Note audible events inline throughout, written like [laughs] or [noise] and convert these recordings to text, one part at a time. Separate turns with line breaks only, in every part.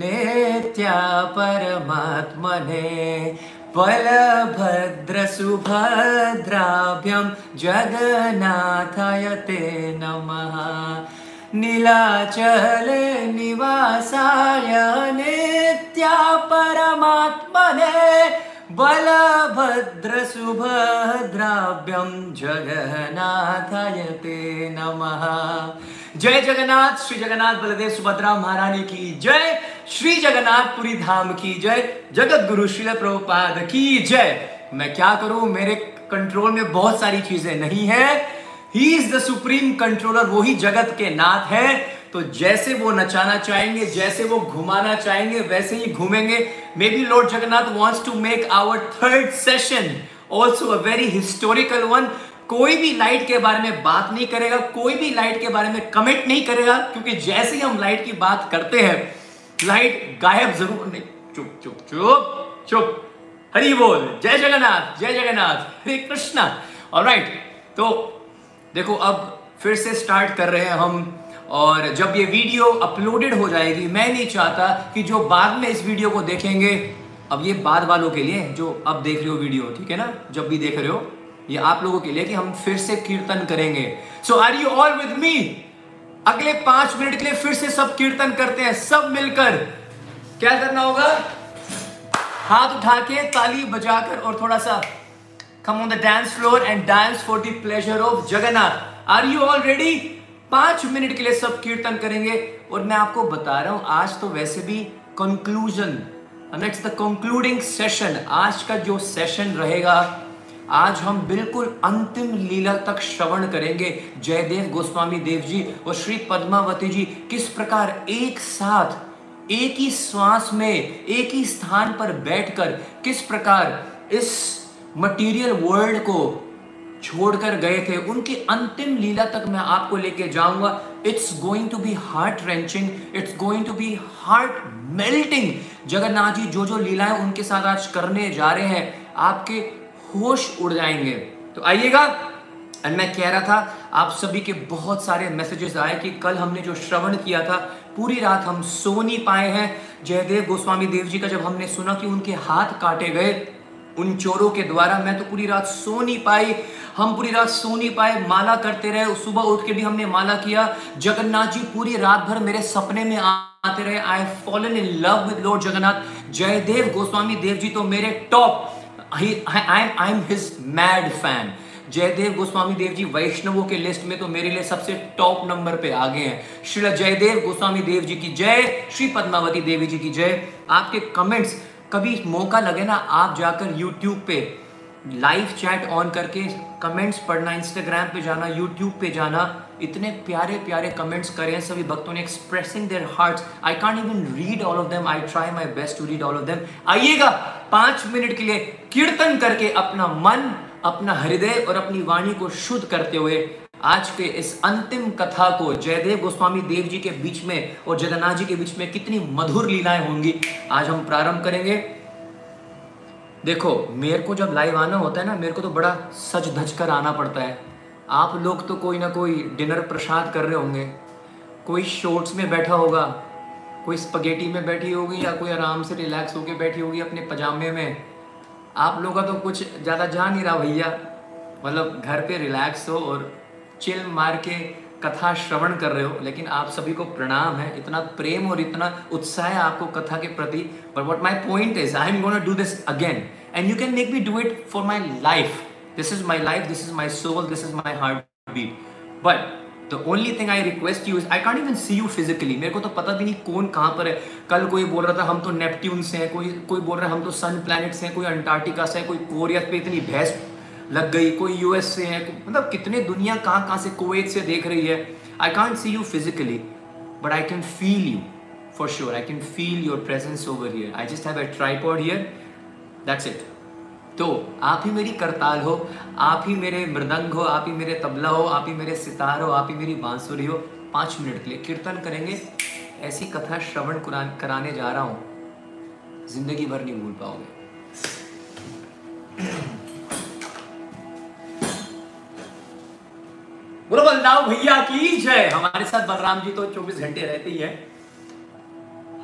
नेत्या परमात्मने बलभद्रसुभद्राभ्यं ते नमः नीलाचले निवासाय नित्या परमात्मने सुभद्राभ्यम जगन्नाथाय ते नमः जय जगन्नाथ श्री जगन्नाथ बलदेव सुभद्रा महारानी की जय श्री जगन्नाथपुरी धाम की जय जगत गुरु श्री प्रभुपाद की जय मैं क्या करूं मेरे कंट्रोल में बहुत सारी चीजें नहीं है he is the supreme controller वो ही जगत के नाथ है तो जैसे वो नचाना चाहेंगे जैसे वो घुमाना चाहेंगे वैसे ही घूमेंगे may be Lord Jagannath wants to make our third session also a very historical one कोई भी लाइट के बारे में बात नहीं करेगा कोई भी लाइट के बारे में कमेंट नहीं करेगा क्योंकि जैसे ही हम लाइट की बात करते हैं लाइट गायब जरूर नहीं चुप चुप चुप चुप हरी बोल जय जगन्नाथ जय जगन्नाथ हरे कृष्णा और राइट तो देखो अब फिर से स्टार्ट कर रहे हैं हम और जब ये वीडियो अपलोडेड हो जाएगी मैं नहीं चाहता कि जो बाद में इस वीडियो को देखेंगे अब ये बाद वालों के लिए जो अब देख रहे हो वीडियो ठीक है ना जब भी देख रहे हो ये आप लोगों के लिए कि हम फिर से कीर्तन करेंगे so are you all with me अगले पांच मिनट के लिए फिर से सब कीर्तन करते हैं सब मिलकर क्या करना होगा हाथ उठा के ताली बजाकर और थोड़ा सा come on the dance floor and dance for the pleasure of Jagannath are you all ready पांच मिनट के लिए सब कीर्तन करेंगे और मैं आपको बता रहा हूं आज तो वैसे भी conclusion it's the concluding session आज का जो सेशन रहेगा आज हम बिल्कुल अंतिम लीला तक श्रवण करेंगे जयदेव गोस्वामी देव जी और श्री पद्मावती जी किस प्रकार एक साथ एक ही श्वास में एक ही स्थान पर बैठकर किस प्रकार इस मटेरियल वर्ल्ड को छोड़कर गए थे उनकी अंतिम लीला तक मैं आपको लेके जाऊंगा it's going to be heart wrenching it's going to be heart melting Jagannath ji जो जो लीलाएं उनके साथ आज करने जा रहे हैं आपके होश उड़ जाएंगे तो आइएगा एंड मैं कह रहा था आप सभी के बहुत सारे मैसेजेस आए कि कल हमने जो श्रवण किया था पूरी रात हम सो नहीं पाए हैं जयदेव गोस्वामी देव जी का जब हमने सुना कि उनके हाथ काटे गए उन चोरों के द्वारा मैं तो पूरी रात सो नहीं पाई हम पूरी रात सो नहीं पाए माला करते रहे सुबह उठ के भी हमने माला किया जगन्नाथ जी पूरी रात भर मेरे सपने में आते रहे I fallen in love with Lord Jagannath Jaydev Goswami Dev ji तो मेरे top I am his mad fan Jaydev Goswami Dev ji वैष्णवों के लिस्ट में तो मेरे लिए सबसे टॉप नंबर पे आ गए हैं श्री जयदेव गोस्वामी देव जी की जय श्री पद्मावती देवी जी की जय आपके कमेंट्स कभी मौका लगे ना आप जाकर यूट्यूब पे लाइव चैट ऑन करके कमेंट्स पढ़ना इंस्टाग्राम पे जाना यूट्यूब पे जाना इतने प्यारे प्यारे कमेंट्स करें सभी भक्तों ने expressing their hearts I can't even read all of them I try my best to read all of them आइएगा पांच मिनट के लिए कीर्तन करके अपना मन अपना हृदय और अपनी वाणी को शुद्ध करते हुए आज के इस अंतिम कथा को जयदेव गोस्वामी देव जी के बीच में और जगन्नाथ जी के बीच में कितनी मधुर लीलाएं होंगी आज हम प्रारंभ करेंगे देखो मेरे को जब लाइव आना होता है ना मेरे को तो बड़ा सच धज कर आना पड़ता है आप लोग तो कोई ना कोई डिनर प्रसाद कर रहे होंगे कोई शॉर्ट्स में बैठा होगा कोई स्पगेटी में बैठी होगी या कोई आराम से रिलैक्स होकर बैठी होगी अपने पजामे में आप लोग का तो कुछ ज़्यादा जा नहीं रहा भैया मतलब घर पे रिलैक्स हो और चिल मार के कथा श्रवण कर रहे हो लेकिन आप सभी को प्रणाम है इतना प्रेम और इतना उत्साह है आपको कथा के प्रति but what my point is I am gonna do this again and you can make me do it for my life this is my life this is my soul this is my heartbeat but the only thing I request you is I can't even see you physically मेरे को तो पता भी नहीं कौन कहाँ पर है कल कोई बोल रहा था हम तो नेपट्ट्यून से हैं कोई कोई बोल रहा है हम तो सन प्लानट्स हैं कोई अंटार्कटिका से है कोई कोरिया पे इतनी भैंस लग गई कोई यूएस से है मतलब कितने दुनिया कहाँ कहाँ से कुवैत से देख रही है I can't see you physically but I can feel you for sure I can feel your presence over here I just have a tripod here that's it तो आप ही मेरी करताल हो आप ही मेरे मृदंग हो आप ही मेरे तबला हो आप ही मेरे सितार हो आप ही मेरी बांसुरी हो पाँच मिनट के लिए कीर्तन करेंगे ऐसी कथा श्रवण कराने जा रहा हूँ जिंदगी भर नहीं भूल पाओगे बोलो बलदाव भैया की जय हमारे साथ बलराम जी तो 24 घंटे रहते ही है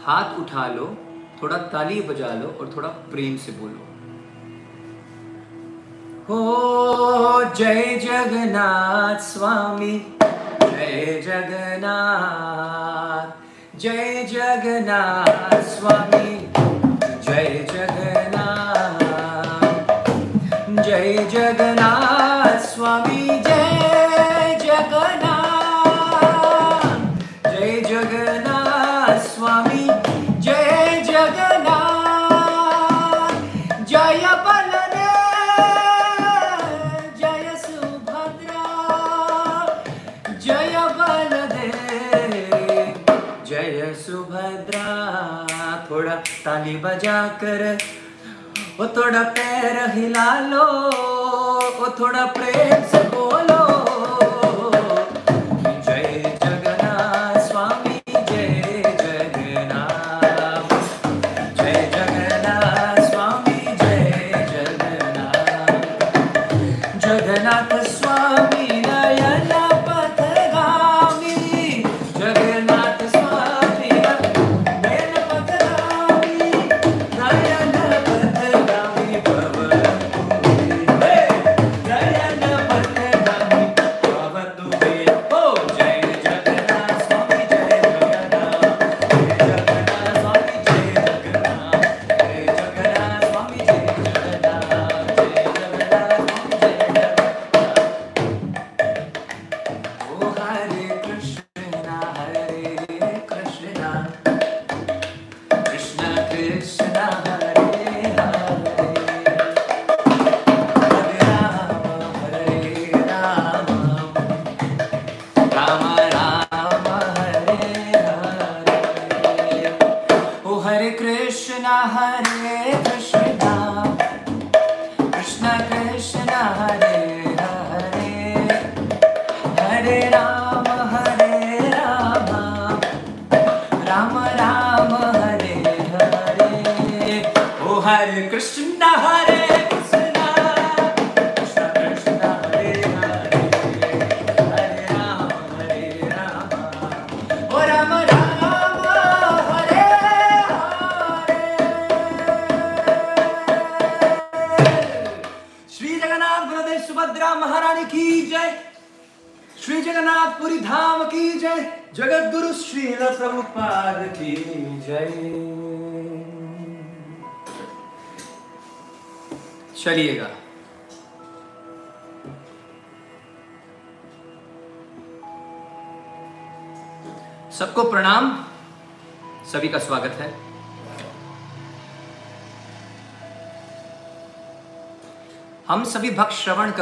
हाथ उठा लो थोड़ा ताली बजा लो और थोड़ा प्रेम से बोलो हो जय जगन्नाथ स्वामी जय जगन्नाथ जय जगन्नाथ स्वामी जय जगन्नाथ ताली बजा कर ओ थोड़ा पैर हिला लो ओ थोड़ा प्रेम से बोलो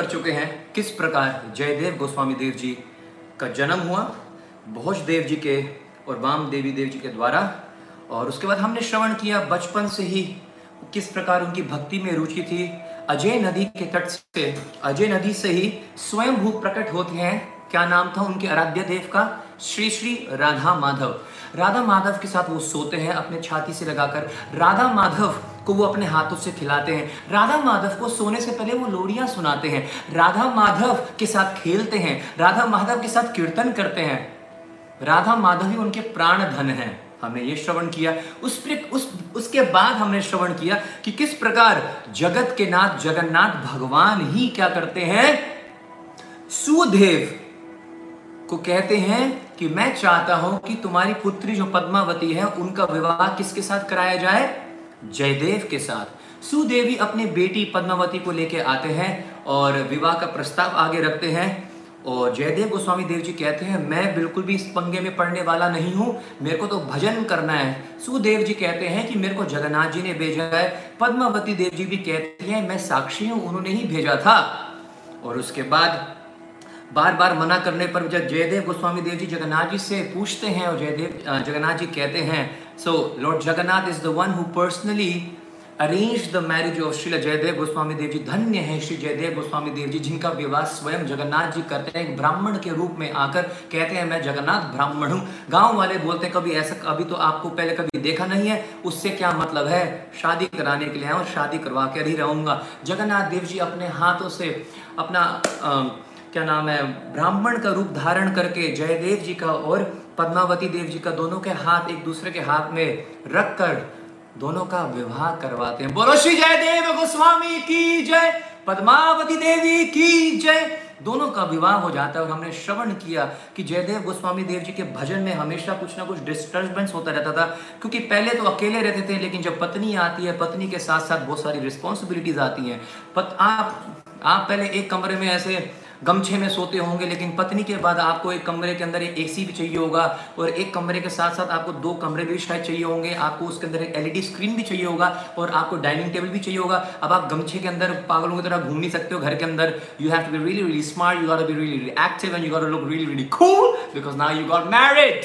कर चुके हैं किस प्रकार जयदेव गोस्वामी देव जी का जन्म हुआ भोज देव जी के और वाम देवी देव जी के द्वारा और उसके बाद हमने श्रवण किया बचपन से ही किस प्रकार उनकी भक्ति में रुचि थी अजय नदी के तट से अजय नदी से ही स्वयं भू प्रकट होते हैं क्या नाम था उनके आराध्य देव का श्री श्री राधा माधव राधा माधव के साथ वो सोते हैं अपने छाती से लगाकर राधा माधव को वो अपने हाथों से खिलाते हैं राधा माधव को सोने से पहले वो लोरियां सुनाते हैं राधा माधव के साथ खेलते हैं राधा माधव के साथ कीर्तन करते हैं राधा माधव ही उनके प्राण धन है हमने ये श्रवण किया उस उस उसके बाद हमने श्रवण किया कि किस प्रकार जगत के नाथ जगन्नाथ भगवान ही क्या करते हैं सुदेव को कहते हैं कि मैं चाहता हूं कि तुम्हारी पुत्री जो पद्मावती है उनका विवाह किसके साथ कराया जाए जयदेव के साथ सुदेवी अपनी बेटी पद्मावती को लेकर आते हैं और विवाह का प्रस्ताव आगे रखते हैं और जयदेव गोस्वामी देव जी कहते हैं मैं बिल्कुल भी इस पंगे में पड़ने वाला नहीं हूँ मेरे को तो भजन करना है सुदेव जी कहते हैं कि मेरे को जगन्नाथ जी ने भेजा है पद्मावती देव जी भी कहती हैं मैं साक्षी हूँ उन्होंने ही भेजा था और उसके बाद बार बार मना करने पर जब जयदेव गोस्वामी देव जी जगन्नाथ जी से पूछते हैं और जयदेव जगन्नाथ जी कहते हैं so Lord Jagannath is the one who personally arrange the marriage of Shri Jaydev Goswami Dev ji धन्य है श्री जयदेव गोस्वामी देव जी जिनका विवाह स्वयं जगन्नाथ जी करते हैं ब्राह्मण के रूप में आकर कहते हैं मैं जगन्नाथ ब्राह्मण हूँ गांव वाले बोलते हैं कभी ऐसा अभी तो आपको पहले कभी देखा नहीं है उससे क्या मतलब है शादी कराने के लिए और शादी करवा कर ही रहूँगा जगन्नाथ देव जी अपने हाथों से अपना आ, क्या नाम है ब्राह्मण का रूप धारण करके जयदेव जी का और पद्मावती देव जी का दोनों के हाथ एक दूसरे के हाथ में रख कर दोनों का विवाह करवाते हैं बोलो श्री जयदेव गोस्वामी की जय पद्मावती देवी की जय दोनों का विवाह हो जाता है और हमने श्रवण किया कि जयदेव गोस्वामी देव जी के भजन में हमेशा कुछ ना कुछ डिस्टर्बेंस होता रहता था क्योंकि पहले तो अकेले रहते थे लेकिन जब पत्नी आती है पत्नी के साथ साथ बहुत सारी रिस्पॉन्सिबिलिटीज आती हैं पत आप आप पहले एक कमरे में ऐसे गमछे में सोते होंगे लेकिन पत्नी के बाद आपको एक कमरे के अंदर एक सी भी चाहिए होगा और एक कमरे के साथ साथ आपको दो कमरे भी शायद चाहिए होंगे आपको उसके अंदर एक एलईडी स्क्रीन e भी चाहिए होगा और आपको डाइनिंग टेबल भी चाहिए होगा अब आप गमछे के अंदर पागलों की तरह घूम नहीं सकते हो घर के अंदर you have to be really really smart you be really really active and you look really really cool because now you got married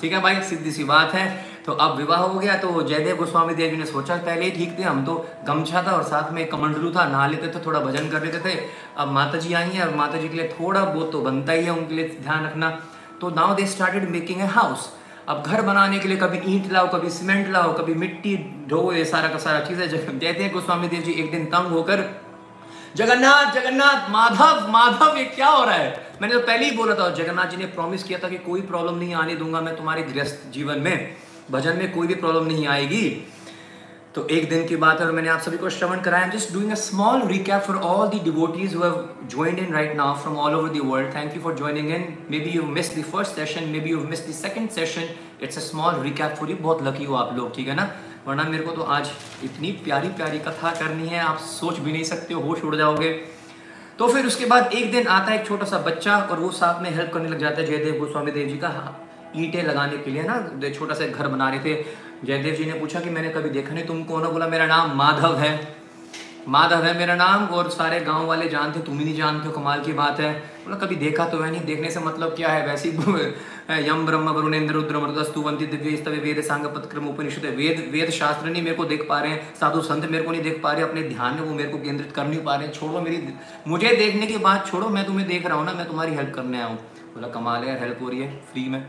ठीक है भाई सीधी सी बात है तो अब विवाह हो गया तो जयदेव गोस्वामी देव जी ने सोचा पहले ही ठीक थे हम तो गमछा था और साथ में कमंडलू था नहा लेते थे थोड़ा भजन कर लेते थे अब माता जी आई हैं और माता जी के लिए थोड़ा बहुत तो बनता ही है उनके लिए ध्यान रखना तो now they started making a house अब घर बनाने के लिए कभी ईंट लाओ कभी सीमेंट लाओ कभी मिट्टी ढो ये सारा का सारा चीज़ है जब जयदेव गोस्वामी देव जी एक दिन तंग होकर जगन्नाथ जगन्नाथ माधव माधव ये क्या हो रहा है मैंने तो पहले ही बोला था जगन्नाथ जी ने प्रॉमिस किया था कि कोई प्रॉब्लम नहीं आने दूंगा मैं तुम्हारे गृहस्थ जीवन में भजन में कोई भी प्रॉब्लम नहीं आएगी तो एक दिन की बात है और मैंने आप सभी को श्रवण कराया just doing a small recap for all the devotees who have joined in right now from all over the world thank you for joining in may be you miss the first session may be you miss the second session it's a small recap for you बहुत lucky हो आप लोग ठीक है ना वरना मेरे को तो आज इतनी प्यारी प्यारी कथा करनी है आप सोच भी नहीं सकते होश उड़ जाओगे तो फिर उसके बाद एक दिन आता है एक छोटा सा बच्चा और वो साथ में हेल्प करने लग जाता है जयदेव गोस्वामी देव जी का ईंटें लगाने के लिए ना छोटा सा घर बना रहे थे जयदेव जी ने पूछा कि मैंने कभी देखा नहीं तुम कौन हो बोला मेरा नाम माधव है माधव है मेरा नाम और सारे गांव वाले जानते तुम ही नहीं जानते हो कमाल की बात है बोला कभी देखा तो है नहीं देखने से मतलब क्या है वैसी [laughs] यम ब्रह्म वरुणेन्द्र रुद्र मृदस्तुवंती दिव्य स्तव्य वेद सांग पत्रक्रम उपनिषद वेद वेद शास्त्र नहीं मेरे को देख पा रहे हैं साधु संत मेरे को नहीं देख पा रहे अपने ध्यान में वो मेरे को केंद्रित कर नहीं पा रहे हैं छोड़ो मेरी मुझे देखने की बात छोड़ो मैं तुम्हें देख रहा हूँ ना मैं तुम्हारी हेल्प करने आया हूँ बोला कमाल है हेल्प हो रही है फ्री में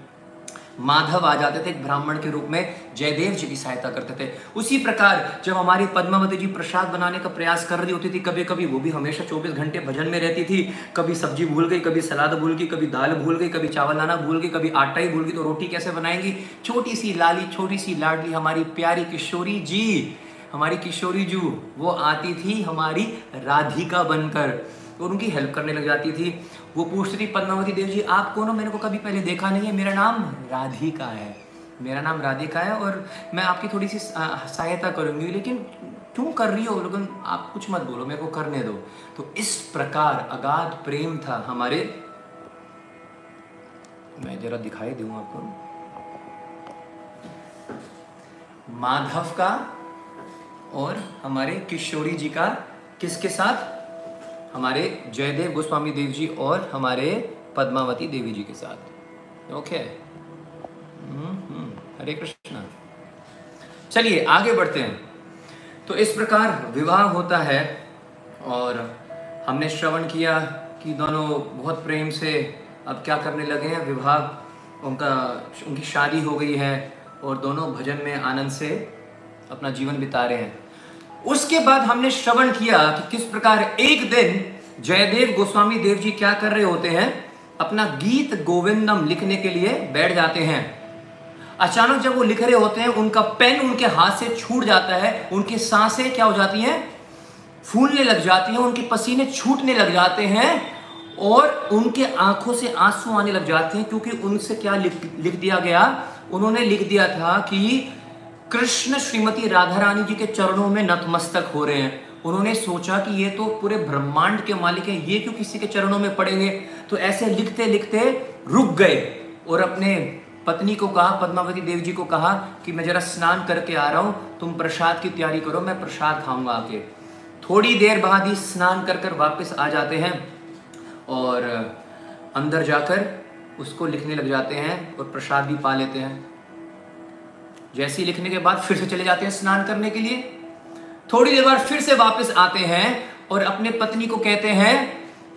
माधव आ जाते थे एक ब्राह्मण के रूप में जयदेव जी की सहायता करते थे उसी प्रकार जब हमारी पद्मावती जी प्रसाद बनाने का प्रयास कर रही होती थी कभी कभी वो भी हमेशा 24 घंटे भजन में रहती थी कभी सब्जी भूल गई कभी सलाद भूल गई कभी दाल भूल गई कभी चावल लाना भूल गई कभी आटा ही भूल गई तो रोटी कैसे बनाएंगी छोटी सी लाली छोटी सी लाडली हमारी प्यारी किशोरी जी हमारी किशोरी जू वो आती थी हमारी राधिका बनकर और उनकी हेल्प करने लग जाती थी वो पूछ रही पद्मावती देव जी आप कौन हो मैंने को कभी पहले देखा नहीं है मेरा नाम राधिका है मेरा नाम राधिका है और मैं आपकी थोड़ी सी सहायता करूंगी लेकिन क्यों कर रही हो लेकिन आप कुछ मत बोलो मेरे को करने दो तो इस प्रकार अगाध प्रेम था हमारे मैं जरा दिखाई दूँ आपको माधव का और हमारे किशोरी जी का किसके साथ हमारे जयदेव गोस्वामी देव जी और हमारे पद्मावती देवी जी के साथ ओके हरे कृष्णा चलिए आगे बढ़ते हैं तो इस प्रकार विवाह होता है और हमने श्रवण किया कि दोनों बहुत प्रेम से अब क्या करने लगे हैं विवाह उनका उनकी शादी हो गई है और दोनों भजन में आनंद से अपना जीवन बिता रहे हैं उसके बाद हमने श्रवण किया कि किस प्रकार एक दिन जयदेव गोस्वामी देव जी क्या कर रहे होते हैं अपना गीत गोविंदम लिखने के लिए बैठ जाते हैं अचानक जब वो लिख रहे होते हैं उनका पेन उनके हाथ से छूट जाता है उनकी सांसें क्या हो जाती हैं फूलने लग जाती हैं उनके पसीने छूटने लग जाते हैं और उनके आंखों से आंसू आने लग जाते हैं क्योंकि उनसे क्या लिख लिख दिया गया उन्होंने लिख दिया था कि कृष्ण श्रीमती राधा रानी जी के चरणों में नतमस्तक हो रहे हैं उन्होंने सोचा कि ये तो पूरे ब्रह्मांड के मालिक हैं ये क्यों किसी के चरणों में पड़ेंगे तो ऐसे लिखते लिखते रुक गए और अपने पत्नी को कहा पद्मावती देव जी को कहा कि मैं जरा स्नान करके आ रहा हूँ तुम प्रसाद की तैयारी करो मैं प्रसाद खाऊंगा आके थोड़ी देर बाद ही स्नान कर कर वापस आ जाते हैं और अंदर जाकर उसको लिखने लग जाते हैं और प्रसाद भी पा लेते हैं जैसे ही लिखने के बाद फिर से चले जाते हैं स्नान करने के लिए थोड़ी देर बाद फिर से वापस आते हैं और अपने पत्नी को कहते हैं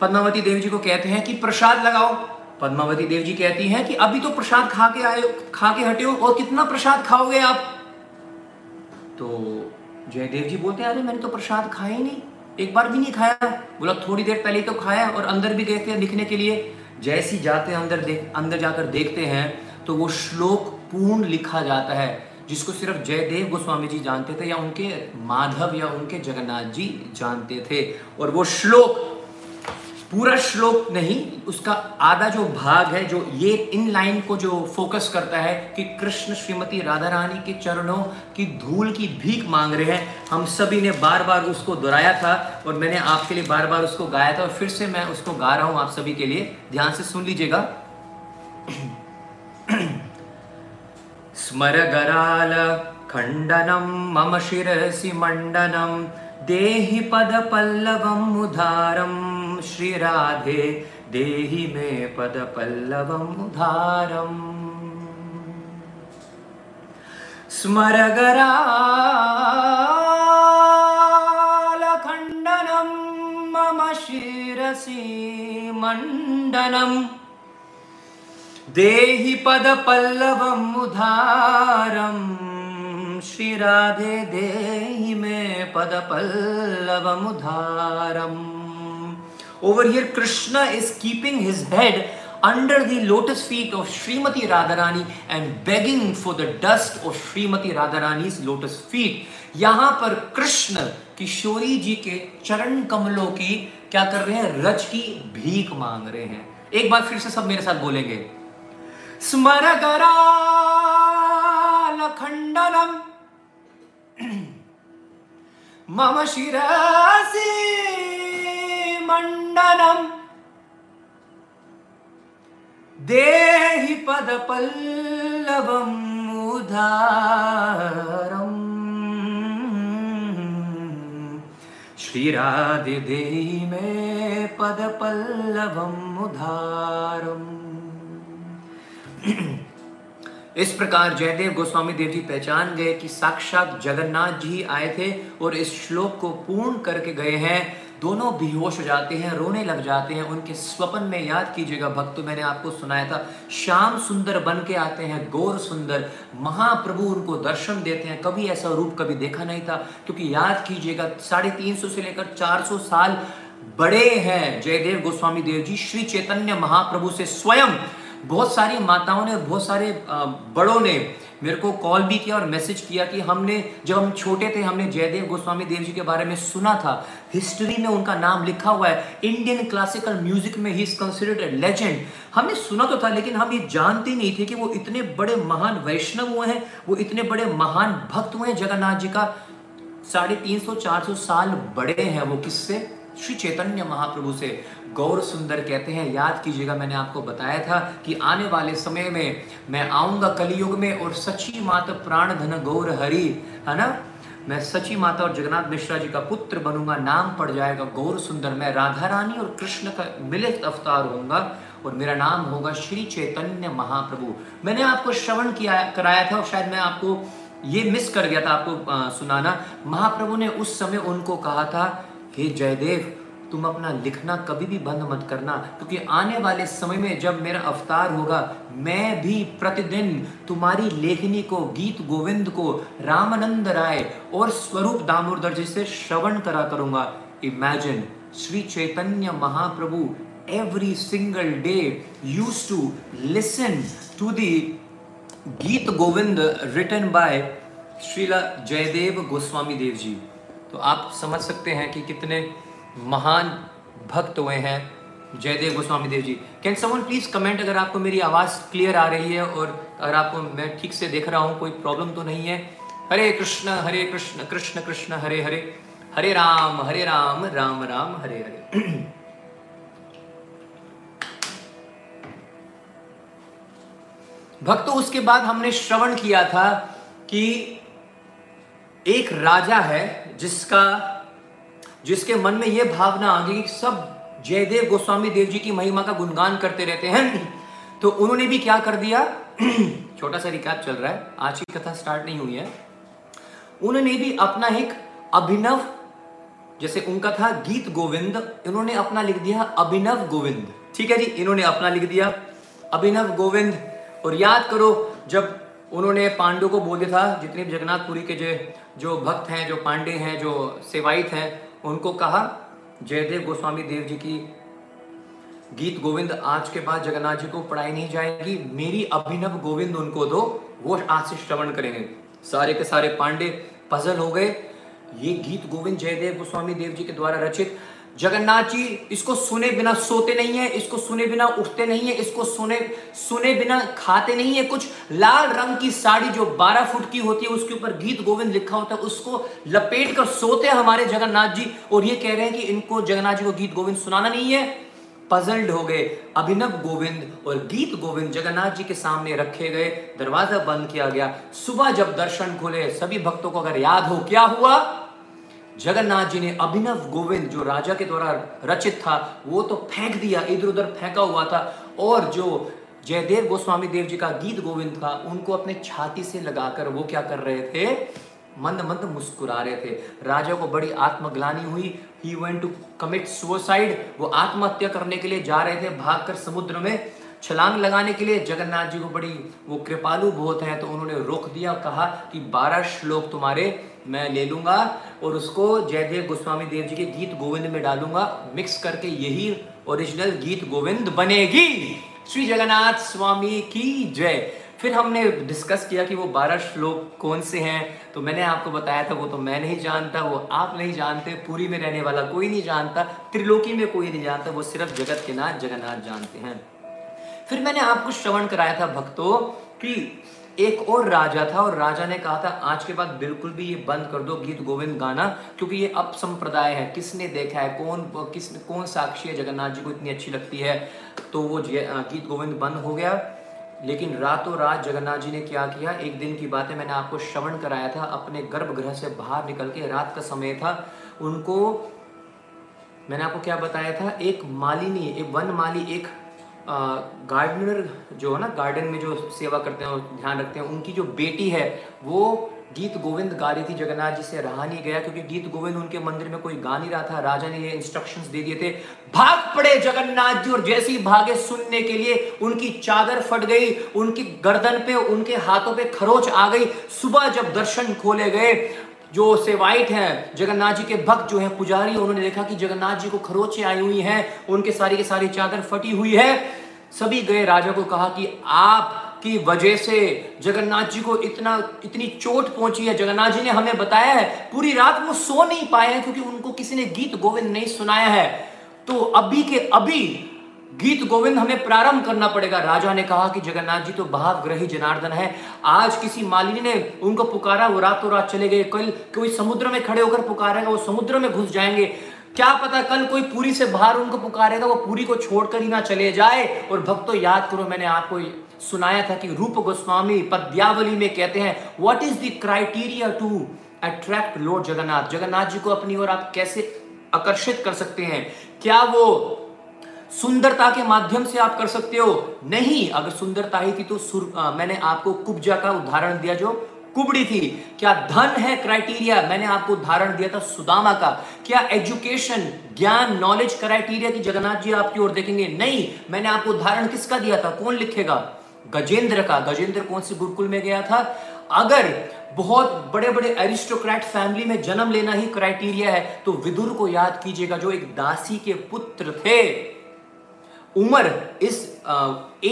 पद्मावती देव जी को कहते हैं कि प्रसाद लगाओ पद्मावती देव जी कहती हैं कि अभी तो प्रसाद खा के आए खा के हटे हो और कितना प्रसाद खाओगे आप तो जयदेव जी बोलते हैं अरे मैंने तो प्रसाद खाया ही नहीं एक बार भी नहीं खाया बोला थोड़ी देर पहले तो खाया और अंदर भी गए थे लिखने के लिए जैसी जाते हैं अंदर देख अंदर जाकर देखते हैं तो वो श्लोक पूर्ण लिखा जाता है जिसको सिर्फ जयदेव गोस्वामी जी जानते थे या उनके माधव या उनके जगन्नाथ जी जानते थे और वो श्लोक पूरा श्लोक नहीं उसका आधा जो भाग है जो ये इन लाइन को जो फोकस करता है कि कृष्ण श्रीमती राधा रानी के चरणों की धूल की भीख मांग रहे हैं हम सभी ने बार बार उसको दोहराया था और मैंने आपके लिए बार बार उसको गाया था और फिर से मैं उसको गा रहा हूँ आप सभी के लिए ध्यान से सुन लीजिएगा [clears throat] स्मरगरालखण्डनं मम शिरसि मण्डनं देहि पदपल्लवमुदारं श्रीराधे देहि मे पदपल्लवमुदारम् स्मरगरालखण्डनं मम शिरसि मण्डनं देहि पद पल्लवमुदारम श्रीराधे देहि मे पद पल्लवमुदारम over here Krishna is keeping his head under the lotus feet of Shrimati Radha Rani and begging for the dust of Shrimati Radha Rani lotus feet यहां पर कृष्ण किशोरी जी के चरण कमलों की क्या कर रहे हैं रज की भीख मांग रहे हैं एक बार फिर से सब मेरे साथ बोलेंगे स्मरकरालखण्डनम् मम शिरासि मण्डनम् देहि पदपल्लवम् उधारम् श्रीरादिमे इस प्रकार जयदेव गोस्वामी देव जी पहचान गए कि साक्षात जगन्नाथ जी आए थे और इस श्लोक को पूर्ण करके गए हैं दोनों बेहोश हो जाते हैं रोने लग जाते हैं उनके स्वपन में याद कीजिएगा भक्त तो मैंने आपको सुनाया था श्याम सुंदर बन के आते हैं गौर सुंदर महाप्रभु उनको दर्शन देते हैं कभी ऐसा रूप कभी देखा नहीं था क्योंकि याद कीजिएगा साढ़े तीन सौ से लेकर चार सौ साल बड़े हैं जयदेव गोस्वामी देव जी श्री चैतन्य महाप्रभु से स्वयं बहुत सारी माताओं ने बहुत सारे बड़ों ने मेरे को कॉल भी किया और मैसेज किया कि हमने जब हम छोटे थे हमने जयदेव गोस्वामी देव जी के बारे में सुना था हिस्ट्री में उनका नाम लिखा हुआ है इंडियन क्लासिकल म्यूजिक में ही इज कंसिडर्ड ए लेजेंड हमने सुना तो था लेकिन हम ये जानते नहीं थे कि वो इतने बड़े महान वैष्णव हुए हैं वो इतने बड़े महान भक्त हुए हैं जगन्नाथ जी का साढ़े तीन सौ चार सौ साल बड़े हैं वो किससे श्री चैतन्य महाप्रभु से गौर सुंदर कहते हैं याद कीजिएगा मैंने आपको बताया था कि आने वाले समय में मैं आऊंगा कलयुग में और सची माता प्राण धन गौर हरि है ना मैं सची माता और जगन्नाथ मिश्रा जी का पुत्र बनूंगा नाम पड़ जाएगा गौर सुंदर मैं राधा रानी और कृष्ण का मिलित अवतार होऊंगा और मेरा नाम होगा श्री चैतन्य महाप्रभु मैंने आपको श्रवण किया कराया था और शायद मैं आपको ये मिस कर गया था आपको आ, सुनाना महाप्रभु ने उस समय उनको कहा था हे जयदेव तुम अपना लिखना कभी भी बंद मत करना क्योंकि आने वाले समय में जब मेरा अवतार होगा मैं भी प्रतिदिन तुम्हारी लेखनी को गीत गोविंद को रामानंद राय और स्वरूप दामोदर जी से श्रवण करा करूंगा imagine Shri Chaitanya Mahaprabhu every single day use to listen to the गीत
गोविंद written बाय श्रीला जयदेव गोस्वामी देव जी तो आप समझ सकते हैं कि कितने महान भक्त हुए हैं Jaydev Goswami Dev ji can someone please comment अगर आपको मेरी आवाज़ क्लियर आ रही है और अगर आपको मैं ठीक से देख रहा हूँ कोई प्रॉब्लम तो नहीं है हरे कृष्ण हरे कृष्ण कृष्ण कृष्ण हरे हरे हरे राम हरे राम राम राम हरे हरे [clears throat] भक्तों उसके बाद हमने श्रवण किया था कि एक राजा है जिसका जिसके मन में यह भावना आ गई सब जयदेव गोस्वामी देव जी की महिमा का गुणगान करते रहते हैं तो उन्होंने भी क्या कर दिया [clears throat] छोटा सा रिकाप चल रहा है आज की कथा स्टार्ट नहीं हुई है उन्होंने भी अपना एक अभिनव जैसे उनका था गीत गोविंद इन्होंने अपना लिख दिया अभिनव गोविंद ठीक है जी इन्होंने अपना लिख दिया अभिनव गोविंद और याद करो जब उन्होंने पांडु को बोल दिया था जितने भी जगन्नाथपुरी के जो जो भक्त हैं जो पांडे हैं जो सेवाइत हैं उनको कहा जयदेव गोस्वामी देव जी की गीत गोविंद आज के बाद जगन्नाथ जी को पढ़ाई नहीं जाएगी मेरी अभिनव गोविंद उनको दो वो आज से श्रवण करेंगे सारे के सारे पांडे पजल हो गए ये गीत गोविंद जयदेव गोस्वामी देव जी के द्वारा रचित जगन्नाथ जी इसको सुने बिना सोते नहीं है इसको सुने बिना उठते नहीं है इसको सुने सुने बिना खाते नहीं है कुछ लाल रंग की साड़ी जो 12 फुट की होती है उसके ऊपर गीत गोविंद लिखा होता है उसको लपेट कर सोते हैं हमारे जगन्नाथ जी और ये कह रहे हैं कि इनको जगन्नाथ जी को गीत गोविंद सुनाना नहीं है पजल्ड हो गए अभिनव गोविंद और गीत गोविंद जगन्नाथ जी के सामने रखे गए दरवाजा बंद किया गया सुबह जब दर्शन खोले सभी भक्तों को अगर याद हो क्या हुआ जगन्नाथ जी ने अभिनव गोविंद जो राजा के द्वारा रचित था वो तो फेंक दिया इधर उधर फेंका हुआ था और जो जयदेव गोस्वामी देव जी का गीत गोविंद था उनको अपने छाती से लगाकर वो क्या कर रहे थे मंद मंद मुस्कुरा रहे थे राजा को बड़ी आत्मग्लानी हुई he went to commit suicide वो आत्महत्या करने के लिए जा रहे थे भागकर समुद्र में छलांग लगाने के लिए जगन्नाथ जी को बड़ी वो कृपालु बहुत है तो उन्होंने रोक दिया कहा कि बारह श्लोक तुम्हारे मैं ले लूंगा और उसको जयदेव गोस्वामी देव जी के गीत गोविंद में डालूंगा मिक्स करके यही ओरिजिनल गीत गोविंद बनेगी श्री जगन्नाथ स्वामी की जय फिर हमने डिस्कस किया कि वो बारह श्लोक कौन से हैं तो मैंने आपको बताया था वो तो मैं नहीं जानता वो आप नहीं जानते पूरी में रहने वाला कोई नहीं जानता त्रिलोकी में कोई नहीं जानता वो सिर्फ जगत के नाथ जगन्नाथ जानते हैं फिर मैंने आपको श्रवण कराया था भक्तों कि एक और राजा था और राजा ने कहा था आज के बाद बिल्कुल भी ये बंद कर दो गीत गोविंद गाना क्योंकि ये अपसंप्रदाय संप्रदाय है किसने देखा है कौन किस कौन साक्षी है जगन्नाथ जी को इतनी अच्छी लगती है तो वो गीत गोविंद बंद हो गया लेकिन रातों रात जगन्नाथ जी ने क्या किया एक दिन की बात है मैंने आपको श्रवण कराया था अपने गर्भगृह से बाहर निकल के रात का समय था उनको मैंने आपको क्या बताया था एक मालिनी एक वन माली एक गार्डनर जो है ना गार्डन में जो सेवा करते हैं और ध्यान रखते हैं उनकी जो बेटी है वो गीत गोविंद गा रही थी जगन्नाथ जी से रहा नहीं गया क्योंकि गीत गोविंद उनके मंदिर में कोई गा नहीं रहा था राजा ने ये इंस्ट्रक्शंस दे दिए थे भाग पड़े जगन्नाथ जी और जैसे ही भागे सुनने के लिए उनकी चादर फट गई उनकी गर्दन पे उनके हाथों पे खरोच आ गई सुबह जब दर्शन खोले गए जो सेवाइट हैं जगन्नाथ जी के भक्त जो हैं पुजारी उन्होंने देखा कि जगन्नाथ जी को खरोचे आई हुई हैं उनके सारी के सारी चादर फटी हुई है सभी गए राजा को कहा कि आप की वजह से जगन्नाथ जी को इतना इतनी चोट पहुंची है जगन्नाथ जी ने हमें बताया है पूरी रात वो सो नहीं पाए हैं क्योंकि उनको किसी ने गीत गोविंद नहीं सुनाया है तो अभी के अभी गीत गोविंद हमें प्रारंभ करना पड़ेगा राजा ने कहा कि जगन्नाथ जी तो भावग्रही जनार्दन है आज किसी मालिनी ने उनको पुकारा वो रातों रात चले गए कल कोई समुद्र में खड़े होकर पुकारेगा वो समुद्र में घुस जाएंगे क्या पता कल कोई पूरी से बाहर उनको पुकारेगा वो पूरी को छोड़कर ही ना चले जाए और भक्तों याद करो मैंने आपको सुनाया था कि रूप गोस्वामी पद्यावली में कहते हैं what is the criteria to attract lord Jagannath Jagannath ji को अपनी ओर आप कैसे आकर्षित कर सकते हैं क्या वो सुंदरता के माध्यम से आप कर सकते हो नहीं अगर सुंदरता ही थी तो सुर, आ, मैंने आपको कुब्जा का उदाहरण दिया जो कुबड़ी थी क्या धन है क्राइटेरिया मैंने आपको उदाहरण दिया था सुदामा का क्या एजुकेशन ज्ञान नॉलेज क्राइटेरिया की जगन्नाथ जी आपकी ओर देखेंगे नहीं मैंने आपको उदाहरण किसका दिया था कौन लिखेगा गजेंद्र का गजेंद्र कौन से गुरुकुल में गया था अगर बहुत बड़े बड़े एरिस्टोक्रेट फैमिली में जन्म लेना ही क्राइटेरिया है तो विदुर को याद कीजिएगा जो एक दासी के पुत्र थे उम्र is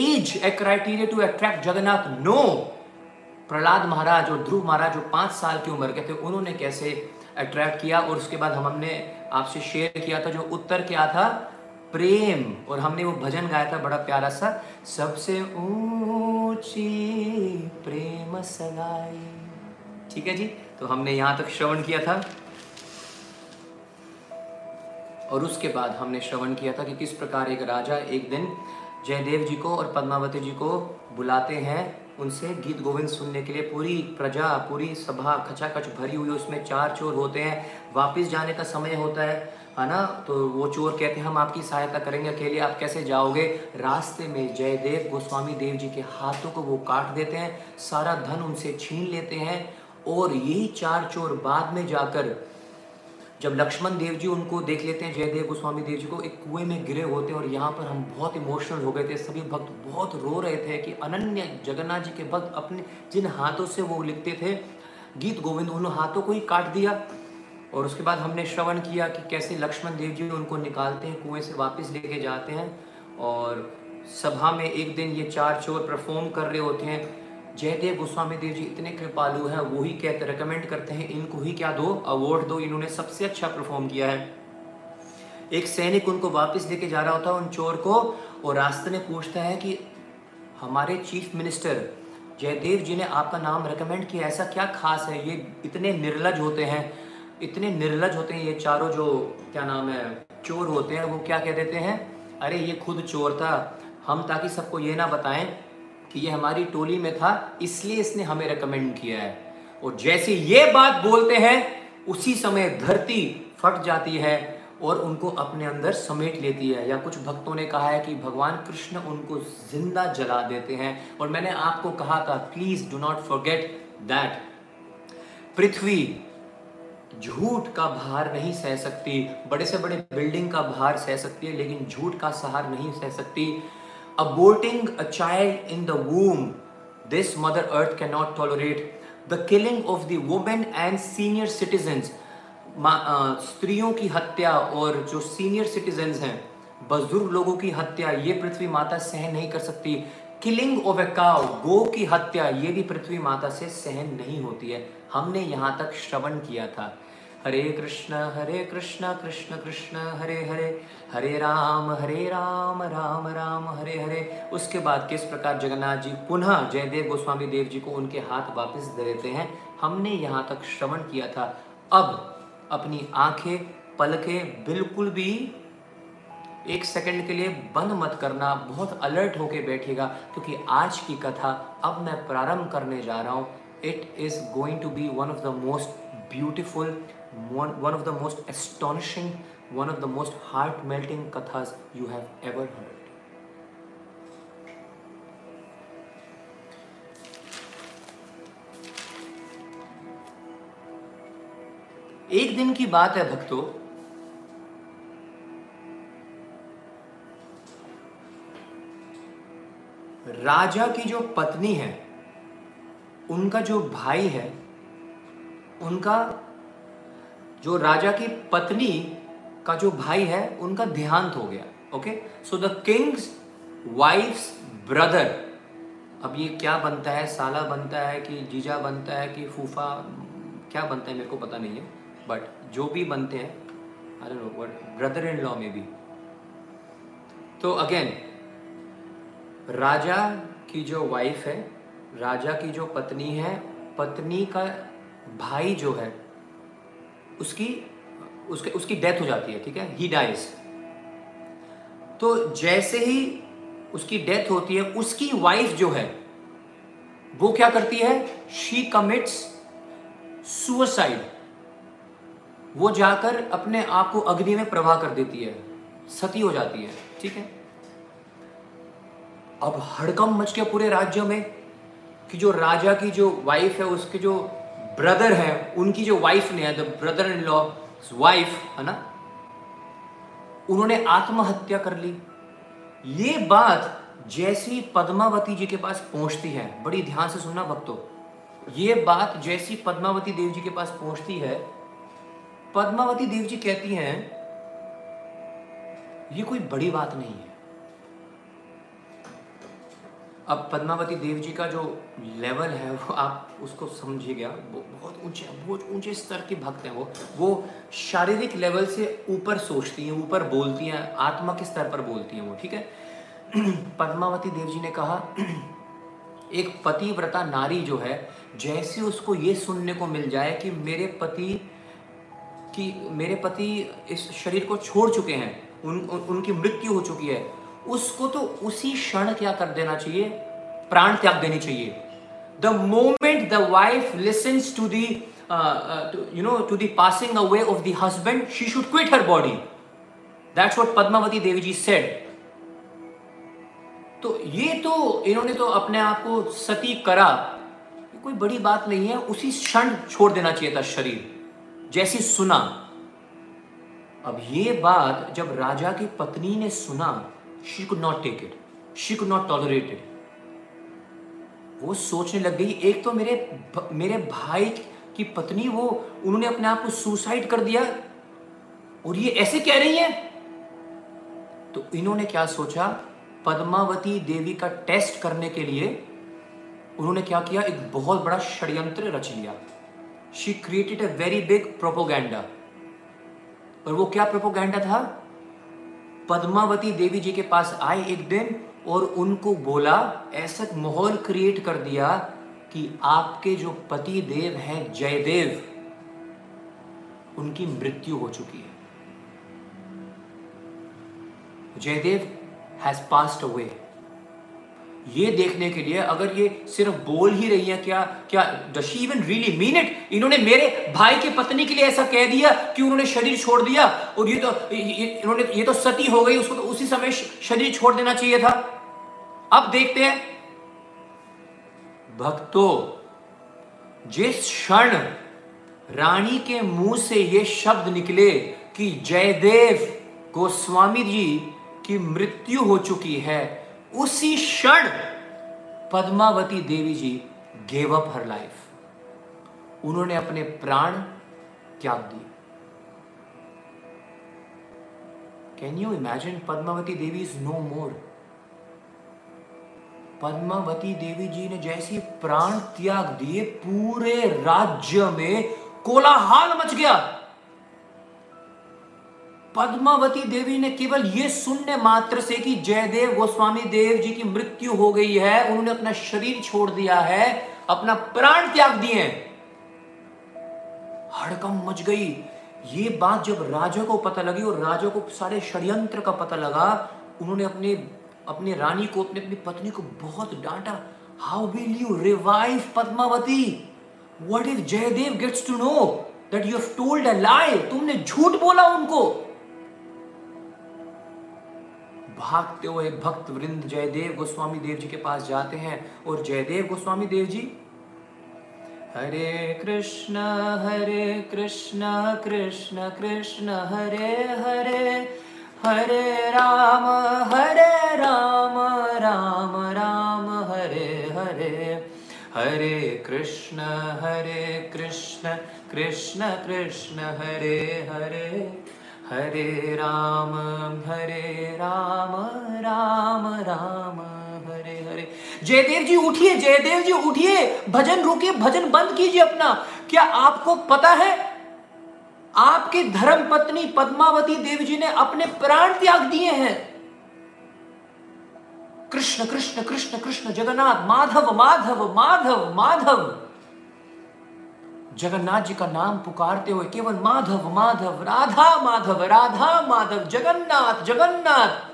age a criteria to attract Jagannath no Prahlad Maharaj और ध्रुव महाराज जो पाँच साल की उम्र के थे उन्होंने कैसे अट्रैक्ट किया और उसके बाद हम हमने आपसे शेयर किया था जो उत्तर क्या था प्रेम और हमने वो भजन गाया था बड़ा प्यारा सा सबसे ऊंची प्रेम सगाई ठीक है जी तो हमने यहाँ तक श्रवण किया था और उसके बाद हमने श्रवण किया था कि किस प्रकार एक राजा एक दिन जयदेव जी को और पद्मावती जी को बुलाते हैं उनसे गीत गोविंद सुनने के लिए पूरी प्रजा पूरी सभा खचाखच भरी हुई उसमें चार चोर होते हैं वापस जाने का समय होता है है ना तो वो चोर कहते हैं हम आपकी सहायता करेंगे अकेले आप कैसे जाओगे रास्ते में जयदेव गोस्वामी देव जी के हाथों को वो काट देते हैं सारा धन उनसे छीन लेते हैं और यही चार चोर बाद में जाकर जब लक्ष्मण देव जी उनको देख लेते हैं जयदेव गोस्वामी देव जी को एक कुएं में गिरे होते हैं और यहाँ पर हम बहुत इमोशनल हो गए थे सभी भक्त बहुत रो रहे थे कि अनन्य जगन्नाथ जी के भक्त अपने जिन हाथों से वो लिखते थे गीत गोविंद उन्होंने हाथों को ही काट दिया और उसके बाद हमने श्रवण किया कि कैसे लक्ष्मण देव जी उनको निकालते हैं कुएं से वापस लेके जाते हैं और सभा में एक दिन ये चार चोर परफॉर्म कर रहे होते हैं जयदेव गोस्वामी देव जी इतने कृपालु हैं वो ही कहते रिकमेंड करते हैं इनको ही क्या दो अवार्ड दो इन्होंने सबसे अच्छा परफॉर्म किया है एक सैनिक उनको वापस लेके जा रहा होता है उन चोर को और रास्ते में पूछता है कि हमारे चीफ मिनिस्टर जयदेव जी ने आपका नाम रिकमेंड किया ऐसा क्या खास है ये इतने निर्लज होते हैं इतने निर्लज होते हैं ये चारों जो क्या नाम है चोर होते हैं वो क्या कह देते हैं अरे ये खुद चोर था हम ताकि सबको ये ना बताएं कि ये हमारी टोली में था इसलिए इसने हमें रिकमेंड किया है और जैसे ये बात बोलते हैं उसी समय धरती फट जाती है और उनको अपने अंदर समेट लेती है या कुछ भक्तों ने कहा है कि भगवान कृष्ण उनको जिंदा जला देते हैं और मैंने आपको कहा था please do not forget that पृथ्वी झूठ का भार नहीं सह सकती बड़े से बड़े बिल्डिंग का भार सह सकती है लेकिन झूठ का सहार नहीं सह सकती aborting a child in the womb. This Mother Earth cannot tolerate. The killing of the women and senior citizens. Uh, स्त्रियों की हत्या और जो सीनियर सिटीजन हैं बुजुर्ग लोगों की हत्या ये पृथ्वी माता सहन नहीं कर सकती किलिंग ऑफ ए काउ गो की हत्या ये भी पृथ्वी माता से सहन नहीं होती है हमने यहाँ तक श्रवण किया था हरे कृष्ण हरे कृष्ण कृष्ण कृष्ण हरे हरे हरे राम हरे राम राम राम हरे हरे उसके बाद किस प्रकार जगन्नाथ जी पुनः जयदेव गोस्वामी देव जी को उनके हाथ वापस दे देते हैं हमने यहाँ तक श्रवण किया था अब अपनी आंखें पलकें बिल्कुल भी एक सेकंड के लिए बंद मत करना बहुत अलर्ट होके बैठेगा क्योंकि आज की कथा अब मैं प्रारंभ करने जा रहा हूँ it is going to be one of the most beautiful one, one of the most astonishing, one of the most heart melting kathas you have ever heard. एक दिन की बात है भक्तों राजा की जो पत्नी है उनका जो भाई है उनका जो राजा की पत्नी का जो भाई है उनका देहांत हो गया okay so the king's wife's brother अब ये क्या बनता है साला बनता है कि जीजा बनता है कि फूफा क्या बनता है मेरे को पता नहीं है बट जो भी बनते हैं no but brother in law में भी तो अगेन राजा की जो वाइफ है राजा की जो पत्नी है पत्नी का भाई जो है उसकी उसके उसकी डेथ हो जाती है ठीक है ही डाइज तो जैसे ही उसकी डेथ होती है उसकी वाइफ जो है वो क्या करती है शी कमिट्स सुसाइड वो जाकर अपने आप को अग्नि में प्रवाह कर देती है सती हो जाती है ठीक है अब हड़कम मच गया पूरे राज्य में कि जो राजा की जो वाइफ है उसके जो ब्रदर है उनकी जो वाइफ ने the brother in law wife है ना उन्होंने आत्महत्या कर ली ये बात जैसी पद्मावती जी के पास पहुंचती है बड़ी ध्यान से सुनना भक्तों ये बात जैसी पद्मावती देव जी के पास पहुंचती है पद्मावती देव जी कहती हैं ये कोई बड़ी बात नहीं है अब पद्मावती देव जी का जो लेवल है वो आप उसको गया वो बहुत ऊंचे बहुत ऊंचे स्तर के भक्त हैं वो वो शारीरिक लेवल से ऊपर सोचती हैं ऊपर बोलती हैं आत्मा के स्तर पर बोलती हैं वो ठीक है [clears throat] पद्मावती देव जी ने कहा [clears throat] एक पतिव्रता नारी जो है जैसे उसको ये सुनने को मिल जाए कि मेरे पति कि मेरे पति इस शरीर को छोड़ चुके हैं उन, उन उनकी मृत्यु हो चुकी है उसको तो उसी क्षण क्या कर देना चाहिए प्राण त्याग देनी चाहिए the moment the wife listens to the uh, uh, to, you know to the passing away of the husband she should quit her body that's what padmavati devi ji said तो ये तो इन्होंने तो अपने आप को सती करा कोई बड़ी बात नहीं है उसी क्षण छोड़ देना चाहिए था शरीर जैसी सुना अब ये बात जब राजा की पत्नी ने सुना she could not take it she could not tolerate it वो सोचने लग गई एक तो मेरे मेरे भाई की पत्नी वो उन्होंने अपने आप को सुसाइड कर दिया और ये ऐसे कह रही है तो इन्होंने क्या सोचा पद्मावती देवी का टेस्ट करने के लिए उन्होंने क्या किया एक बहुत बड़ा षड्यंत्र रच लिया she created a very big propaganda और वो क्या प्रोपोगेंडा था पद्मावती देवी जी के पास आए एक दिन और उनको बोला ऐसा माहौल क्रिएट कर दिया कि आपके जो पति देव हैं जयदेव उनकी मृत्यु हो चुकी है जयदेव हैज पास्ट अवे ये देखने के लिए अगर ये सिर्फ बोल ही रही है क्या क्या does even really mean it इन्होंने मेरे भाई की पत्नी के लिए ऐसा कह दिया कि उन्होंने शरीर छोड़ दिया और ये तो इन्होंने ये तो सती हो गई उसको तो उसी समय शरीर छोड़ देना चाहिए था अब देखते हैं भक्तों जिस क्षण रानी के मुंह से ये शब्द निकले कि जयदेव गोस्वामी जी की मृत्यु हो चुकी है उसी क्षण Padmavati Devi ji gave up her life उन्होंने अपने प्राण त्याग दिए can you imagine Padmavati Devi is no more Padmavati Devi ji ने जैसे प्राण त्याग दिए पूरे राज्य में कोलाहल मच गया पद्मावती देवी ने केवल ये सुनने मात्र से कि जयदेव गोस्वामी देव जी की मृत्यु हो गई है उन्होंने अपना शरीर छोड़ दिया है अपना प्राण त्याग दिए हड़कम मच गई ये बात जब राजा को पता लगी और राजा को सारे षड्यंत्र का पता लगा उन्होंने अपने अपने रानी को अपने अपनी पत्नी को बहुत डांटा how will you revive Padmavati what if Jaydev gets to know that you have told a lie तुमने झूठ बोला उनको भागते हुए भक्त वृंद जयदेव गोस्वामी देव जी के पास जाते हैं और जयदेव गोस्वामी देव जी हरे कृष्ण हरे कृष्ण कृष्ण कृष्ण हरे हरे हरे राम हरे राम राम राम हरे हरे हरे कृष्ण हरे कृष्ण कृष्ण कृष्ण हरे हरे हरे राम हरे राम राम राम हरे हरे जयदेव जी उठिए जयदेव जी उठिए भजन रुकिए भजन बंद कीजिए अपना क्या आपको पता है आपकी धर्म पत्नी पद्मावती देव जी ने अपने प्राण त्याग दिए हैं कृष्ण कृष्ण कृष्ण कृष्ण जगन्नाथ माधव माधव माधव माधव जगन्नाथ जी का नाम पुकारते हुए केवल माधव माधव राधा माधव राधा माधव जगन्नाथ जगन्नाथ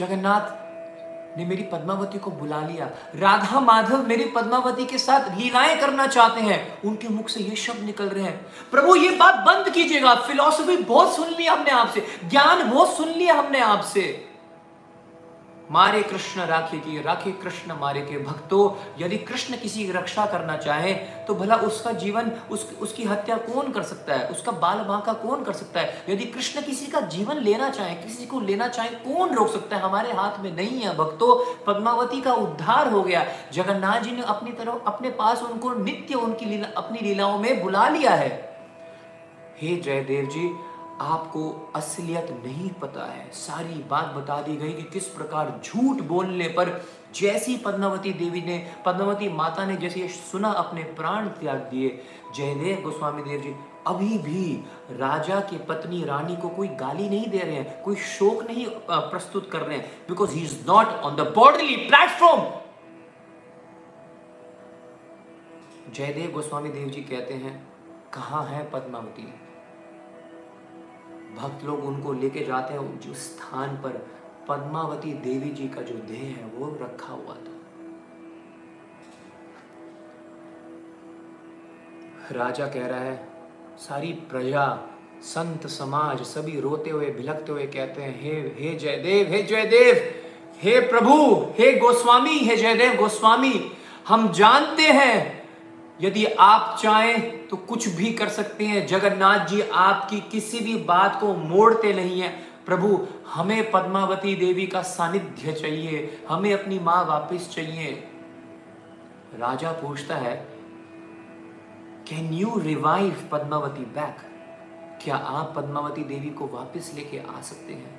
जगन्नाथ ने मेरी पद्मावती को बुला लिया राधा माधव मेरी पद्मावती के साथ लीलाएं करना चाहते हैं उनके मुख से ये शब्द निकल रहे हैं प्रभु ये बात बंद कीजिएगा फिलॉसफी बहुत सुन लिया हमने आपसे ज्ञान बहुत सुन लिया हमने आपसे मारे कृष्ण राखी की राखी कृष्ण मारे के भक्तों यदि कृष्ण किसी की रक्षा करना चाहे तो भला उसका जीवन उस उसकी हत्या कौन कर सकता है उसका बाल बांका कौन कर सकता है यदि कृष्ण किसी का जीवन लेना चाहे किसी को लेना चाहे कौन रोक सकता है हमारे हाथ में नहीं है भक्तों पद्मावती का उद्धार हो गया जगन्नाथ जी ने अपनी तरफ अपने पास उनको नित्य उनकी लीला अपनी लीलाओं में बुला लिया है हे जयदेव जी आपको असलियत नहीं पता है सारी बात बता दी गई कि किस प्रकार झूठ बोलने पर जैसी पद्मावती देवी ने पद्मावती माता ने जैसे सुना अपने प्राण त्याग दिए जयदेव गोस्वामी देव जी अभी भी राजा की पत्नी रानी को कोई गाली नहीं दे रहे हैं कोई शोक नहीं प्रस्तुत कर रहे हैं because he is not on the बॉर्डरली platform Jaydev Goswami Dev ji कहते हैं कहा है पद्मावती भक्त लोग उनको लेके जाते हैं जो स्थान पर पद्मावती देवी जी का जो देह है वो रखा हुआ था राजा कह रहा है सारी प्रजा संत समाज सभी रोते हुए भिलकते हुए कहते हैं हे हे जयदेव हे जयदेव हे प्रभु हे गोस्वामी हे जयदेव गोस्वामी हम जानते हैं यदि आप चाहें तो कुछ भी कर सकते हैं जगन्नाथ जी आपकी किसी भी बात को मोड़ते नहीं है प्रभु हमें पद्मावती देवी का सानिध्य चाहिए हमें अपनी मां वापस चाहिए राजा पूछता है can you revive Padmavati back क्या आप पद्मावती देवी को वापस लेके आ सकते हैं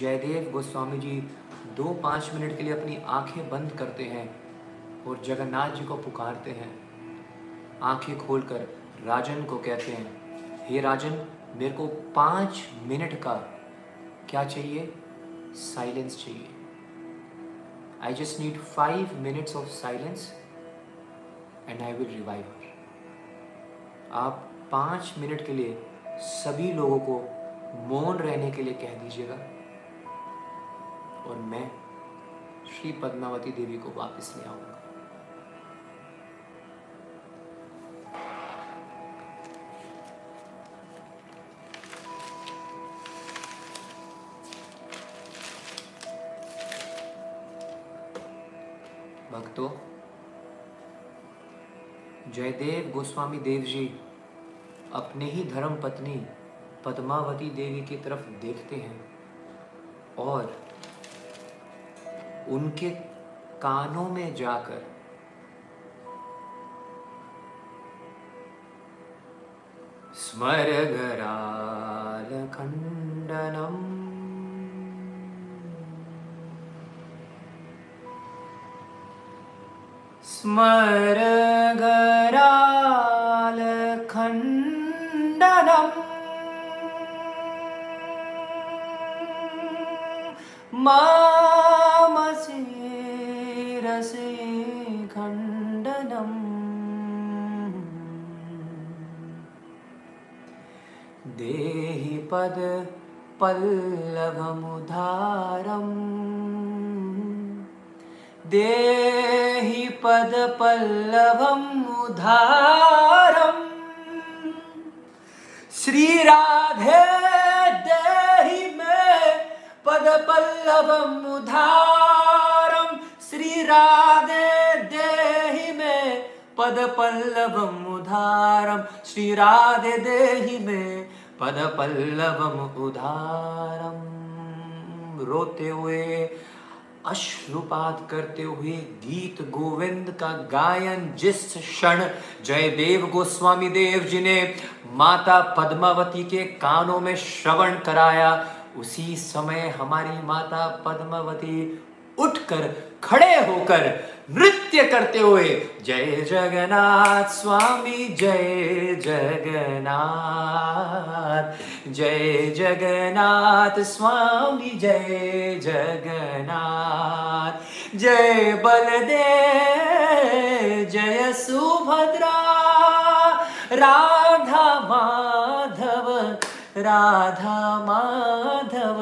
जयदेव गोस्वामी जी दो पांच मिनट के लिए अपनी आंखें बंद करते हैं और जगन्नाथ जी को पुकारते हैं आंखें खोलकर राजन को कहते हैं हे राजन मेरे को पाँच मिनट का क्या चाहिए साइलेंस चाहिए I just need five minutes of silence and I will revive आप पाँच मिनट के लिए सभी लोगों को मौन रहने के लिए कह दीजिएगा और मैं श्री पद्मावती देवी को वापस ले आऊँगा भक्तों जयदेव गोस्वामी देव जी अपने ही धर्म पत्नी पद्मावती देवी की तरफ देखते हैं और उनके कानों में जाकर स्मरगराल खंडनम स्मरगरालखण्डनम् मामसि खण्डनम् देहि पद पल्लवमुदारम् देहि उधारम श्री राधे देहि मे उधारम श्री राधे देहि मे उधारम श्री राधे देहि मे पल्लव उधारम रोते हुए अश्रुपात करते हुए गीत गोविंद का गायन जिस क्षण जयदेव गोस्वामी देव जी ने माता पद्मावती के कानों में श्रवण कराया उसी समय हमारी माता पद्मावती उठकर खड़े होकर नृत्य करते हुए जय जगन्नाथ स्वामी जय जगन्नाथ जय जगन्नाथ स्वामी जय जगन्नाथ जय बलदेव जय सुभद्रा राधा माधव राधा माधव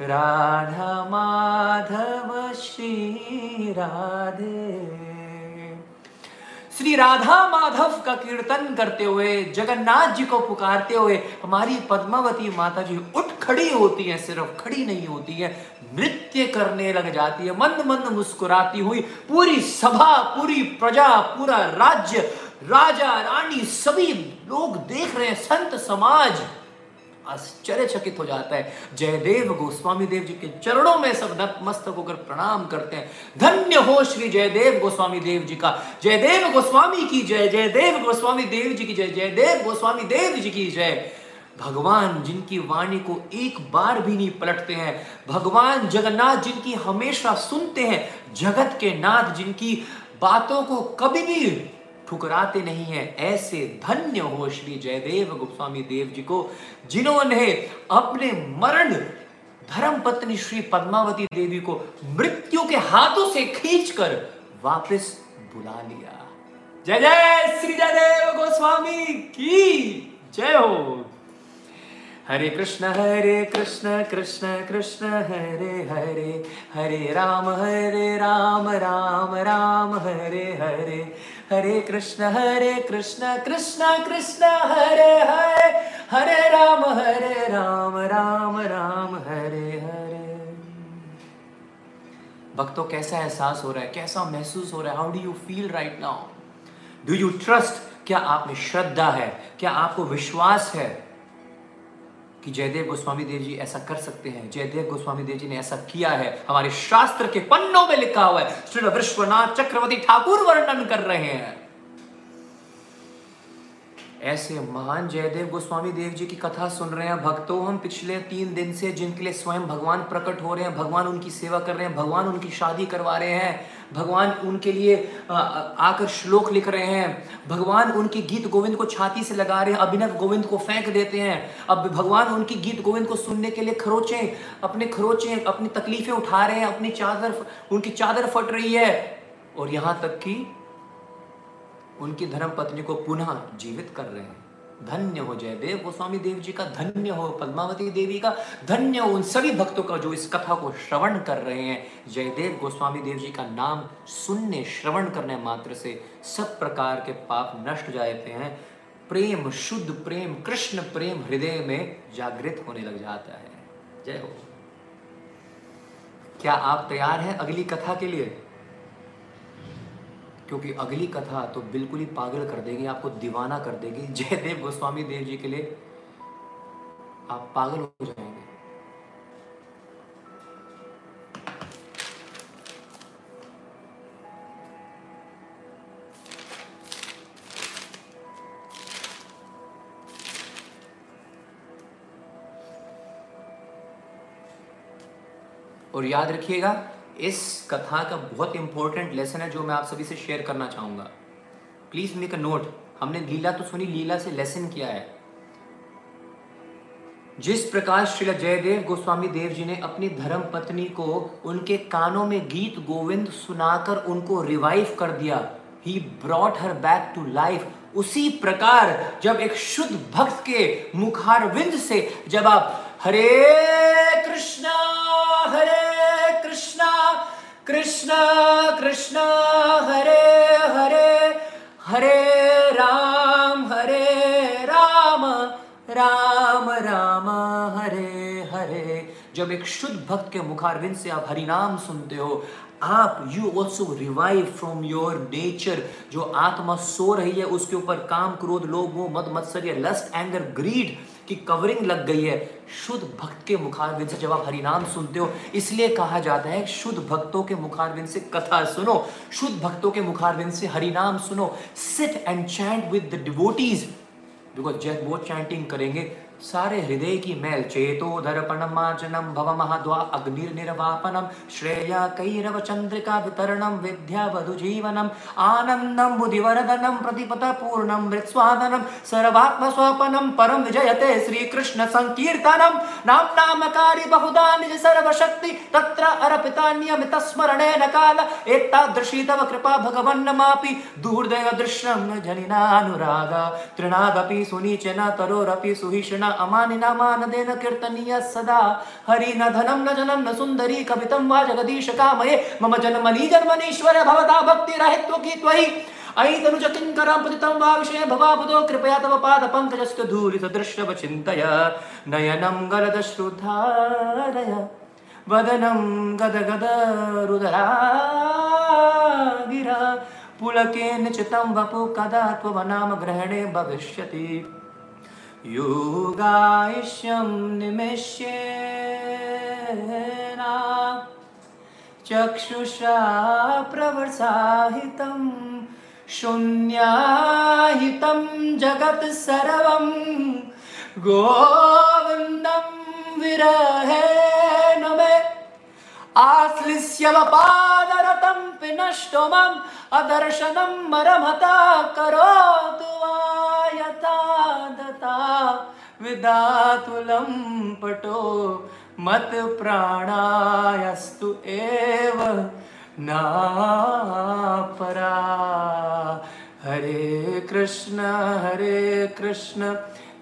राधा माधव श्री राधे श्री राधा माधव का कीर्तन करते हुए जगन्नाथ जी को पुकारते हुए हमारी पद्मावती माता जी उठ खड़ी होती है सिर्फ खड़ी नहीं होती है नृत्य करने लग जाती है मंद मंद मुस्कुराती हुई पूरी सभा पूरी प्रजा पूरा राज्य राजा रानी सभी लोग देख रहे हैं संत समाज आश्चर्यचकित हो जाता है जयदेव गोस्वामी देव जी के चरणों में सब नतमस्तक होकर प्रणाम करते हैं धन्य हो श्री जयदेव गोस्वामी देव जी का जयदेव गोस्वामी की जय जयदेव गोस्वामी देव जी की जय जयदेव गोस्वामी देव जी की जय भगवान जिनकी वाणी को एक बार भी नहीं पलटते हैं भगवान जगन्नाथ जिनकी हमेशा सुनते हैं जगत के नाथ जिनकी बातों को कभी भी ठुकराते नहीं है ऐसे धन्य हो श्री जयदेव गोस्वामी देव जी को जिन्होंने अपने मरण धर्म पत्नी श्री पद्मावती देवी को मृत्यु के हाथों से खींचकर वापस बुला लिया जय जय श्री जयदेव गोस्वामी की जय हो हरे कृष्ण हरे कृष्ण कृष्ण कृष्ण हरे हरे हरे राम हरे राम राम राम हरे हरे हरे कृष्ण हरे कृष्ण कृष्ण कृष्ण हरे हरे हरे राम हरे राम राम राम हरे हरे भक्तों कैसा एहसास हो रहा है कैसा महसूस हो रहा है how do you feel right now do you trust क्या आप में श्रद्धा है क्या आपको विश्वास है कि जयदेव गोस्वामी देव जी ऐसा कर सकते हैं जयदेव गोस्वामी देव जी ने ऐसा किया है हमारे शास्त्र के पन्नों में लिखा हुआ है श्री विश्वनाथ चक्रवर्ती ठाकुर वर्णन कर रहे हैं ऐसे महान जयदेव गोस्वामी देव जी की कथा सुन रहे हैं भक्तों हम पिछले तीन दिन से जिनके लिए स्वयं भगवान प्रकट हो रहे हैं भगवान उनकी सेवा कर रहे हैं भगवान उनकी शादी करवा रहे हैं भगवान उनके लिए आकर श्लोक लिख रहे हैं भगवान उनके गीत गोविंद को छाती से लगा रहे हैं अभिनव गोविंद को फेंक देते हैं अब भगवान उनकी गीत गोविंद को सुनने के लिए खरोचे अपने खरोचे अपनी तकलीफें उठा रहे हैं अपनी चादर उनकी चादर फट रही है और यहाँ तक कि उनकी धर्म पत्नी को पुनः जीवित कर रहे हैं धन्य हो जयदेव गोस्वामी देव जी का धन्य हो पद्मावती देवी का धन्य हो उन सभी भक्तों का जो इस कथा को श्रवण कर रहे हैं जयदेव गोस्वामी देव जी का नाम सुनने श्रवण करने मात्र से सब प्रकार के पाप नष्ट जाते हैं प्रेम शुद्ध प्रेम कृष्ण प्रेम हृदय में जागृत होने लग जाता है जय हो क्या आप तैयार हैं अगली कथा के लिए क्योंकि अगली कथा तो बिल्कुल ही पागल कर देगी आपको दीवाना कर देगी [laughs] जयदेव गोस्वामी देव जी के लिए आप पागल हो जाएंगे और याद रखिएगा इस कथा का बहुत इंपॉर्टेंट लेसन है जो मैं आप सभी से शेयर करना चाहूंगा प्लीज़ मेक अ नोट हमने लीला तो सुनी लीला से लेसन किया है जिस प्रकार श्री जयदेव गोस्वामी देव जी ने अपनी धर्म पत्नी को उनके कानों में गीत गोविंद सुनाकर उनको रिवाइव कर दिया he brought her back to life उसी प्रकार जब एक शुद्ध भक्त के मुखारविंद से जब आप हरे कृष्णा हरे कृष्णा कृष्णा कृष्णा हरे हरे हरे राम हरे राम राम राम हरे हरे जब एक शुद्ध भक्त के मुखारविंद से आप हरिनाम सुनते हो आप you also revive from your nature जो आत्मा सो रही है उसके ऊपर काम क्रोध लोभ मोह मत मत्सर्य लस्ट एंगर ग्रीड कि कवरिंग लग गई है शुद्ध भक्त के मुखारविंद से जब आप हरिनाम सुनते हो इसलिए कहा जाता है शुद्ध भक्तों के मुखारविंद से कथा सुनो शुद्ध भक्तों के मुखारविंद से हरिनाम सुनो sit and chant with the devotees because जब वो चैंटिंग करेंगे सारे हृदय की मैल चेतो दर्पणम भव महाद्वा अग्निर्निर्वापनम श्रेया कैरव चंद्रिका वितरणम विद्या वधु जीवनम आनंदम बुद्धिवर्धनम प्रतिपत पूर्णम मृत्स्वादनम सर्वात्म स्वपनम परम विजयते श्री कृष्ण संकीर्तनम नाम नाम नामकारी बहुधा निज सर्वशक्ति तत्र अर्पिता नियमित न काल एतादृशी तव कृपा भगवन्नमापि दूरदेव दृश्यम जनिनानुराग तृणादपि सुनीचना तरोरपि सुहिष्णा अमानिनामानदेन कीर्तनीय सदा हरि न धनं न जनं न सुन्दरी कवितं वा जगदीश कामये मम जन्मनि जन्मनीश्वर भवता भक्तिरहित्वकी त्वयि ऐदनुजकिङ्करं पतितं वा विषये भवाबुधो कृपया तव पादपङ्कजस्य धूरितदृश्यव चिन्तय नयनं गरदश्रुधारय वदनं गद गद रुदरा पुलकेन चितं वपु कदा त्वमनाम ग्रहणे भविष्यति योगायुष्यं निमेष्येना चक्षुषा प्रवसाहितं शून्याहितं जगत् सर्वं गोविन्दं विरहे नमे आश्लिष्यमपादरतं आश्लिष्यपादरतं दर्शनं मरमता करोतु आयता दता विदातुलं पटो मत् प्राणायस्तु एव नापरा हरे कृष्ण हरे कृष्ण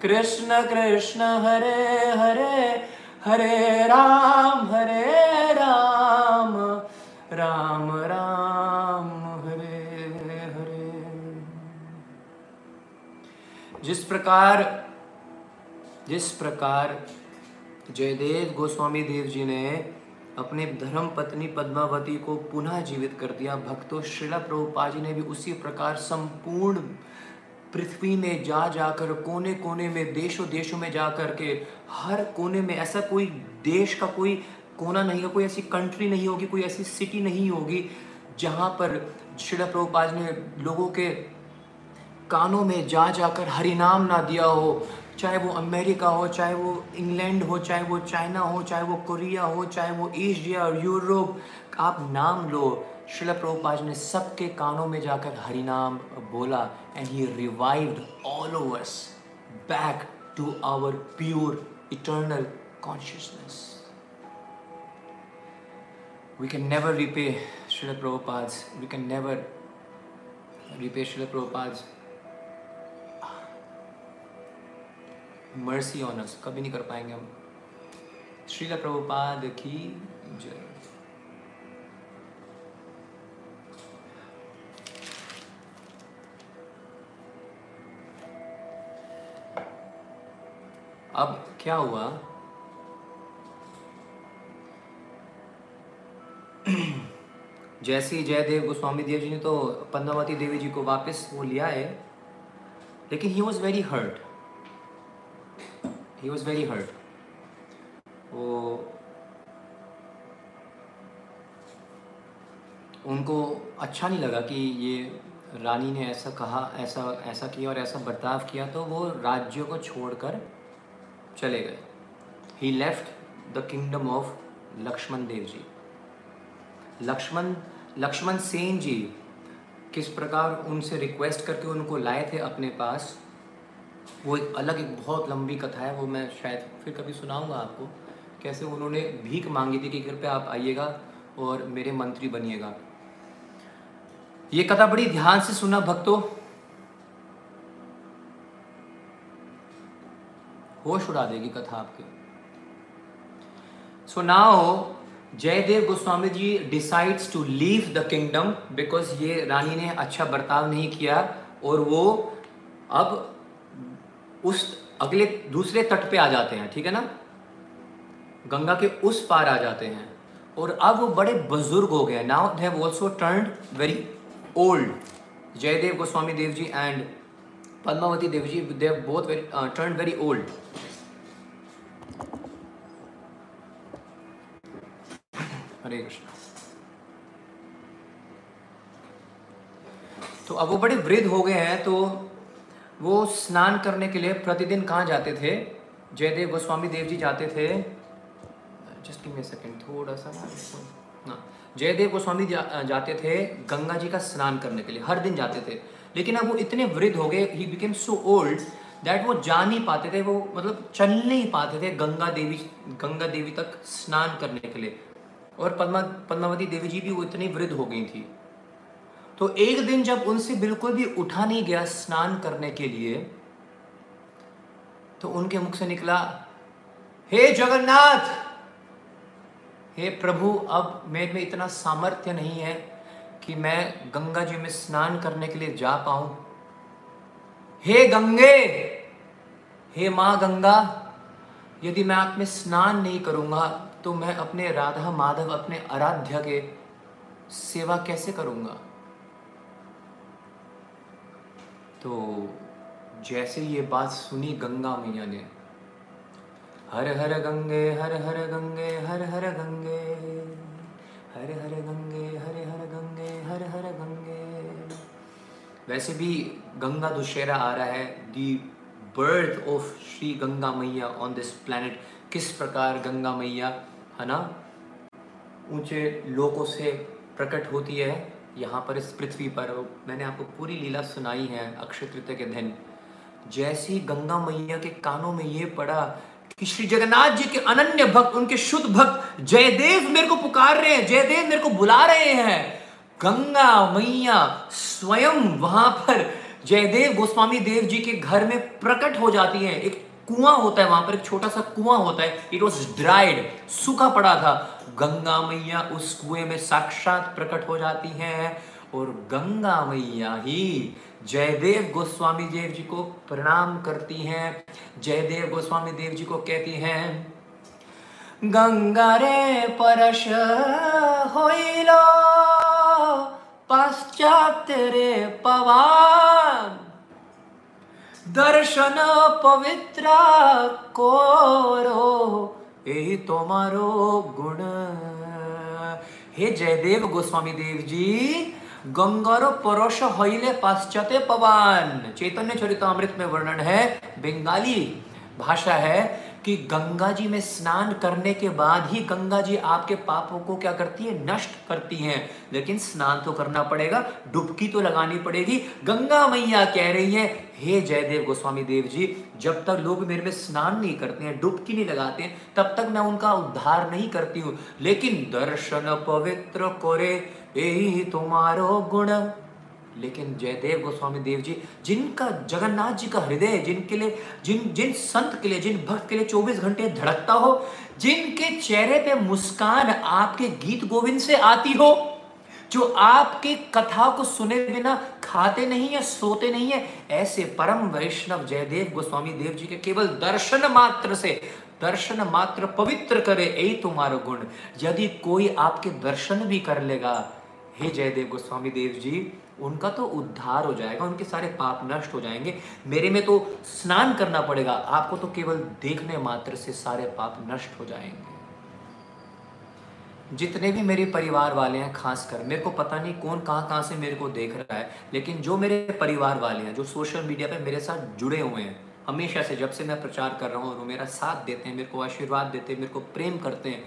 कृष्ण कृष्ण हरे हरे हरे राम हरे राम राम राम जिस प्रकार जिस प्रकार जयदेव गोस्वामी देव जी ने अपने धर्म पत्नी पद्मावती को पुनः जीवित कर दिया भक्तों श्रीला प्रभुपा जी ने भी उसी प्रकार संपूर्ण पृथ्वी में जा जाकर कोने कोने में देशों देशों में जा कर के हर कोने में ऐसा कोई देश का कोई कोना नहीं होगा कोई ऐसी कंट्री नहीं होगी कोई ऐसी सिटी नहीं होगी जहाँ पर श्रीला प्रभुपाद ने लोगों के कानों में जा जाकर हरिनाम ना दिया हो चाहे वो अमेरिका हो चाहे वो इंग्लैंड हो चाहे वो चाइना हो चाहे वो कोरिया हो चाहे वो एशिया और यूरोप आप नाम लो शिल प्रभुपाज ने सबके कानों में जाकर हरिनाम बोला and he revived all of back to our pure eternal consciousness we can never repay शिल Prabhupada's we can never repay शिल प्रभुपाज मर्सी ऑन अस कभी नहीं कर पाएंगे हम श्रीला प्रभुपाद की जय अब क्या हुआ [clears throat] जैसे जयदेव गोस्वामी देव जी ने तो पन्नावती देवी जी को वापस वो लिया है लेकिन he was very hurt he was very hurt वो उनको अच्छा नहीं लगा कि ये रानी ने ऐसा कहा ऐसा ऐसा किया और ऐसा बर्ताव किया तो वो राज्यों को छोड़कर चले गए he left the kingdom of Lakshman Dev ji Lakshman Lakshman Sen ji किस प्रकार उनसे रिक्वेस्ट करके उनको लाए थे अपने पास वो एक अलग एक बहुत लंबी कथा है वो मैं शायद फिर कभी सुनाऊंगा आपको कैसे उन्होंने भीख मांगी थी कि कृपया आप आइएगा और मेरे मंत्री बनिएगा ये कथा बड़ी ध्यान से सुना भक्तों होश उड़ा देगी कथा आपके so now Jaydev Goswami ji decides to leave the kingdom because ये रानी ने अच्छा बर्ताव नहीं किया और वो अब उस अगले दूसरे तट पे आ जाते हैं ठीक है ना गंगा के उस पार आ जाते हैं और अब वो बड़े बुजुर्ग हो गए now they have also turn very old Jaydev Goswami Dev ji and Padmavati Dev ji they both very turn very old Hare Krishna तो अब वो बड़े वृद्ध हो गए हैं तो वो स्नान करने के लिए प्रतिदिन कहाँ जाते थे जयदेव गोस्वामी देव जी जाते थे जस्ट मे सेकेंड थोड़ा सा ना जयदेव गोस्वामी जा, जाते थे गंगा जी का स्नान करने के लिए हर दिन जाते थे लेकिन अब वो इतने वृद्ध हो गए he became so old that वो जा नहीं पाते थे वो मतलब चल नहीं पाते थे गंगा देवी गंगा देवी तक स्नान करने के लिए और पद्मा पद्मावती देवी जी भी वो इतनी वृद्ध हो गई थी तो एक दिन जब उनसे बिल्कुल भी उठा नहीं गया स्नान करने के लिए तो उनके मुख से निकला हे hey जगन्नाथ हे hey प्रभु अब मेरे में इतना सामर्थ्य नहीं है कि मैं गंगा जी में स्नान करने के लिए जा पाऊं हे hey गंगे हे माँ गंगा यदि मैं आप में स्नान नहीं करूंगा तो मैं अपने राधा माधव अपने आराध्य के सेवा कैसे करूँगा तो जैसे ये बात सुनी गंगा मैया ने हर हर गंगे हर हर गंगे हर हर गंगे हर हर गंगे हर हर गंगे हर हर गंगे वैसे भी गंगा दुशहरा आ रहा है the birth of Shri Ganga मैया ऑन दिस प्लानट किस प्रकार गंगा मैया है ना ऊंचे लोगों से प्रकट होती है यहाँ पर इस पृथ्वी पर मैंने आपको पूरी लीला सुनाई है अक्षय तृतीय के दिन जैसे ही गंगा मैया के कानों में ये पड़ा कि श्री जगन्नाथ जी के अनन्य भक्त उनके शुद्ध भक्त जयदेव मेरे को पुकार रहे हैं जयदेव मेरे को बुला रहे हैं गंगा मैया स्वयं वहां पर जयदेव गोस्वामी देव जी के घर में प्रकट हो जाती है एक कुआं होता है वहां पर एक छोटा सा कुआं होता है इट वॉज ड्राइड सूखा पड़ा था गंगा मैया उस कुएं में साक्षात प्रकट हो जाती हैं और गंगा मैया ही जयदेव गोस्वामी देव जी को प्रणाम करती हैं जयदेव गोस्वामी देव जी को कहती हैं गंगा रे परश होइलो पश्चात रे पवान दर्शन पवित्र कोरो यही तुम्हारो गुण हे जयदेव गोस्वामी देव जी गंगारो परोश हईले पाश्चात्य पवन चैतन्य चरित अमृत में वर्णन है बंगाली भाषा है कि गंगा जी में स्नान करने के बाद ही गंगा जी आपके पापों को क्या करती है नष्ट करती हैं लेकिन स्नान तो करना पड़ेगा डुबकी तो लगानी पड़ेगी गंगा मैया कह रही है हे जयदेव गोस्वामी देव जी जब तक लोग मेरे में स्नान नहीं करते हैं डुबकी नहीं लगाते हैं तब तक मैं उनका उद्धार नहीं करती हूँ लेकिन दर्शन पवित्र करे यही तुम्हारो गुण लेकिन जयदेव गोस्वामी देव जी जिनका जगन्नाथ जी का हृदय जिनके लिए जिन जिन संत के लिए जिन भक्त के लिए 24 घंटे धड़कता हो जिनके चेहरे पे मुस्कान आपके गीत गोविंद से आती हो जो आपके कथा को सुने बिना खाते नहीं है सोते नहीं है ऐसे परम वैष्णव जयदेव गोस्वामी देव जी के केवल दर्शन मात्र से दर्शन मात्र पवित्र करे यही तुम्हारो गुण यदि कोई आपके दर्शन भी कर लेगा हे जयदेव गोस्वामी देव जी उनका तो उद्धार हो जाएगा उनके सारे पाप नष्ट हो जाएंगे मेरे में तो स्नान करना पड़ेगा आपको तो केवल देखने मात्र से सारे पाप नष्ट हो जाएंगे जितने भी मेरे परिवार वाले हैं खासकर मेरे को पता नहीं कौन कहां कहां से मेरे को देख रहा है लेकिन जो मेरे परिवार वाले हैं जो सोशल मीडिया पे मेरे साथ जुड़े हुए हैं हमेशा से जब से मैं प्रचार कर रहा हूँ और मेरा साथ देते हैं मेरे को आशीर्वाद देते हैं मेरे को प्रेम करते हैं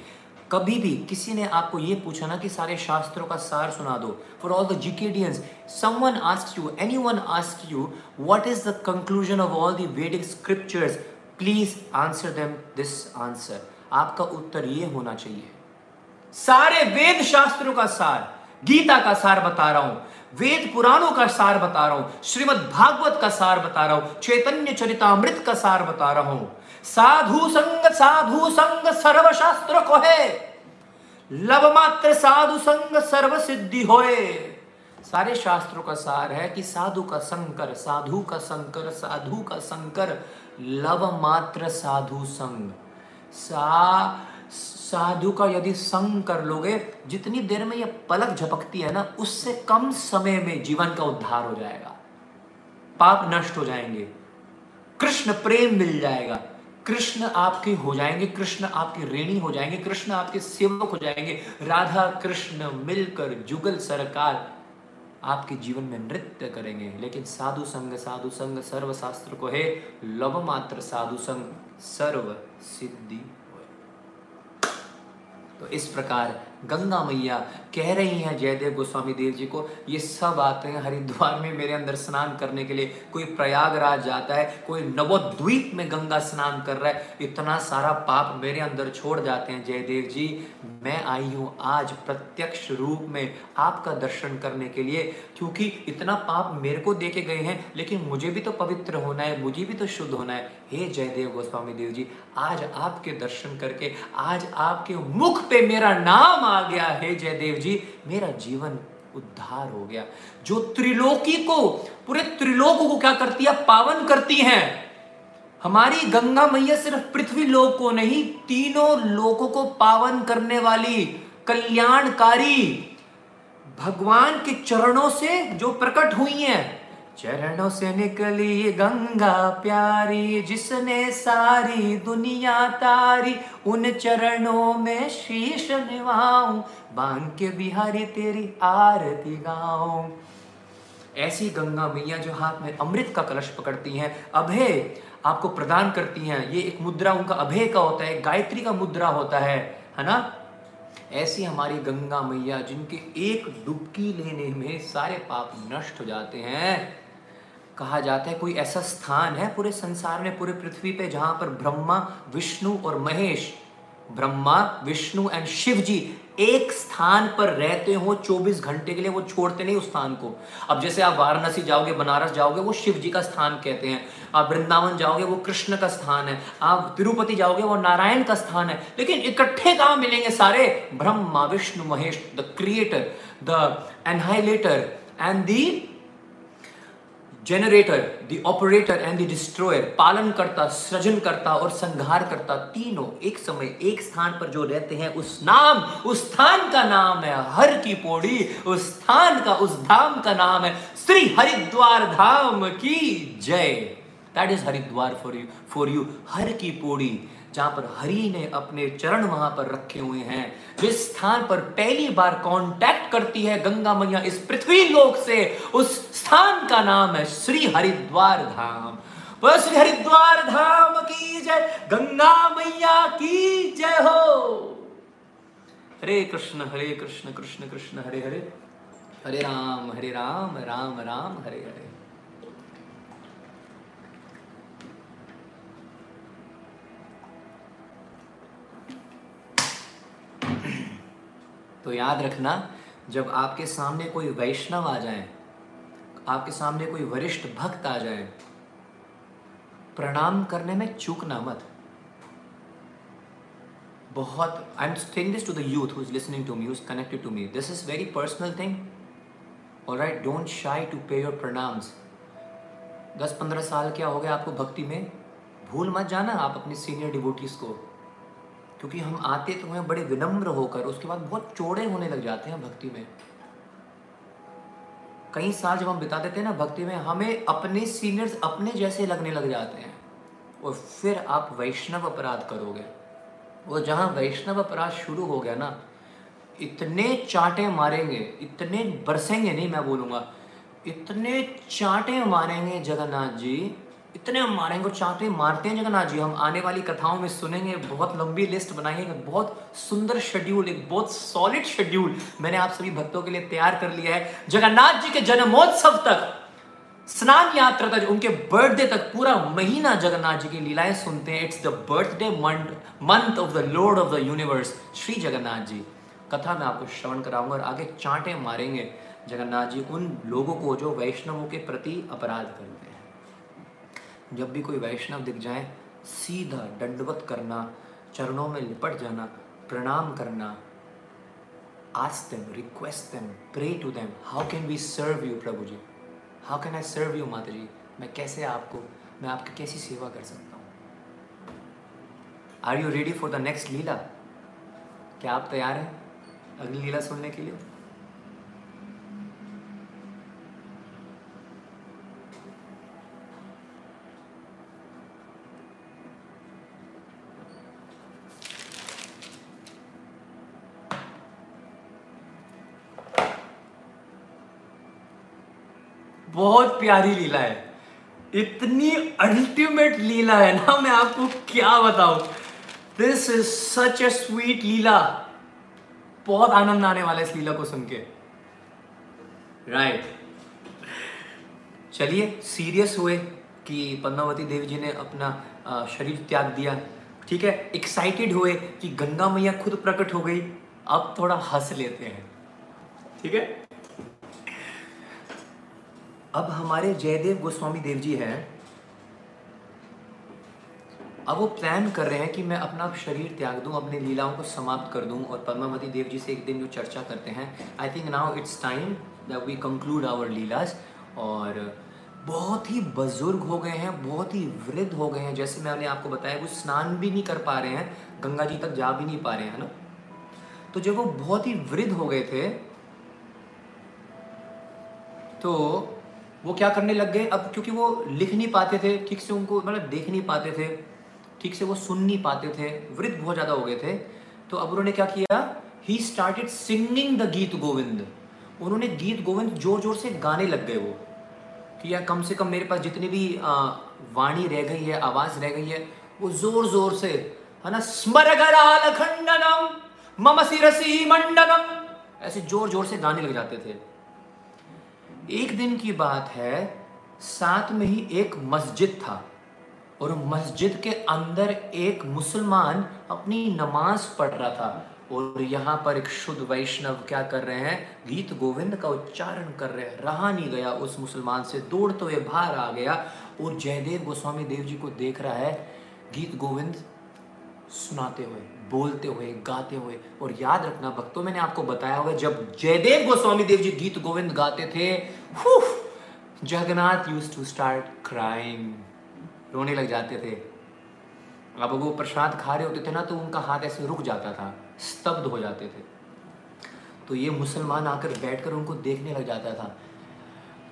कभी भी किसी ने आपको ये पूछा ना कि सारे शास्त्रों का सार सुना दो फॉर ऑल द जिकेडियंस someone ask you anyone ask you what is the conclusion of all the scriptures please answer them this answer आपका उत्तर ये होना चाहिए सारे वेद शास्त्रों का सार गीता का सार बता रहा हूं वेद पुराणों का सार बता रहा हूं श्रीमद भागवत का सार बता रहा हूं चैतन्य चरितमृत का सार बता रहा हूं साधु संग साधु संग सर्व को है लव मात्र साधु संग सर्व सिद्धि होए सारे शास्त्रों का सार है कि साधु का संकर साधु का संकर साधु का संकर लव मात्र साधु संग सा साधु का यदि संग कर लोगे जितनी देर में यह पलक झपकती है ना उससे कम समय में जीवन का उद्धार हो जाएगा पाप नष्ट हो जाएंगे कृष्ण प्रेम मिल जाएगा कृष्ण आपके हो जाएंगे कृष्ण आपके ऋणी हो जाएंगे कृष्ण आपके सेवक हो जाएंगे राधा कृष्ण मिलकर जुगल सरकार आपके जीवन में नृत्य करेंगे लेकिन साधु संग साधु संग सर्व शास्त्र को है लव मात्र साधु संग सर्व सिद्धि तो इस प्रकार गंगा मैया कह रही हैं जयदेव गोस्वामी देव जी को ये सब आते हैं हरिद्वार में मेरे अंदर स्नान करने के लिए कोई प्रयागराज जाता है कोई नवोद्वीप में गंगा स्नान कर रहा है इतना सारा पाप मेरे अंदर छोड़ जाते हैं जयदेव जी मैं आई हूँ आज प्रत्यक्ष रूप में आपका दर्शन करने के लिए क्योंकि इतना पाप मेरे को देखे गए हैं लेकिन मुझे भी तो पवित्र होना है मुझे भी तो शुद्ध होना है हे जयदेव गोस्वामी देव जी आज आपके दर्शन करके आज आपके मुख पे मेरा नाम आ गया है जयदेव जी मेरा जीवन उद्धार हो गया जो त्रिलोकी को पूरे त्रिलोक को क्या करती है पावन करती हैं हमारी गंगा मैया सिर्फ पृथ्वी लोक को नहीं तीनों लोकों को पावन करने वाली कल्याणकारी भगवान के चरणों से जो प्रकट हुई हैं चरणों से निकली गंगा प्यारी जिसने सारी दुनिया तारी उन चरणों में शीश निवाऊं बांध के बिहारी तेरी आरती गाऊं ऐसी गंगा मैया जो हाथ में अमृत का कलश पकड़ती हैं अभय आपको प्रदान करती हैं ये एक मुद्रा उनका अभय का होता है गायत्री का मुद्रा होता है है ना ऐसी हमारी गंगा मैया जिनके एक डुबकी लेने में सारे पाप नष्ट हो जाते हैं कहा जाता है कोई ऐसा स्थान है पूरे संसार में पूरे पृथ्वी पे जहां पर ब्रह्मा विष्णु और महेश ब्रह्मा विष्णु एंड शिव जी एक स्थान पर रहते हो 24 घंटे के लिए वो छोड़ते नहीं उस स्थान को अब जैसे आप वाराणसी जाओगे बनारस जाओगे वो शिव जी का स्थान कहते हैं आप वृंदावन जाओगे वो कृष्ण का स्थान है आप तिरुपति जाओगे वो नारायण का स्थान है लेकिन इकट्ठे कहाँ मिलेंगे सारे Brahma Vishnu Mahesh the creator the annihilator and the generator the operator and the destroyer पालन करता सृजन करता और संघार करता तीनों एक समय एक स्थान पर जो रहते हैं उस नाम उस स्थान का नाम है हर की पौड़ी उस स्थान का उस धाम का नाम है श्री हरिद्वार धाम की जय that is Haridwar for you for you Har की पौड़ी जहां पर हरि ने अपने चरण वहां पर रखे हुए हैं जिस स्थान पर पहली बार कांटेक्ट करती है गंगा मैया इस पृथ्वी लोक से उस स्थान का नाम है श्री हरिद्वार धाम बोलो श्री हरिद्वार धाम की जय गंगा मैया की जय हो हरे कृष्ण हरे कृष्ण कृष्ण कृष्ण हरे हरे हरे राम हरे राम राम राम हरे हरे तो याद रखना जब आपके सामने कोई वैष्णव आ जाए आपके सामने कोई वरिष्ठ भक्त आ जाए प्रणाम करने में चूकना मत बहुत I am thing this to the youth who is listening to me is connected to me this is very personal thing और right don't shy to pay your प्रणाम्स दस पंद्रह साल क्या हो गया आपको भक्ति में भूल मत जाना आप अपने सीनियर डिबोटीज़ को क्योंकि हम आते तो हैं बड़े विनम्र होकर उसके बाद बहुत चौड़े होने लग जाते हैं भक्ति में कई साल जब हम बिता देते हैं ना भक्ति में हमें अपने सीनियर्स अपने जैसे लगने लग जाते हैं और फिर आप वैष्णव अपराध करोगे और जहाँ वैष्णव अपराध शुरू हो गया ना इतने चाटे मारेंगे इतने बरसेंगे नहीं मैं बोलूँगा इतने चाटे मारेंगे जगन्नाथ जी इतने हम मारेंगे चाहते हैं मारते हैं जगन्नाथ जी हम आने वाली कथाओं में सुनेंगे बहुत लंबी लिस्ट बनाएंगे बहुत सुंदर शेड्यूल एक बहुत सॉलिड शेड्यूल मैंने आप सभी भक्तों के लिए तैयार कर लिया है जगन्नाथ जी के जन्मोत्सव तक स्नान यात्रा तक उनके बर्थडे तक पूरा महीना जगन्नाथ जी की लीलाएं सुनते हैं it's the birthday month of the lord of the universe Shri Jagannath ji कथा में आपको श्रवण कराऊंगा और आगे चांटे मारेंगे जगन्नाथ जी उन लोगों को जो वैष्णवों के प्रति अपराध करते हैं जब भी कोई वैष्णव दिख जाए सीधा दंडवत करना चरणों में लिपट जाना प्रणाम करना ask them, request them, pray to them. How can we serve you Prabhu ji how can I serve you माता जी मैं कैसे आपको मैं आपकी कैसी सेवा कर सकता हूँ are you ready for the next leela क्या आप तैयार हैं अगली लीला सुनने के लिए बहुत प्यारी लीला है इतनी अल्टीमेट लीला है ना मैं आपको क्या बताऊं this is such a sweet leela बहुत आनंद आने वाला है इस लीला को सुन के राइट right. चलिए सीरियस हुए कि पद्मावती देवी जी ने अपना शरीर त्याग दिया ठीक है एक्साइटेड हुए कि गंगा मैया खुद प्रकट हो गई अब थोड़ा हंस लेते हैं ठीक है अब हमारे जयदेव गोस्वामी देव जी हैं अब वो प्लान कर रहे हैं कि मैं अपना शरीर त्याग दूं अपनी लीलाओं को समाप्त कर दूं और पद्मावती देव जी से एक दिन जो चर्चा करते हैं I think now it's time that we conclude our लीलाज और बहुत ही बुजुर्ग हो गए हैं बहुत ही वृद्ध हो गए हैं जैसे मैंने आपको बताया वो स्नान भी नहीं कर पा रहे हैं गंगा जी तक जा भी नहीं पा रहे हैं ना तो जब वो बहुत ही वृद्ध हो गए थे तो वो क्या करने लग गए अब क्योंकि वो लिख नहीं पाते थे ठीक से उनको मतलब देख नहीं पाते थे ठीक से वो सुन नहीं पाते थे वृद्ध बहुत ज़्यादा हो गए थे तो अब उन्होंने क्या किया ही स्टार्टेड सिंगिंग द गीत गोविंद उन्होंने गीत गोविंद जोर जोर से गाने लग गए वो कि यार कम से कम मेरे पास जितनी भी वाणी रह गई है आवाज़ रह गई है वो जोर जोर से है ना स्मरगराल खंडनम मम सिरसी मंडनम ऐसे जोर जोर से गाने लग जाते थे एक दिन की बात है साथ में ही एक मस्जिद था और मस्जिद के अंदर एक मुसलमान अपनी नमाज पढ़ रहा था और यहाँ पर एक शुद्ध वैष्णव क्या कर रहे हैं गीत गोविंद का उच्चारण कर रहे हैं रहा नहीं गया उस मुसलमान से दौड़ते तो हुए बाहर आ गया और जयदेव गोस्वामी देव जी को देख रहा है गीत गोविंद सुनाते हुए बोलते हुए गाते हुए और याद रखना भक्तों मैंने आपको बताया हुआ जब जयदेव गोस्वामी देव जी गीत गोविंद गाते थे Jagannath use to start crying रोने लग जाते थे अब वो प्रसाद खा रहे होते थे ना तो उनका हाथ ऐसे रुक जाता था स्तब्ध हो जाते थे तो ये मुसलमान आकर बैठकर उनको देखने लग जाता था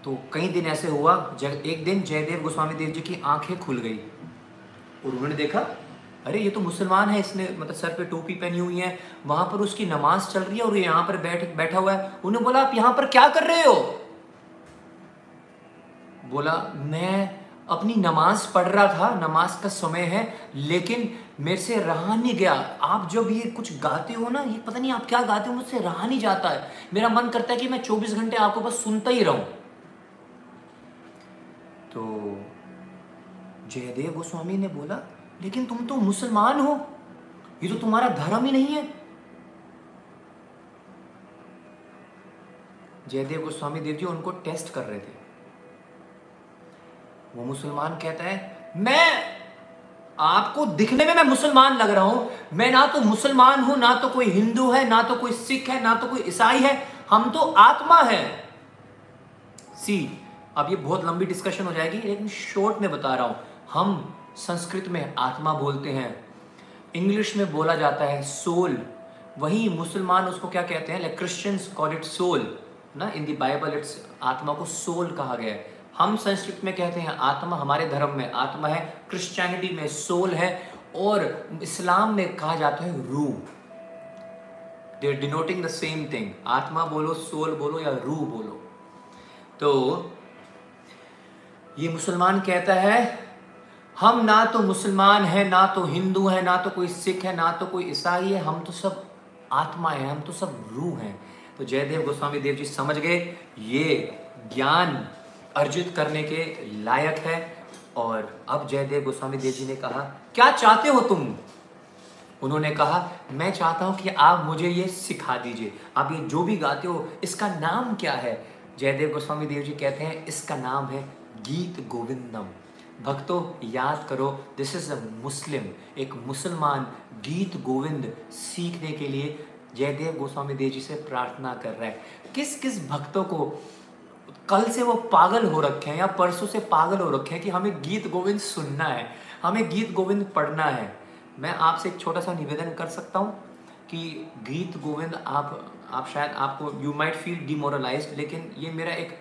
तो कई दिन ऐसे हुआ जब एक दिन जयदेव गोस्वामी देव जी की आंखें खुल गई और उन्होंने देखा अरे ये तो मुसलमान है इसने मतलब सर पे टोपी पहनी हुई है वहां पर उसकी नमाज चल रही है और ये यहां पर बैठ बैठा हुआ है उन्हें बोला आप यहां पर क्या कर रहे हो बोला मैं अपनी नमाज पढ़ रहा था नमाज का समय है लेकिन मेरे से रहा नहीं गया आप जब ये कुछ गाते हो ना ये पता नहीं आप क्या गाते हो मुझसे रहा नहीं जाता है मेरा मन करता है कि मैं 24 घंटे आपको बस सुनता ही रहूं तो जयदेव गोस्वामी ने बोला लेकिन तुम तो मुसलमान हो ये तो तुम्हारा धर्म ही नहीं है जयदेव गोस्वामी देव जी उनको टेस्ट कर रहे थे वो मुसलमान कहता है मैं आपको दिखने में मैं मुसलमान लग रहा हूं मैं ना तो मुसलमान हूं ना तो कोई हिंदू है ना तो कोई सिख है ना तो कोई ईसाई है हम तो आत्मा है सी अब ये बहुत लंबी डिस्कशन हो जाएगी लेकिन शॉर्ट में बता रहा हूं हम संस्कृत में आत्मा बोलते हैं इंग्लिश में बोला जाता है सोल वही मुसलमान उसको क्या कहते हैं like Christians call it soul ना इन दी बाइबल इट्स आत्मा को सोल कहा गया है हम संस्कृत में कहते हैं आत्मा हमारे धर्म में आत्मा है क्रिश्चियनिटी में सोल है और इस्लाम में कहा जाता है रू they are denoting the same thing आत्मा बोलो सोल बोलो या रू बोलो तो ये मुसलमान कहता है हम ना तो मुसलमान हैं ना तो हिंदू हैं ना तो कोई सिख है ना तो कोई ईसाई है हम तो सब आत्मा है हम तो सब रूह हैं तो जयदेव गोस्वामी देव जी समझ गए ये ज्ञान अर्जित करने के लायक है और अब जयदेव गोस्वामी देव जी ने कहा क्या चाहते हो तुम उन्होंने कहा मैं चाहता हूँ कि आप मुझे ये सिखा दीजिए आप ये जो भी गाते हो इसका नाम क्या है जयदेव गोस्वामी देव जी कहते हैं इसका नाम है गीत गोविंदम भक्तों याद करो दिस इज़ अ मुस्लिम एक मुसलमान गीत गोविंद सीखने के लिए जयदेव गोस्वामी देव जी से प्रार्थना कर रहा है किस किस भक्तों को कल से वो पागल हो रखे हैं या परसों से पागल हो रखे हैं कि हमें गीत गोविंद सुनना है हमें गीत गोविंद पढ़ना है मैं आपसे एक छोटा सा निवेदन कर सकता हूँ कि गीत गोविंद आप आप शायद आपको यू माइट फील डिमोरलाइज लेकिन ये मेरा एक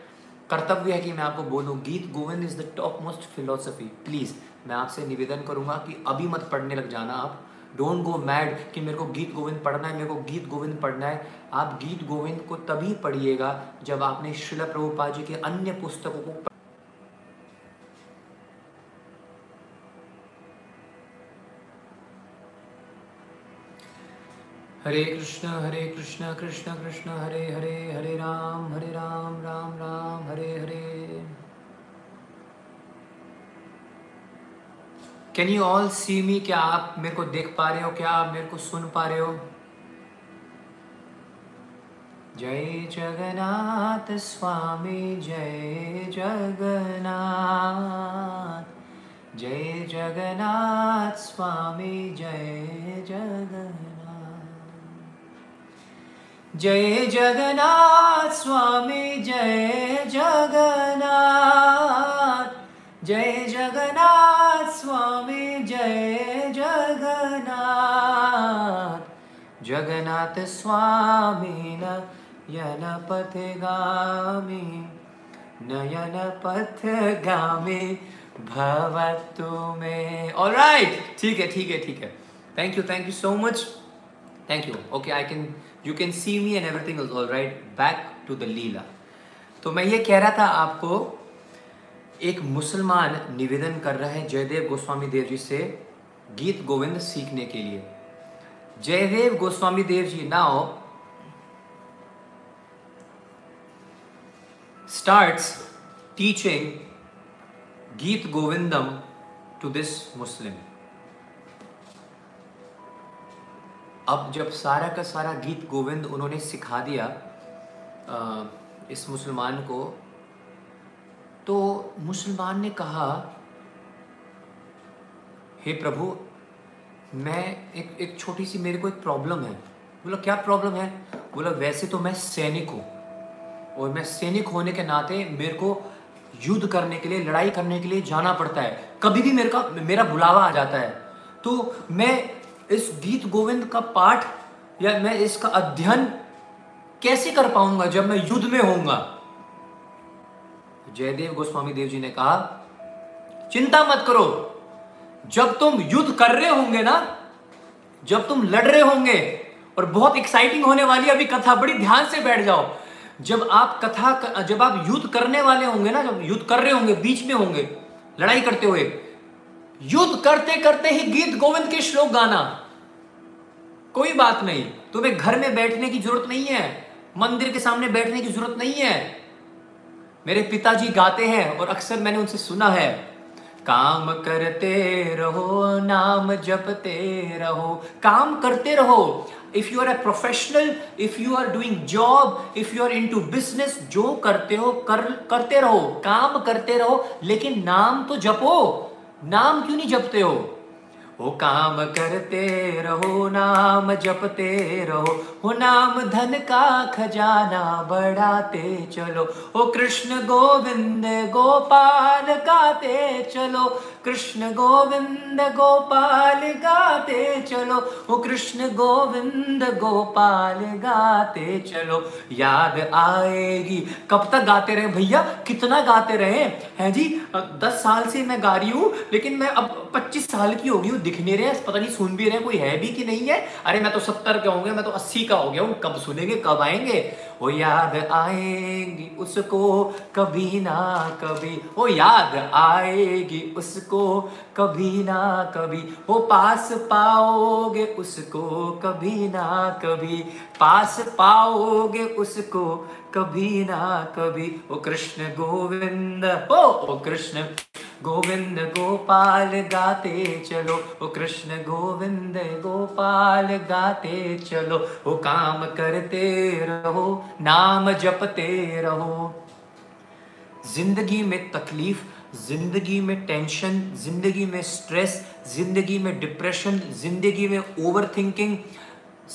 कर्तव्य है कि मैं आपको बोलूँ गीत Govind is the top most philosophy please मैं आपसे निवेदन करूंगा कि अभी मत पढ़ने लग जाना आप डोंट गो मैड कि मेरे को गीत गोविंद पढ़ना है मेरे को गीत गोविंद पढ़ना है आप गीत गोविंद को तभी पढ़िएगा जब आपने शिला प्रभुपा जी के अन्य पुस्तकों को Hare Krishna Hare Krishna Krishna Krishna Hare Hare Hare Ram Hare Ram Ram Ram Hare Hare can you all see me क्या आप मेरे को देख पा रहे हो क्या आप मेरे को सुन पा रहे हो जय जगन्नाथ स्वामी जय जगन्नाथ जय जगन्नाथ स्वामी जय जगन्नाथ जय जगन्नाथ स्वामी जय जगन्नाथ जय जगन्नाथ स्वामी जय जगन्नाथ जगन्नाथ स्वामी नयन गामी नयन गामी भवतु मे ऑलराइट ठीक है ठीक है ठीक है thank you thank you so much thank you okay I can you can see me and everything is all right back to the लीला तो मैं ये कह रहा था आपको एक मुसलमान निवेदन कर रहा है जयदेव गोस्वामी देव जी से गीत गोविंद सीखने के लिए Jayadev Goswami Dev ji now start teaching गीत गोविंदम टू दिस मुस्लिम अब जब सारा का सारा गीत गोविंद उन्होंने सिखा दिया आ, इस मुसलमान को तो मुसलमान ने कहा हे प्रभु मैं एक एक छोटी सी मेरे को एक प्रॉब्लम है बोला क्या प्रॉब्लम है बोला वैसे तो मैं सैनिक हूँ और मैं सैनिक होने के नाते मेरे को युद्ध करने के लिए लड़ाई करने के लिए जाना पड़ता है कभी भी मेरे का मेरा बुलावा आ जाता है तो मैं इस गीत गोविंद का पाठ या मैं इसका अध्ययन कैसे कर पाऊंगा जब मैं युद्ध में होऊंगा जयदेव गोस्वामी देव जी ने कहा चिंता मत करो जब तुम युद्ध कर रहे होंगे ना जब तुम लड़ रहे होंगे और बहुत एक्साइटिंग होने वाली अभी कथा बड़ी ध्यान से बैठ जाओ जब आप कथा जब आप युद्ध करने वाले होंगे ना जब युद्ध कर रहे होंगे बीच में होंगे लड़ाई करते हुए युद्ध करते करते ही गीत गोविंद के श्लोक गाना कोई बात नहीं तुम्हें घर में बैठने की जरूरत नहीं है मंदिर के सामने बैठने की जरूरत नहीं है मेरे पिताजी गाते हैं और अक्सर मैंने उनसे सुना है काम करते रहो नाम जपते रहो काम करते रहो if you are a professional if you are doing job if you are into business जो करते हो कर करते रहो काम करते रहो लेकिन नाम तो जपो नाम क्यों नहीं जपते हो वो काम करते रहो नाम जपते रहो वो नाम धन का खजाना बढ़ाते चलो वो कृष्ण गोविंद गोपाल गाते चलो कृष्ण गोविंद गोपाल गाते चलो ओ कृष्ण गोविंद गोपाल गाते चलो याद आएगी कब तक गाते रहे भैया कितना गाते रहे हैं जी दस साल से मैं गा रही हूँ लेकिन मैं अब पच्चीस साल की हो गई हूँ दिख नहीं रहे पता नहीं सुन भी रहे कोई है भी कि नहीं है अरे मैं तो सत्तर का हो गया मैं तो अस्सी का हो गया हूँ कब सुनेंगे कब आएंगे वो याद आएगी उसको कभी ना कभी वो याद आएगी उसको कभी ना कभी वो पास पाओगे उसको कभी ना कभी पास पाओगे उसको कभी ना कभी वो कृष्ण गोविंद हो कृष्ण गोविंद गोपाल गाते चलो ओ कृष्ण गोविंद गोपाल गाते चलो ओ काम करते रहो नाम जपते रहो जिंदगी में तकलीफ जिंदगी में टेंशन जिंदगी में स्ट्रेस जिंदगी में डिप्रेशन जिंदगी में ओवर थिंकिंग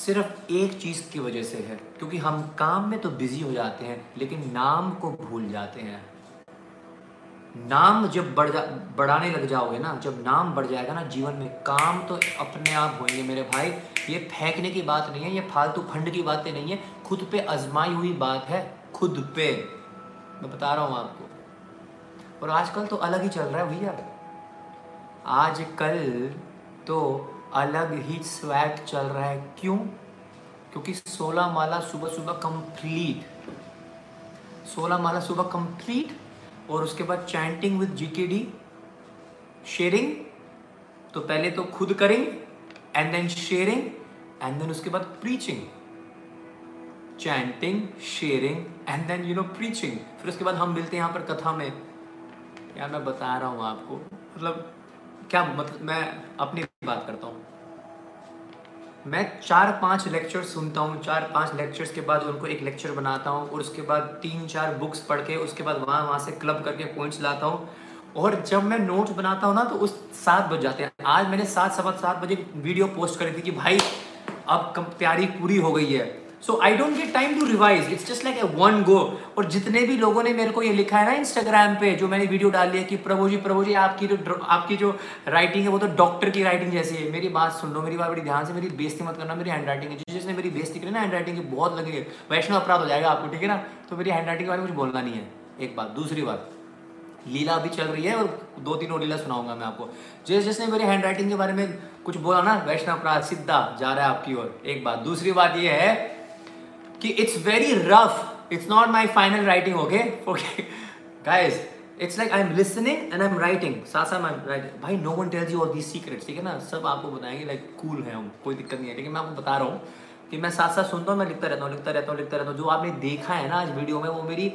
सिर्फ एक चीज़ की वजह से है क्योंकि हम काम में तो बिजी हो जाते हैं लेकिन नाम को भूल जाते हैं नाम जब बढ़ जा बढ़ाने लग जाओगे ना जब नाम बढ़ जाएगा ना जीवन में काम तो अपने आप होंगे मेरे भाई ये फेंकने की बात नहीं है ये फालतू फंड की बातें नहीं है खुद पे आजमाई हुई बात है खुद पे मैं बता रहा हूँ आपको और आजकल तो अलग ही चल रहा है भैया आजकल तो अलग ही स्वैग चल रहा है क्यों क्योंकि सोलह माला सुबह सुबह कंप्लीट सोलह माला सुबह कंप्लीट और उसके बाद चैंटिंग विद जीकेडी शेयरिंग तो पहले तो खुद करेंगे and then sharing and then उसके बाद preaching chanting sharing and then you know preaching फिर उसके बाद हम मिलते हैं यहां पर कथा में यार मैं बता रहा हूं आपको मतलब क्या मतलब मैं अपनी बात करता हूं मैं चार पांच लेक्चर सुनता हूँ चार पांच लेक्चर्स के बाद उनको एक लेक्चर बनाता हूँ और उसके बाद तीन चार बुक्स पढ़ के उसके बाद वहाँ वहाँ से क्लब करके पॉइंट्स लाता हूँ और जब मैं नोट्स बनाता हूँ ना तो उस सात बज जाते हैं आज मैंने सात सवा सात बजे वीडियो पोस्ट करी थी कि भाई अब कम तैयारी पूरी हो गई है so I don't get time to revise it's just like a one go और जितने भी लोगों ने मेरे को ये लिखा है ना इंस्टाग्राम पे जो मैंने वीडियो डाली है कि प्रभु जी प्रभु जी आपकी जो आपकी जो राइटिंग है वो तो डॉक्टर की राइटिंग जैसी है मेरी बात सुन लो मेरी बात बड़ी ध्यान से मेरी बेस्ती मत करना मेरी हैंड राइटिंग है जिस जिसने मेरी बेस्ती करी ना हैंड राइटिंग की बहुत लगी है वैष्णव अपराध हो जाएगा आपको ठीक है ना तो मेरी हैंड राइटिंग के बारे में कुछ बोलना नहीं है एक बात दूसरी बात लीला अभी चल रही है और दो तीन और लीला सुनाऊंगा मैं आपको जिस जिसने मेरी हैंड राइटिंग के बारे में कुछ बोला ना वैष्णव अपराध सीधा जा रहा है आपकी ओर एक बात दूसरी बात यह है कि it's very rough it's not my final writing okay guys it's like I am listening and I am writing साथ साथ राइटिंग भाई no one tells you all the secrets ठीक है ना सब आपको बताएंगे लाइक कूल है हम कोई दिक्कत नहीं है लेकिन मैं आपको बता रहा हूँ कि मैं साथ साथ सुनता हूँ मैं लिखता रहता हूँ लिखता रहता हूँ लिखता रहता हूँ जो आपने देखा है ना आज वीडियो में वो मेरी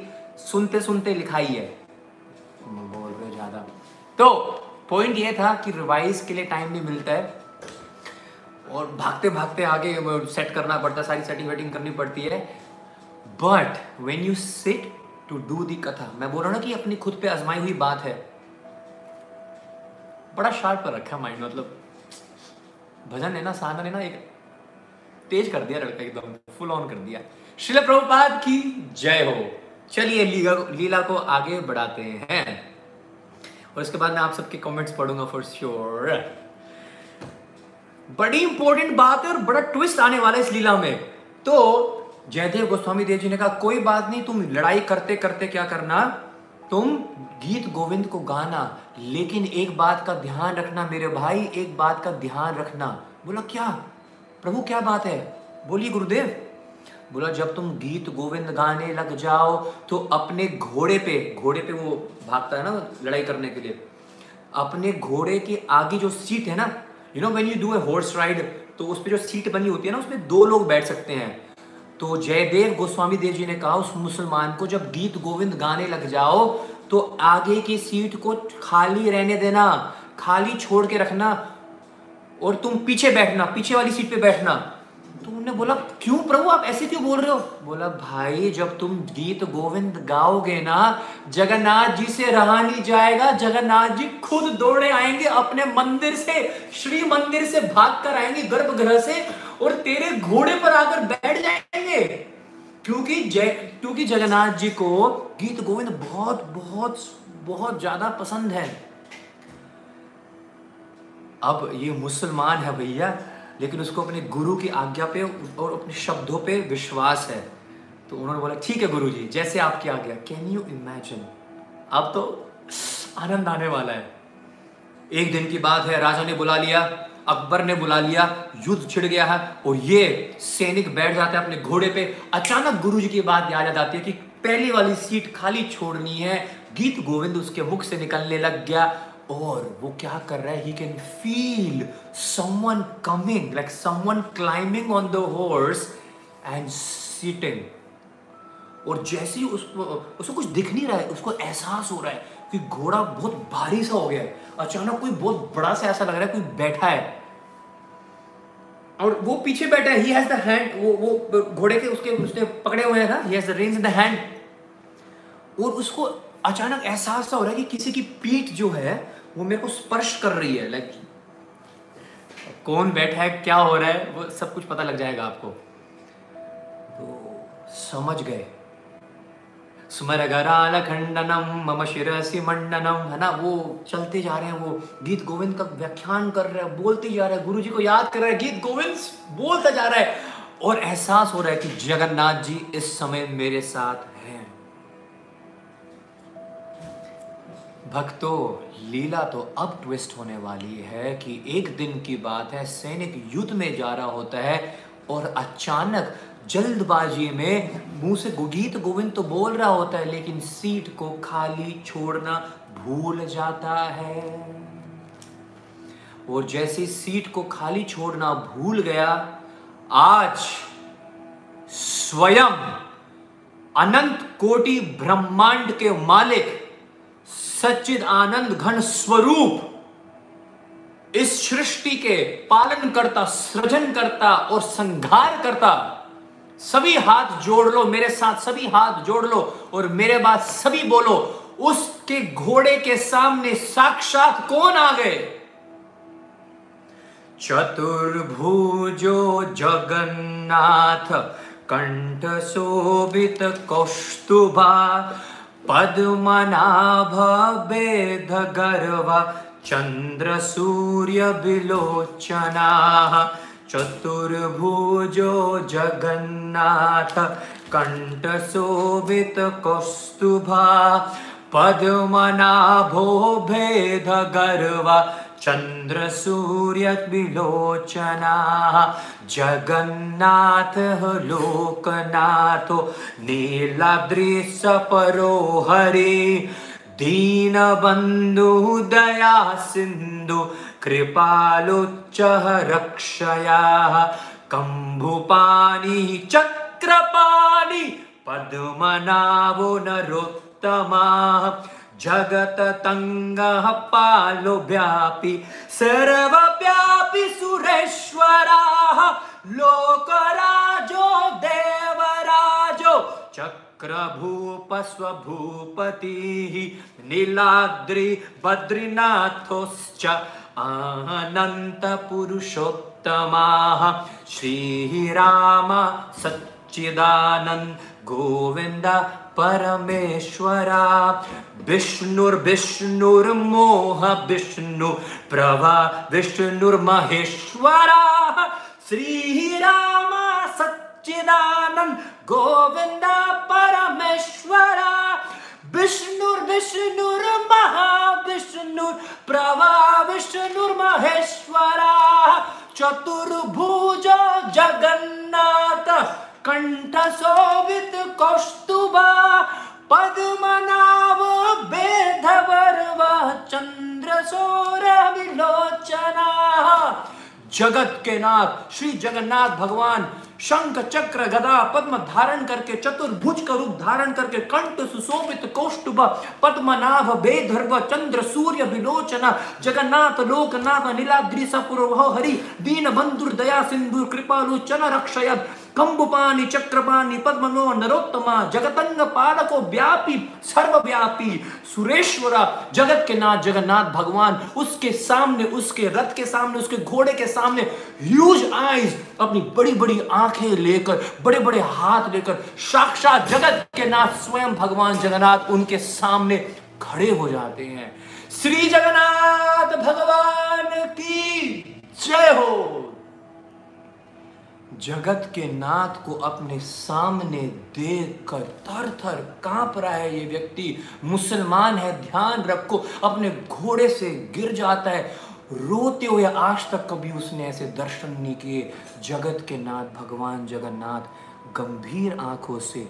सुनते सुनते लिखाई है ज़्यादा तो पॉइंट ये था कि रिवाइज के लिए टाइम भी मिलता है और भागते भागते आगे सेट करना पड़ता है सारी सेटिंग वेटिंग करनी पड़ती है but when you sit to do the कथा मैं बोल रहा हूँ ना कि अपनी खुद पे आजमाई हुई बात है बड़ा शार्प कर रखा माइंड मतलब भजन है ना साधन है ना एक तेज कर दिया लड़का एकदम फुल ऑन कर दिया शिल प्रभुपाद की जय हो चलिए लीला, लीला को आगे बढ़ाते हैं और इसके बाद मैं आप सबके कमेंट्स पढ़ूंगा फॉर श्योर sure. बड़ी इंपॉर्टेंट बात है और बड़ा ट्विस्ट आने वाला है इस लीला में तो जयदेव गोस्वामी देव जी ने कहा कोई बात नहीं तुम लड़ाई करते करते क्या करना तुम गीत गोविंद को गाना लेकिन एक बात का ध्यान रखना मेरे भाई एक बात का ध्यान रखना बोला क्या प्रभु क्या बात है बोली गुरुदेव बोला जब तुम गीत गोविंद गाने लग जाओ तो अपने घोड़े पे घोड़े पे वो भागता है ना लड़ाई करने के लिए अपने घोड़े की आगे जो सीट है ना you know when you do a horse ride तो उस पर जो सीट बनी होती है ना उसमें दो लोग बैठ सकते हैं तो जयदेव गोस्वामी देव जी ने कहा उस मुसलमान को जब गीत गोविंद गाने लग जाओ तो आगे की सीट को खाली रहने देना खाली छोड़ के रखना और तुम पीछे बैठना पीछे वाली सीट पे बैठना तो उन्होंने बोला क्यों प्रभु आप ऐसे क्यों बोल रहे हो बोला भाई जब तुम गीत गोविंद गाओगे ना जगन्नाथ जी से रहा नहीं जाएगा जगन्नाथ जी खुद दौड़े आएंगे अपने मंदिर से श्री मंदिर से भाग कर आएंगे गर्भगृह से और तेरे घोड़े पर आकर बैठ जाएंगे क्योंकि जय क्योंकि जगन्नाथ जी को गीत गोविंद बहुत बहुत बहुत ज्यादा पसंद है अब ये मुसलमान है भैया लेकिन उसको अपने गुरु की आज्ञा पे और अपने शब्दों पे विश्वास है तो उन्होंने बोला ठीक है गुरु जी जैसे आपकी आज्ञा कैन यू इमेजिन अब तो आनंद आने वाला है एक दिन की बात है राजा ने बुला लिया अकबर ने बुला लिया युद्ध छिड़ गया है और ये सैनिक बैठ जाते हैं अपने घोड़े पे अचानक गुरु जी की बात याद आ जाती है कि पहली वाली सीट खाली छोड़नी है गीत गोविंद उसके मुख से निकलने लग गया और वो क्या कर रहा है he can feel someone coming, like someone climbing on the horse and sitting. और जैसे ही उसको उसको कुछ दिख नहीं रहा है उसको एहसास हो रहा है कि घोड़ा बहुत भारी सा हो गया है अचानक कोई बहुत बड़ा सा ऐसा लग रहा है कोई बैठा है और वो पीछे बैठा है ही हैंड वो वो घोड़े के उसके उसने पकड़े हुए हैं ना ही रेंज इन हैंड और उसको अचानक एहसास सा हो रहा है कि किसी की पीठ जो है वो मेरे को स्पर्श कर रही है लाइक कौन बैठा है क्या हो रहा है वो सब कुछ पता लग जाएगा आपको तो समझ गए स्मरगराल खंडनम मम शिरसी मंडनम है ना वो चलते जा रहे हैं वो गीत गोविंद का व्याख्यान कर रहे हैं बोलते जा रहे हैं गुरु जी को याद कर रहे हैं गीत गोविंद बोलता जा रहा है और एहसास हो रहा है कि जगन्नाथ जी इस समय मेरे साथ हैं भक्तों लीला तो अब ट्विस्ट होने वाली है कि एक दिन की बात है सैनिक युद्ध में जा रहा होता है और अचानक जल्दबाजी में मुंह से गुगीत गोविंद तो बोल रहा होता है लेकिन सीट को खाली छोड़ना भूल जाता है और जैसे सीट को खाली छोड़ना भूल गया आज स्वयं अनंत कोटि ब्रह्मांड के मालिक सच्चिद आनंद घन स्वरूप इस सृष्टि के पालन करता सृजन करता और संघार करता सभी हाथ जोड़ लो मेरे साथ सभी हाथ जोड़ लो और मेरे बात सभी बोलो उसके घोड़े के सामने साक्षात कौन आ गए चतुर्भुजो जगन्नाथ कंठ शोभित कौस्तुभा पद्मनाभेद गर्व चन्द्रसूर्यविलोचनाः चतुर्भुजो जगन्नाथ कौस्तुभा पद्मनाभो गर्वा चन्द्रसूर्यद्विलोचनाः जगन्नाथ लोकनाथो नीलाद्रिसपरो हरि दीनबन्धु दया सिन्धु कृपालोच्चः रक्षयाः कम्भुपाणि चक्रपाणि पद्मनाभो नरोत्तमाः जगत तङ्गः पालुव्यापि सर्वव्यापि सुरेश्वराः लोकराजो देवराजो चक्रभूपस्वभूपतिः नीलाद्रि बद्रीनाथोश्च अनन्तपुरुषोत्तमाः श्रीराम सच्चिदानन्द गोविन्द परमेश्वरा विष्णुर्विष्णुर्मोह विष्णु प्रवा विष्णुर्महेश्वरा श्रीराम राम सच्चिदानन्द गोविन्द परमेश्वरा विष्णुर्विष्णुर्मष्णुर् प्रभा विष्णुर्महेश्वरा जगन्नाथ कंठशोभित कौस्तुभा पद्मनाव बेधवर्व चंद्रशोर विलोचना जगत के नाथ श्री जगन्नाथ भगवान शंख चक्र गदा पद्म धारण करके चतुर्भुज का रूप धारण करके कंठ सुशोभित कौष्टुभ पद्मनाभ बेधर्व चंद्र सूर्य विलोचना जगन्नाथ लोकनाथ नीलाद्री सपुर हरि दीन बंधुर दया सिंधु कृपालु चन रक्षयत कंबुपानी चक्रपानी पद्मनो नरोत्तमा जगतंग पालको व्यापी सर्वव्यापी सुरेश्वरा जगत के नाथ जगन्नाथ भगवान उसके सामने उसके रथ के सामने उसके घोड़े के सामने ह्यूज आईज अपनी बड़ी बड़ी आंखें लेकर बड़े बड़े हाथ लेकर साक्षात जगत के नाथ स्वयं भगवान जगन्नाथ उनके सामने खड़े हो जाते हैं श्री जगन्नाथ भगवान की जय हो जगत के नाथ को अपने सामने देख कर थर थर कांप रहा है ये व्यक्ति मुसलमान है ध्यान रखो अपने घोड़े से गिर जाता है रोते हुए आज तक कभी उसने ऐसे दर्शन नहीं किए जगत के नाथ भगवान जगन्नाथ गंभीर आंखों से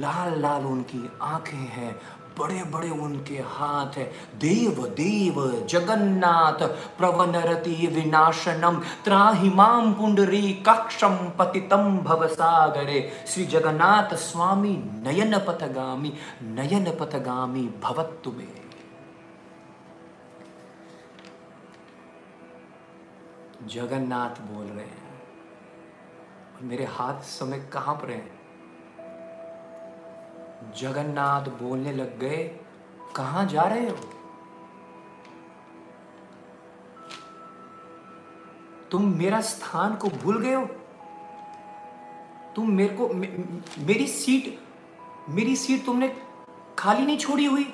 लाल लाल उनकी आंखें हैं बड़े बड़े उनके हाथ है देव देव जगन्नाथ प्रवनरति विनाशनम त्राही माम पुंडरी कक्षम पतितम सागरे श्री जगन्नाथ स्वामी नयन पथगामी नयन पथगामी भवत्तु में जगन्नाथ बोल रहे हैं मेरे हाथ समय कहां पर हैं जगन्नाथ बोलने लग गए कहा जा रहे हो तुम मेरा स्थान को भूल गए हो तुम मेरे को मे, मेरी सीट मेरी सीट तुमने खाली नहीं छोड़ी हुई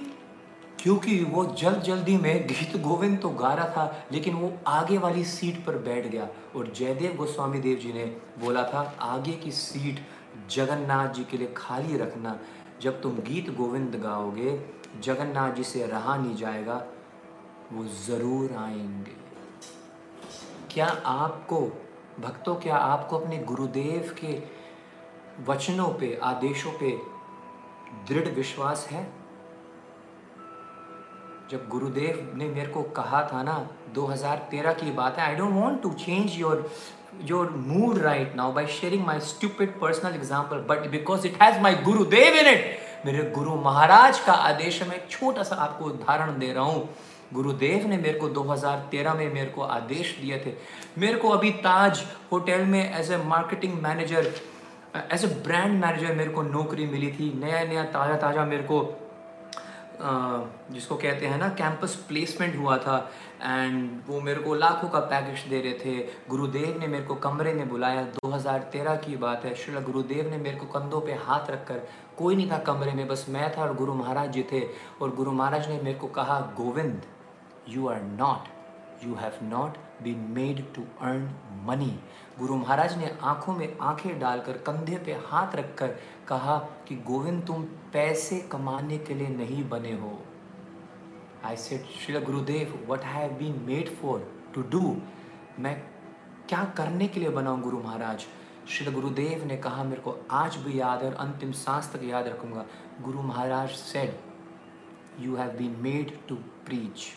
क्योंकि वो जल्द जल्दी में गीत गोविंद तो गा रहा था लेकिन वो आगे वाली सीट पर बैठ गया और जयदेव गोस्वामी देव जी ने बोला था आगे की सीट जगन्नाथ जी के लिए खाली रखना जब तुम गीत गोविंद गाओगे जगन्नाथ जी से रहा नहीं जाएगा वो ज़रूर आएंगे क्या आपको भक्तों क्या आपको अपने गुरुदेव के वचनों पे आदेशों पे दृढ़ विश्वास है जब गुरुदेव ने मेरे को कहा था ना 2013 की बात है I don't want to change your your mood right now by sharing my stupid personal example, but because it has my Guru Dev in it, मेरे गुरु महाराज का आदेश मैं छोटा सा आपको उदाहरण दे रहा हूँ गुरुदेव ने मेरे को 2013 में मेरे को आदेश दिए थे मेरे को अभी ताज होटल में as a marketing manager as a brand manager मेरे को नौकरी मिली थी नया नया ताज़ा ताज़ा मेरे को जिसको कहते हैं ना कैंपस प्लेसमेंट हुआ था एंड वो मेरे को लाखों का पैकेज दे रहे थे गुरुदेव ने मेरे को कमरे में बुलाया 2013 की बात है श्रीला गुरुदेव ने मेरे को कंधों पे हाथ रखकर कोई नहीं था कमरे में बस मैं था और गुरु महाराज जी थे और गुरु महाराज ने मेरे को कहा Govind you are not you have not been made to earn money Guru Maharaj ने आंखों में आंखें डालकर कंधे पे हाथ रखकर कहा कि गोविंद तुम पैसे कमाने के लिए नहीं बने हो आई said Shri Gurudev what have been made for to do मैं क्या करने के लिए बनाऊँ गुरु महाराज श्री गुरुदेव ने कहा मेरे को आज भी याद है और अंतिम सांस तक याद रखूंगा Guru Maharaj said you have been made to preach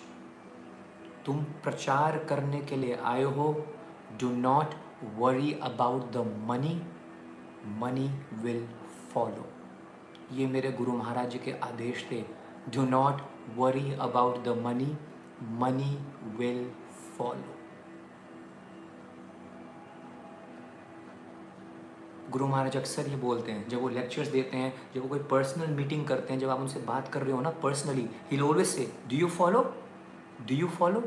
तुम प्रचार करने के लिए आए हो do not worry about the money money will follow ये मेरे गुरु महाराज जी के आदेश थे do not worry about the money money will follow Guru Maharaj अक्सर ये बोलते हैं जब वो लेक्चर्स देते हैं जब वो कोई पर्सनल मीटिंग करते हैं जब आप उनसे बात कर रहे हो ना पर्सनली ही ऑलवेज से do you follow do you follow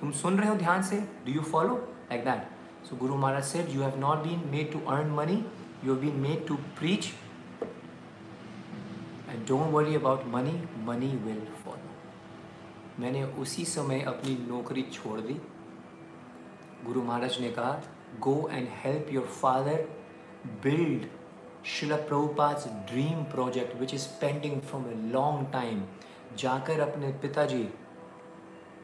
तुम सुन रहे हो ध्यान से do you follow like that so Guru Maharaj said you have not been made to earn money you have been made to preach and don't worry about money money will follow मैंने उसी समय अपनी नौकरी छोड़ दी गुरु महाराज ने कहा go and help your father build शिल Prabhupada's dream project which is pending from a long time जाकर अपने पिताजी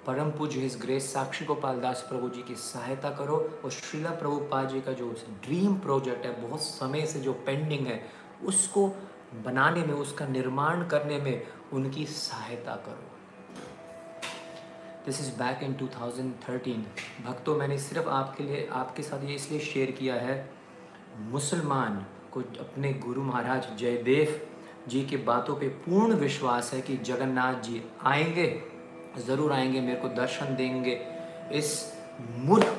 परम पूज हिज ग्रेस साक्षी गोपाल दास प्रभु जी की सहायता करो और श्रीला पा जी का जो ड्रीम प्रोजेक्ट है बहुत समय से जो पेंडिंग है उसको बनाने में उसका निर्माण करने में उनकी सहायता करो दिस इज़ बैक इन 2013 भक्तों मैंने सिर्फ आपके लिए आपके साथ ये इसलिए शेयर किया है मुसलमान को अपने गुरु महाराज जयदेव जी के बातों पे पूर्ण विश्वास है कि जगन्नाथ जी आएंगे ज़रूर आएंगे मेरे को दर्शन देंगे इस मूर्ख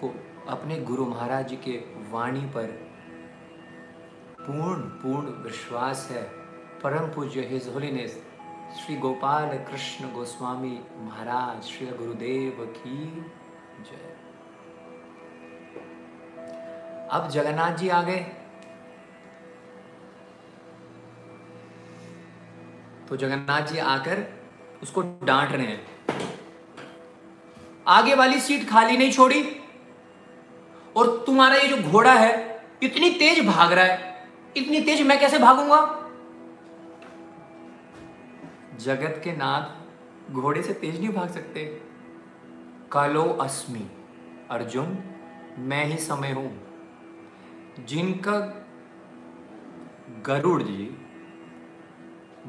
को अपने गुरु महाराज जी के वाणी पर पूर्ण पूर्ण विश्वास है परम पूज्य हिज होलीनेस श्री गोपाल कृष्ण गोस्वामी महाराज श्री गुरुदेव की जय अब जगन्नाथ जी आ गए तो जगन्नाथ जी आकर उसको डांट रहे हैं आगे वाली सीट खाली नहीं छोड़ी और तुम्हारा ये जो घोड़ा है इतनी तेज भाग रहा है इतनी तेज मैं कैसे भागूंगा जगत के नाथ घोड़े से तेज नहीं भाग सकते कालो अस्मि अर्जुन मैं ही समय हूं जिनका गरुड़ जी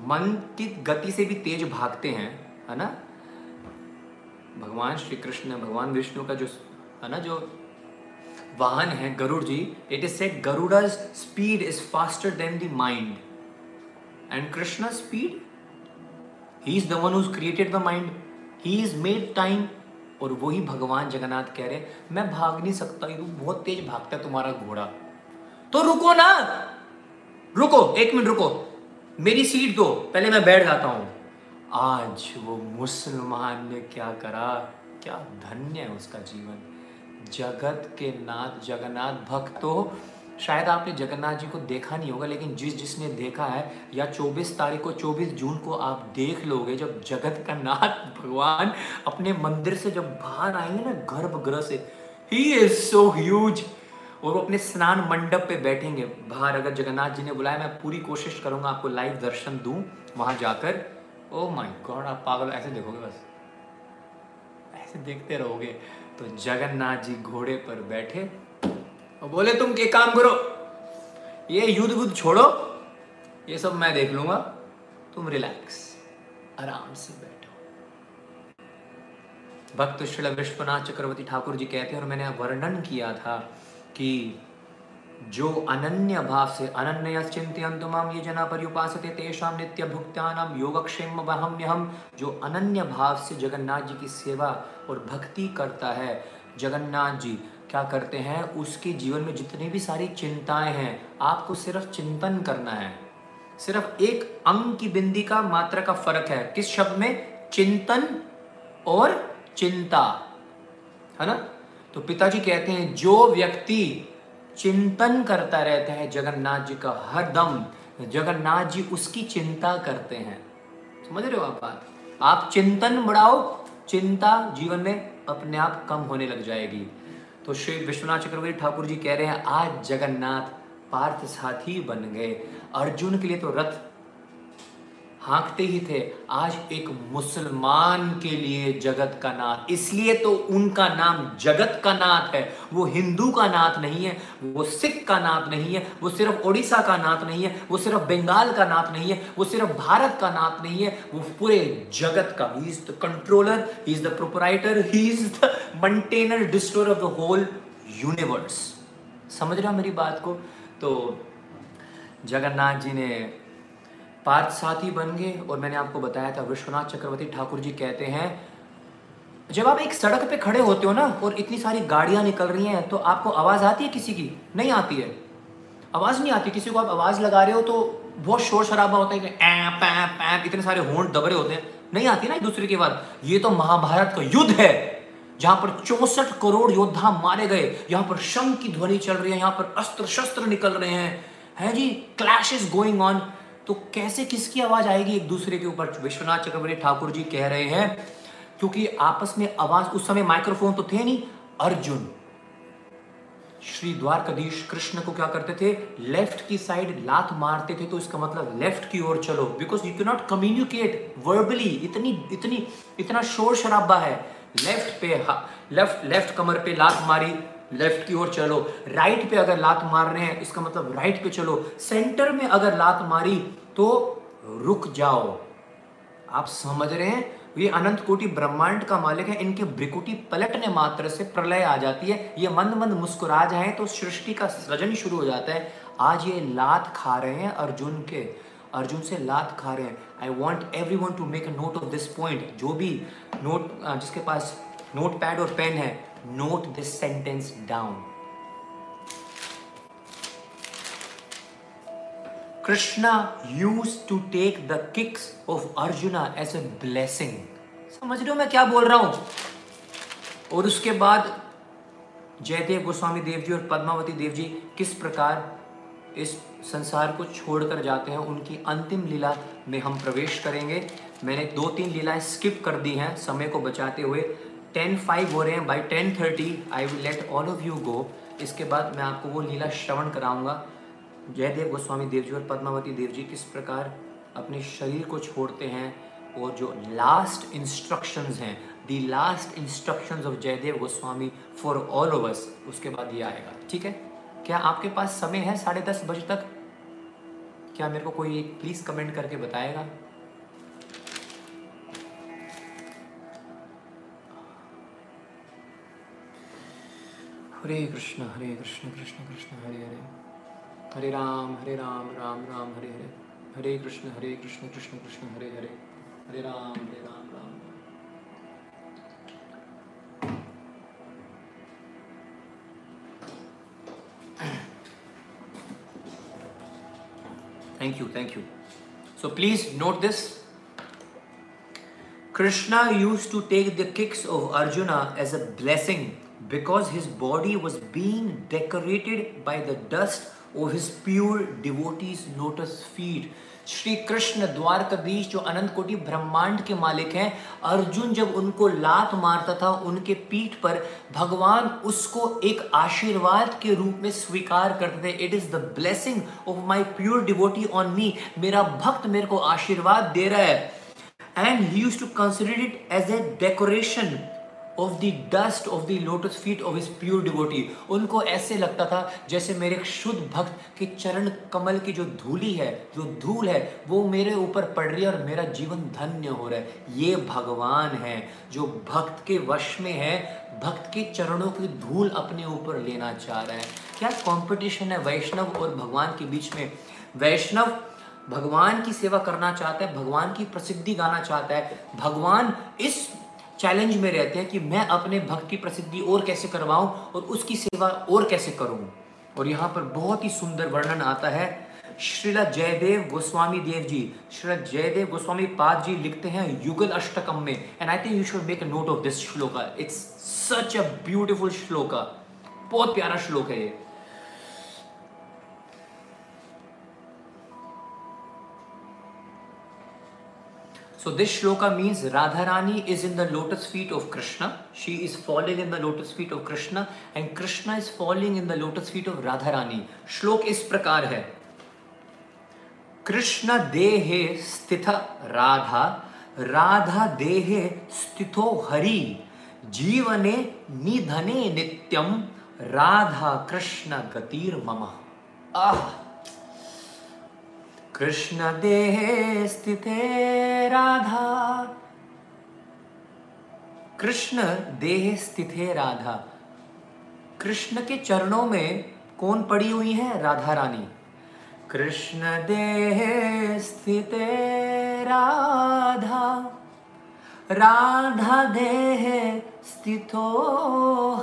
मन की गति से भी तेज भागते हैं है ना भगवान श्री कृष्ण भगवान विष्णु का जो है ना जो वाहन है Garuda ji it is said Garuda speed is faster than the mind and Krishna speed he is the one whose created the mind he is made time और वही भगवान जगन्नाथ कह रहे मैं भाग नहीं सकता यू तो बहुत तेज भागता तुम्हारा घोड़ा तो रुको ना रुको एक मिनट रुको मेरी सीट दो पहले मैं बैठ जाता हूँ आज वो मुसलमान ने क्या करा क्या धन्य है उसका जीवन जगत के नाथ जगन्नाथ भक्त तो शायद आपने जगन्नाथ जी को देखा नहीं होगा लेकिन जिस जिसने देखा है या 24 तारीख को 24 जून को आप देख लोगे जब जगत का नाथ भगवान अपने मंदिर से जब बाहर आएंगे ना गर्भगृह से ही इज सो ह्यूज और वो अपने स्नान मंडप पे बैठेंगे बाहर अगर जगन्नाथ जी ने बुलाया मैं पूरी कोशिश करूंगा आपको लाइव दर्शन दूं वहां जाकर ओ माय गॉड आप पागल ऐसे देखोगे बस ऐसे देखते रहोगे तो जगन्नाथ जी घोड़े पर बैठे और बोले तुम के काम करो ये युद्ध वुद्ध छोड़ो ये सब मैं देख लूंगा तुम रिलैक्स आराम से बैठो भक्त श्रील विश्वनाथ चक्रवर्ती ठाकुर जी कहते हैं और मैंने वर्णन किया था कि जो अनन्य भाव से अनन्य चिंतयंतुमाम ये जना पर्युपासते तेषाम नित्य भुक्तानाम योगक्षेम हम जो अनन्य भाव से जगन्नाथ जी की सेवा और भक्ति करता है जगन्नाथ जी क्या करते हैं उसके जीवन में जितनी भी सारी चिंताएं हैं आपको सिर्फ चिंतन करना है सिर्फ एक अंग की बिंदी का मात्रा का फर्क है किस शब्द में चिंतन और चिंता है ना तो पिताजी कहते हैं जो व्यक्ति चिंतन करता रहता है जगन्नाथ जी का हर दम जगन्नाथ जी उसकी चिंता करते हैं समझ रहे हो आप बात आप चिंतन बढ़ाओ चिंता जीवन में अपने आप कम होने लग जाएगी तो श्री विश्वनाथ चक्रवर्ती ठाकुर जी कह रहे हैं आज जगन्नाथ पार्थ साथी बन गए अर्जुन के लिए तो रथ हाँकते ही थे आज एक मुसलमान के लिए जगत का नाथ इसलिए तो उनका नाम जगत का नाथ है वो हिंदू का नाथ नहीं है वो सिख का नाथ नहीं है वो सिर्फ ओडिशा का नाथ नहीं है वो सिर्फ बंगाल का नाथ नहीं है वो सिर्फ भारत का नाथ नहीं है वो पूरे जगत का he is the controller he is the proprietor he is the maintainer destroyer of the whole universe समझ रहा मेरी बात को तो जगन्नाथ जी ने पार्थ साथी बन गए और मैंने आपको बताया था विश्वनाथ चक्रवर्ती ठाकुर जी कहते हैं जब आप एक सड़क पे खड़े होते हो ना और इतनी सारी गाड़ियां निकल रही हैं तो आपको आवाज़ आती है किसी की नहीं आती है आवाज़ नहीं आती किसी को आप आवाज़ लगा रहे हो तो बहुत शोर शराबा होता है कि ऐप ऐप ऐप इतने सारे होंड दबरे होते हैं नहीं आती ना एक दूसरे की बात ये तो महाभारत का युद्ध है जहां पर चौसठ करोड़ योद्धा मारे गए यहाँ पर शंख की ध्वनि चल रही है यहाँ पर अस्त्र शस्त्र निकल रहे हैं है जी क्लैश इज गोइंग ऑन तो कैसे किसकी आवाज़ आएगी एक दूसरे के ऊपर विश्वनाथ चक्रवर्ती ठाकुर जी कह रहे हैं क्योंकि आपस में आवाज उस समय माइक्रोफोन तो थे नहीं अर्जुन श्री द्वारकाधीश कृष्ण को क्या करते थे लेफ्ट की साइड लात मारते थे तो इसका मतलब लेफ्ट की ओर चलो because you can not communicate verbally इतनी इतनी इतना शोर शराबा है लेफ्ट पे लेफ्ट लेफ्ट कमर पे लात मारी लेफ्ट की ओर चलो राइट पे अगर लात मार रहे हैं इसका मतलब राइट पे चलो सेंटर में अगर लात मारी तो रुक जाओ आप समझ रहे हैं ये अनंत कोटि ब्रह्मांड का मालिक है इनके ब्रिकुटी पलटने मात्र से प्रलय आ जाती है ये मंद मंद मुस्कुरा जाए तो सृष्टि का सृजन शुरू हो जाता है आज ये लात खा रहे हैं अर्जुन के अर्जुन से लात खा रहे हैं I want every one to make a note of this point जो भी नोट जिसके पास नोट पैड और पेन है note this sentence down. Krishna used to take the kicks of Arjuna as a blessing. समझ रहे हो मैं क्या बोल रहा हूं और उसके बाद जयदेव गोस्वामी देव जी और पद्मावती देव जी किस प्रकार इस संसार को छोड़कर जाते हैं उनकी अंतिम लीला में हम प्रवेश करेंगे मैंने दो तीन लीलाएं स्किप कर दी हैं समय को बचाते हुए टेन फाइव हो रहे हैं by ten thirty I will let all of you go इसके बाद मैं आपको वो लीला श्रवण कराऊंगा जयदेव गोस्वामी देव जी और पद्मावती देव जी किस प्रकार अपने शरीर को छोड़ते हैं और जो लास्ट इंस्ट्रक्शंस हैं the last instructions of Jaydev Goswami for all of us उसके बाद ये आएगा ठीक है क्या आपके पास समय है साढ़े दस बजे तक क्या मेरे को कोई प्लीज़ कमेंट करके बताएगा Hare Krishna Hare Krishna Krishna Krishna Hare Hare Hare Ram Hare Ram Ram Ram Hare Hare Hare Krishna Hare Krishna Krishna Krishna Hare Hare Hare Ram Hare Ram Ram Thank you, thank you. So please note this. Krishna used to take the kicks of Arjuna as a blessing because his body was being decorated by the dust of his pure devotees' lotus feet. Shri Krishna Dwarkadhish जो अनंत कोटि ब्रह्मांड के मालिक हैं अर्जुन जब उनको लात मारता था उनके पीठ पर भगवान उसको एक आशीर्वाद के रूप में स्वीकार करते थे it is the blessing of my pure devotee on me मेरा भक्त मेरे को आशीर्वाद दे रहा है and he use to consider it as a decoration of the dust of the lotus feet of his pure devotee उनको ऐसे लगता था जैसे मेरे शुद्ध भक्त के चरण कमल की जो धूली है जो धूल है वो मेरे ऊपर पड़ रही है और मेरा जीवन धन्य हो रहा है ये भगवान है जो भक्त के वश में है भक्त के चरणों की धूल अपने ऊपर लेना चाह रहे हैं क्या कॉम्पिटिशन है वैष्णव और भगवान के बीच में वैष्णव भगवान की सेवा करना चाहता है भगवान की प्रसिद्धि गाना चाहता है भगवान इस चैलेंज में रहते हैं कि मैं अपने भक्त की प्रसिद्धि और कैसे करवाऊं और उसकी सेवा और कैसे करूं और यहाँ पर बहुत ही सुंदर वर्णन आता है श्रीला जयदेव गोस्वामी देव जी श्रीला जयदेव गोस्वामी पाद जी लिखते हैं युगल अष्टकम में and I think you should make note of this shloka it's such a beautiful shloka बहुत प्यारा श्लोक है ये So this shloka means Radharani is in the lotus feet of Krishna. She is falling in the lotus feet of Krishna and Krishna is falling in the lotus feet of Radharani. Shlok is prakar hai. Krishna dehe stitha Radha, Radha dehe stitho Hari, जीवने निधने नित्यम राधा कृष्ण गतिर मम आह कृष्ण देहे स्थिते राधा कृष्ण देह स्थिते राधा कृष्ण के चरणों में कौन पड़ी हुई है राधा रानी कृष्ण देह स्थिते राधा राधा देह स्थितो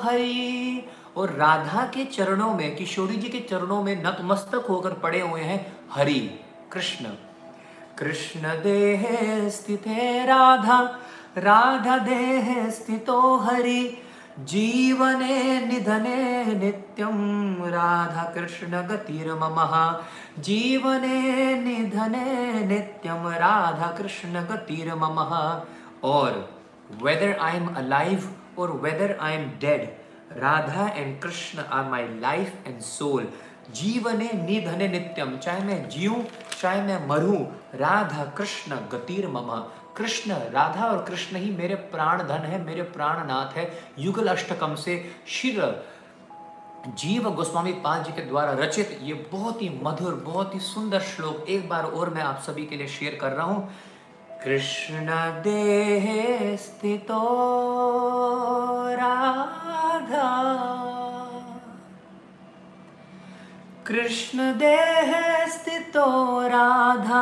हरि और राधा के चरणों में किशोरी जी के चरणों में नतमस्तक होकर पड़े हुए हैं हरि कृष्ण कृष्ण देहे स्थिते राधा राधा देहे स्थितो हरि जीवने निधने नित्यं राधाकृष्णगतिर्ममः जीवने निधने नित्यं राधाकृष्णगतिर्ममः और वेदर आई एम अलाइव और whether I am dead Radha and Krishna are my life and soul जीवने निधने नित्यम चाहे मैं जीव चाहे मैं मरू राधा कृष्ण गतिर मम कृष्ण राधा और कृष्ण ही मेरे प्राण धन है मेरे प्राणनाथ है युगल अष्टकम से शिर जीव गोस्वामी पाद जी के द्वारा रचित ये बहुत ही मधुर बहुत ही सुंदर श्लोक एक बार और मैं आप सभी के लिए शेयर कर रहा हूँ कृष्ण देह स्थितो राधा कृष्ण देह स्थितो राधा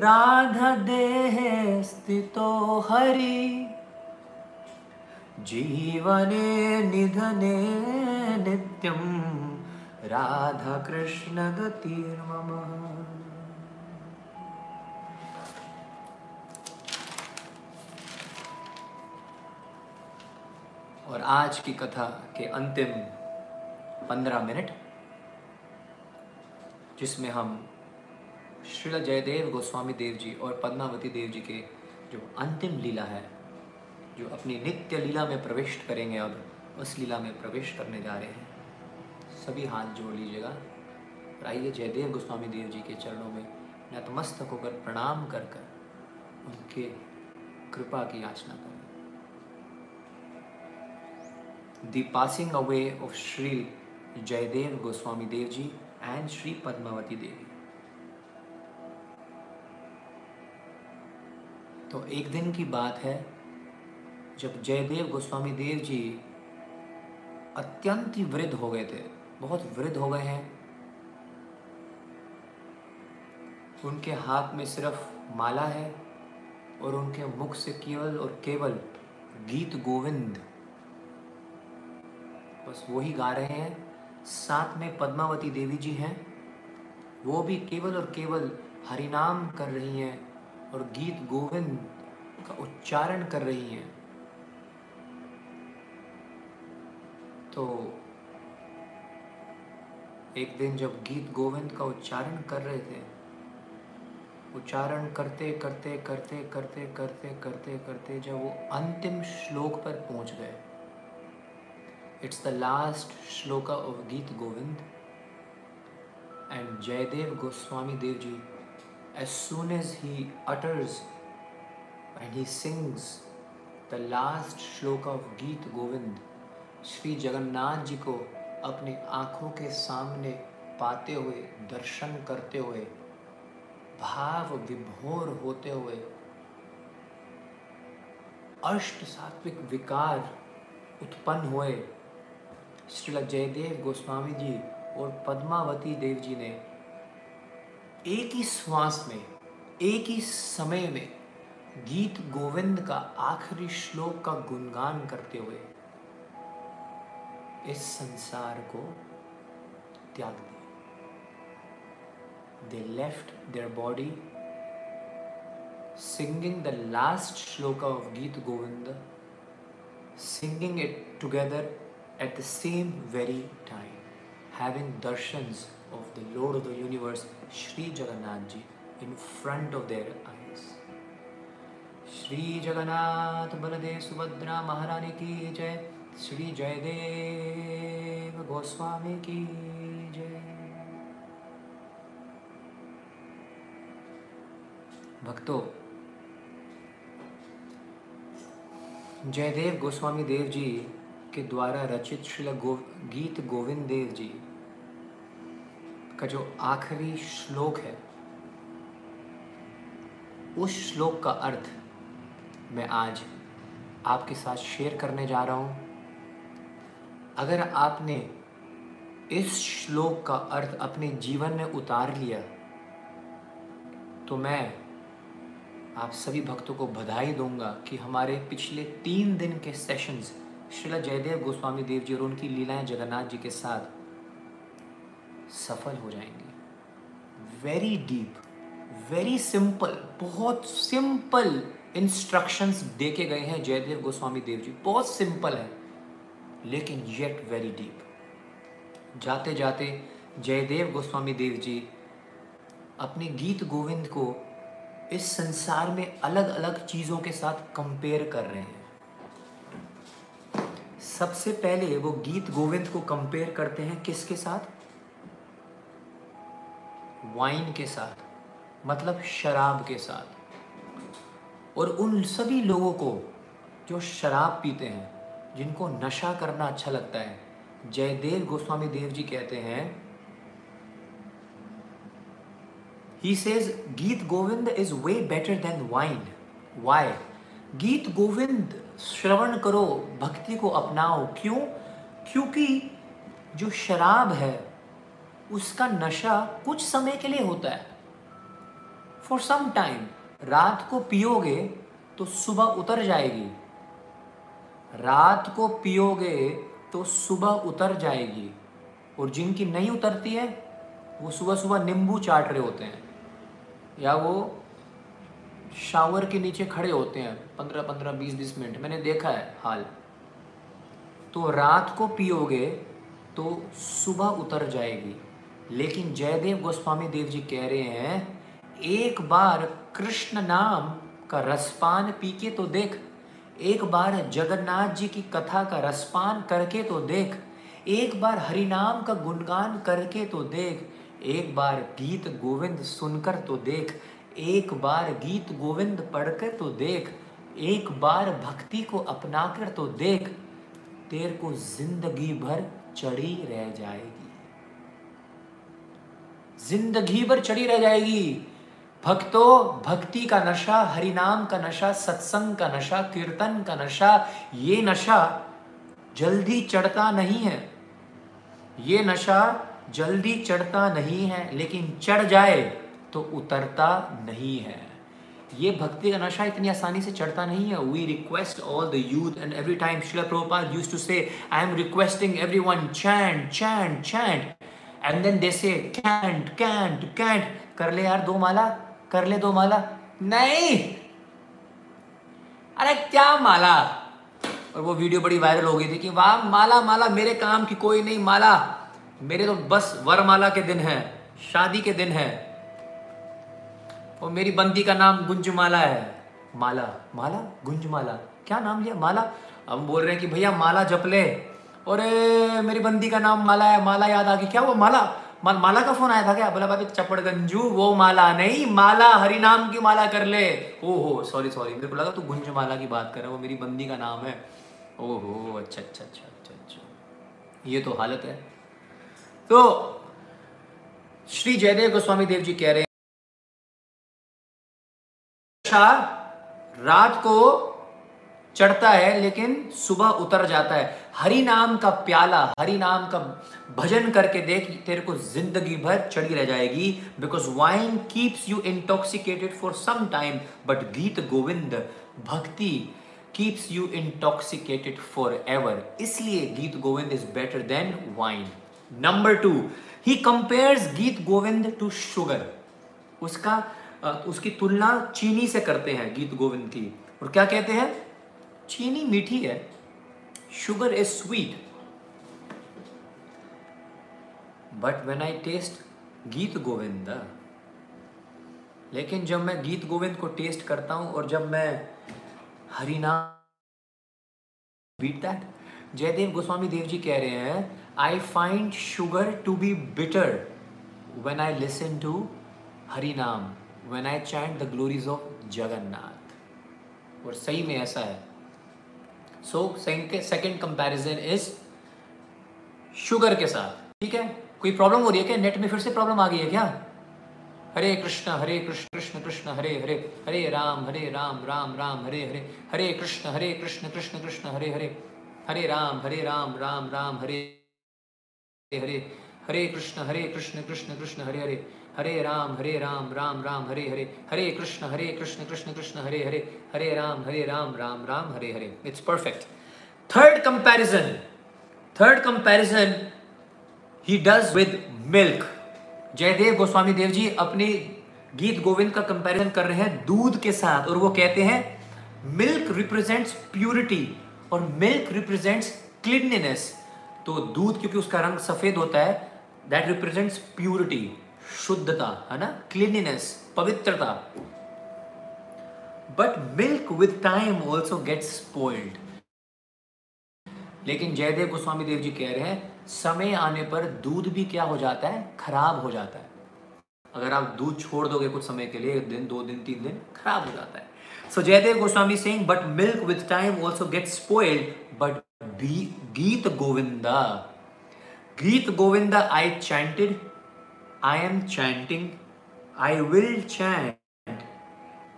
राधा देह स्थितो हरि जीवने निधने नित्यं मम और आज की कथा के अंतिम पंद्रह मिनट जिसमें हम श्रीला जयदेव गोस्वामी देव जी और पद्मावती देव जी के जो अंतिम लीला है जो अपनी नित्य लीला में प्रविष्ट करेंगे अब उस लीला में प्रवेश करने जा रहे हैं सभी हाथ जोड़ लीजिएगा और आइए जयदेव गोस्वामी देव जी के चरणों में नतमस्तक होकर प्रणाम कर कर उनके कृपा की याचना करें the passing away of Shri Jaydev Goswami Dev ji and Shri Padmavati Devi तो एक दिन की बात है जब जयदेव गोस्वामी देव जी अत्यंत ही वृद्ध हो गए थे बहुत वृद्ध हो गए हैं उनके हाथ में सिर्फ माला है और उनके मुख से केवल और केवल गीत गोविंद बस वही गा रहे हैं साथ में पद्मावती देवी जी हैं वो भी केवल और केवल हरिनाम कर रही हैं और गीत गोविंद का उच्चारण कर रही हैं तो एक दिन जब गीत गोविंद का उच्चारण कर रहे थे उच्चारण करते करते करते करते करते करते करते जब वो अंतिम श्लोक पर पहुंच गए it's the last shloka of Geet Govind and Jaydev Goswami Dev ji as soon as he utters and he sings the last shloka of Geet Govind Shri Jagannath ji को अपनी आँखों के सामने पाते हुए दर्शन करते हुए भाव विभोर होते हुए अष्ट सात्विक विकार उत्पन्न हुए श्रील जयदेव गोस्वामी जी और पद्मावती देव जी ने एक ही श्वास में एक ही समय में गीत गोविंद का आखिरी श्लोक का गुणगान करते हुए इस संसार को त्याग दिया they left their body singing the last shloka of Geet Govind singing it together at the same very time having darshans of the Lord of the universe shri Jagannath Ji in front of their eyes. shri Jagannath balade Subhadra Maharani ki jay shri Jayadev Goswami ki jay भक्तों जयदेव गोस्वामी देव जी के द्वारा रचित श्रील गो, गीत गोविंद देव जी का जो आखिरी श्लोक है उस श्लोक का अर्थ मैं आज आपके साथ शेयर करने जा रहा हूँ अगर आपने इस श्लोक का अर्थ अपने जीवन में उतार लिया तो मैं आप सभी भक्तों को बधाई दूंगा कि हमारे पिछले तीन दिन के सेशंस श्रीला जयदेव गोस्वामी देव जी और उनकी लीलाएं जगन्नाथ जी के साथ सफल हो जाएंगी वेरी डीप वेरी सिंपल बहुत सिंपल इंस्ट्रक्शंस देके गए हैं जयदेव गोस्वामी देव जी बहुत सिंपल है लेकिन येट वेरी डीप जाते जाते जयदेव गोस्वामी देव जी अपने गीत गोविंद को इस संसार में अलग अलग चीज़ों के साथ कंपेयर कर रहे हैं सबसे पहले वो गीत गोविंद को कंपेयर करते हैं किसके साथ वाइन के साथ मतलब शराब के साथ और उन सभी लोगों को जो शराब पीते हैं जिनको नशा करना अच्छा लगता है जयदेव गोस्वामी देव जी कहते हैं he says Geet Govind is way better than wine why Geet Govind श्रवण करो भक्ति को अपनाओ क्यों क्योंकि जो शराब है उसका नशा कुछ समय के लिए होता है फॉर सम टाइम रात को पियोगे तो सुबह उतर जाएगी रात को पियोगे तो सुबह उतर जाएगी और जिनकी नहीं उतरती है वो सुबह सुबह नींबू चाट रहे होते हैं या वो शावर के नीचे खड़े होते हैं पंद्रह पंद्रह बीस बीस मिनट मैंने देखा है हाल तो रात को पियोगे तो सुबह उतर जाएगी लेकिन जयदेव गोस्वामी देव जी कह रहे हैं एक बार कृष्ण नाम का रसपान पी के तो देख एक बार जगन्नाथ जी की कथा का रसपान करके तो देख एक बार हरि नाम का गुणगान करके तो देख एक बार गीत गोविंद सुनकर तो देख एक बार गीत गोविंद पढ़कर तो देख एक बार भक्ति को अपनाकर तो देख तेर को जिंदगी भर चढ़ी रह जाएगी जिंदगी भर चढ़ी रह जाएगी भक्तो भक्ति का नशा हरिनाम का नशा सत्संग का नशा कीर्तन का नशा ये नशा जल्दी चढ़ता नहीं है ये नशा जल्दी चढ़ता नहीं है लेकिन चढ़ जाए तो उतरता नहीं है ये भक्ति का नशा इतनी आसानी से चढ़ता नहीं है we request all the youth and every time Srila Prabhupada use to say I am requesting every one chant chant chant and then they say can't can't can't कर ले यार दो माला कर ले दो माला नहीं अरे क्या माला और वो वीडियो बड़ी वायरल हो गई थी कि वाह माला माला मेरे काम की कोई नहीं माला मेरे तो बस वरमाला के दिन है शादी के दिन है और मेरी बंदी का नाम गुंजमाला है माला माला गुंजमाला क्या नाम लिया माला हम बोल रहे हैं कि भैया माला जप ले और मेरी बंदी का नाम माला है माला याद आ गई क्या वो माला मा, माला का फोन आया था क्या बोला भाभी चपड़गंजू वो माला नहीं माला हरि नाम की माला कर ले ओहो सॉरी सॉरी मेरे को लगा तू गुंज माला की बात कर रहा वो मेरी बंदी का नाम है हो अच्छा अच्छा अच्छा अच्छा अच्छा ये तो हालत है तो श्री जयदेव गोस्वामी देव जी कह रहे हैं अच्छा रात को चढ़ता है लेकिन सुबह उतर जाता है हरि नाम का प्याला हरि नाम का भजन करके देख तेरे को जिंदगी भर चढ़ी रह जाएगी because wine keeps you intoxicated for some time but Geet Govind bhakti keeps you intoxicated forever इसलिए Geet Govind is better than wine number two he compares Geet Govind to sugar उसका तो उसकी तुलना चीनी से करते हैं गीत गोविंद की और क्या कहते हैं चीनी मीठी है sugar is sweet but when I taste Geet Govind लेकिन जब मैं गीत गोविंद को टेस्ट करता हूं और जब मैं हरिना बीट दैट जयदेव गोस्वामी देव जी कह रहे हैं I find sugar to be bitter when I listen to Harinam when I chant the glories of Jagannath और सही में ऐसा है so second comparison is sugar के साथ ठीक है कोई प्रॉब्लम हो रही है क्या नेट में फिर से प्रॉब्लम आ गई है क्या Hare Krishna Hare Krishna Krishna Krishna Hare Hare Hare Ram Hare Ram Ram Ram Hare Hare Hare Krishna Hare Krishna Krishna Krishna Hare Hare Hare Ram Hare Ram Ram Ram Hare Hare Hare Krishna Hare Krishna Krishna Krishna Krishna Hare Hare Hare Ram Hare Ram Ram Ram Hare Hare Hare Krishna Hare Krishna Krishna Krishna Hare Hare Hare Ram Hare Ram Ram Ram Hare Hare it's perfect third comparison third comparison he does with milk Jaydev Goswami Dev ji अपने गीत गोविंद का कंपैरिजन कर रहे हैं दूध के साथ और वो कहते हैं मिल्क रिप्रेजेंट्स प्यूरिटी और मिल्क रिप्रेजेंट्स क्लिनलीनेस तो दूध क्योंकि उसका रंग सफ़ेद होता है दैट रिप्रेजेंट्स प्यूरिटी शुद्धता है ना क्लीनिनेस पवित्रता but milk with time also gets spoiled लेकिन जयदेव गोस्वामी देव जी कह रहे हैं समय आने पर दूध भी क्या हो जाता है खराब हो जाता है अगर आप दूध छोड़ दोगे कुछ समय के लिए एक दिन दो दिन तीन दिन खराब हो जाता है so Jaydev Goswami Singh but milk with time also get spoiled but Geet Govinda Geet Govinda I chanted I am chanting I will chant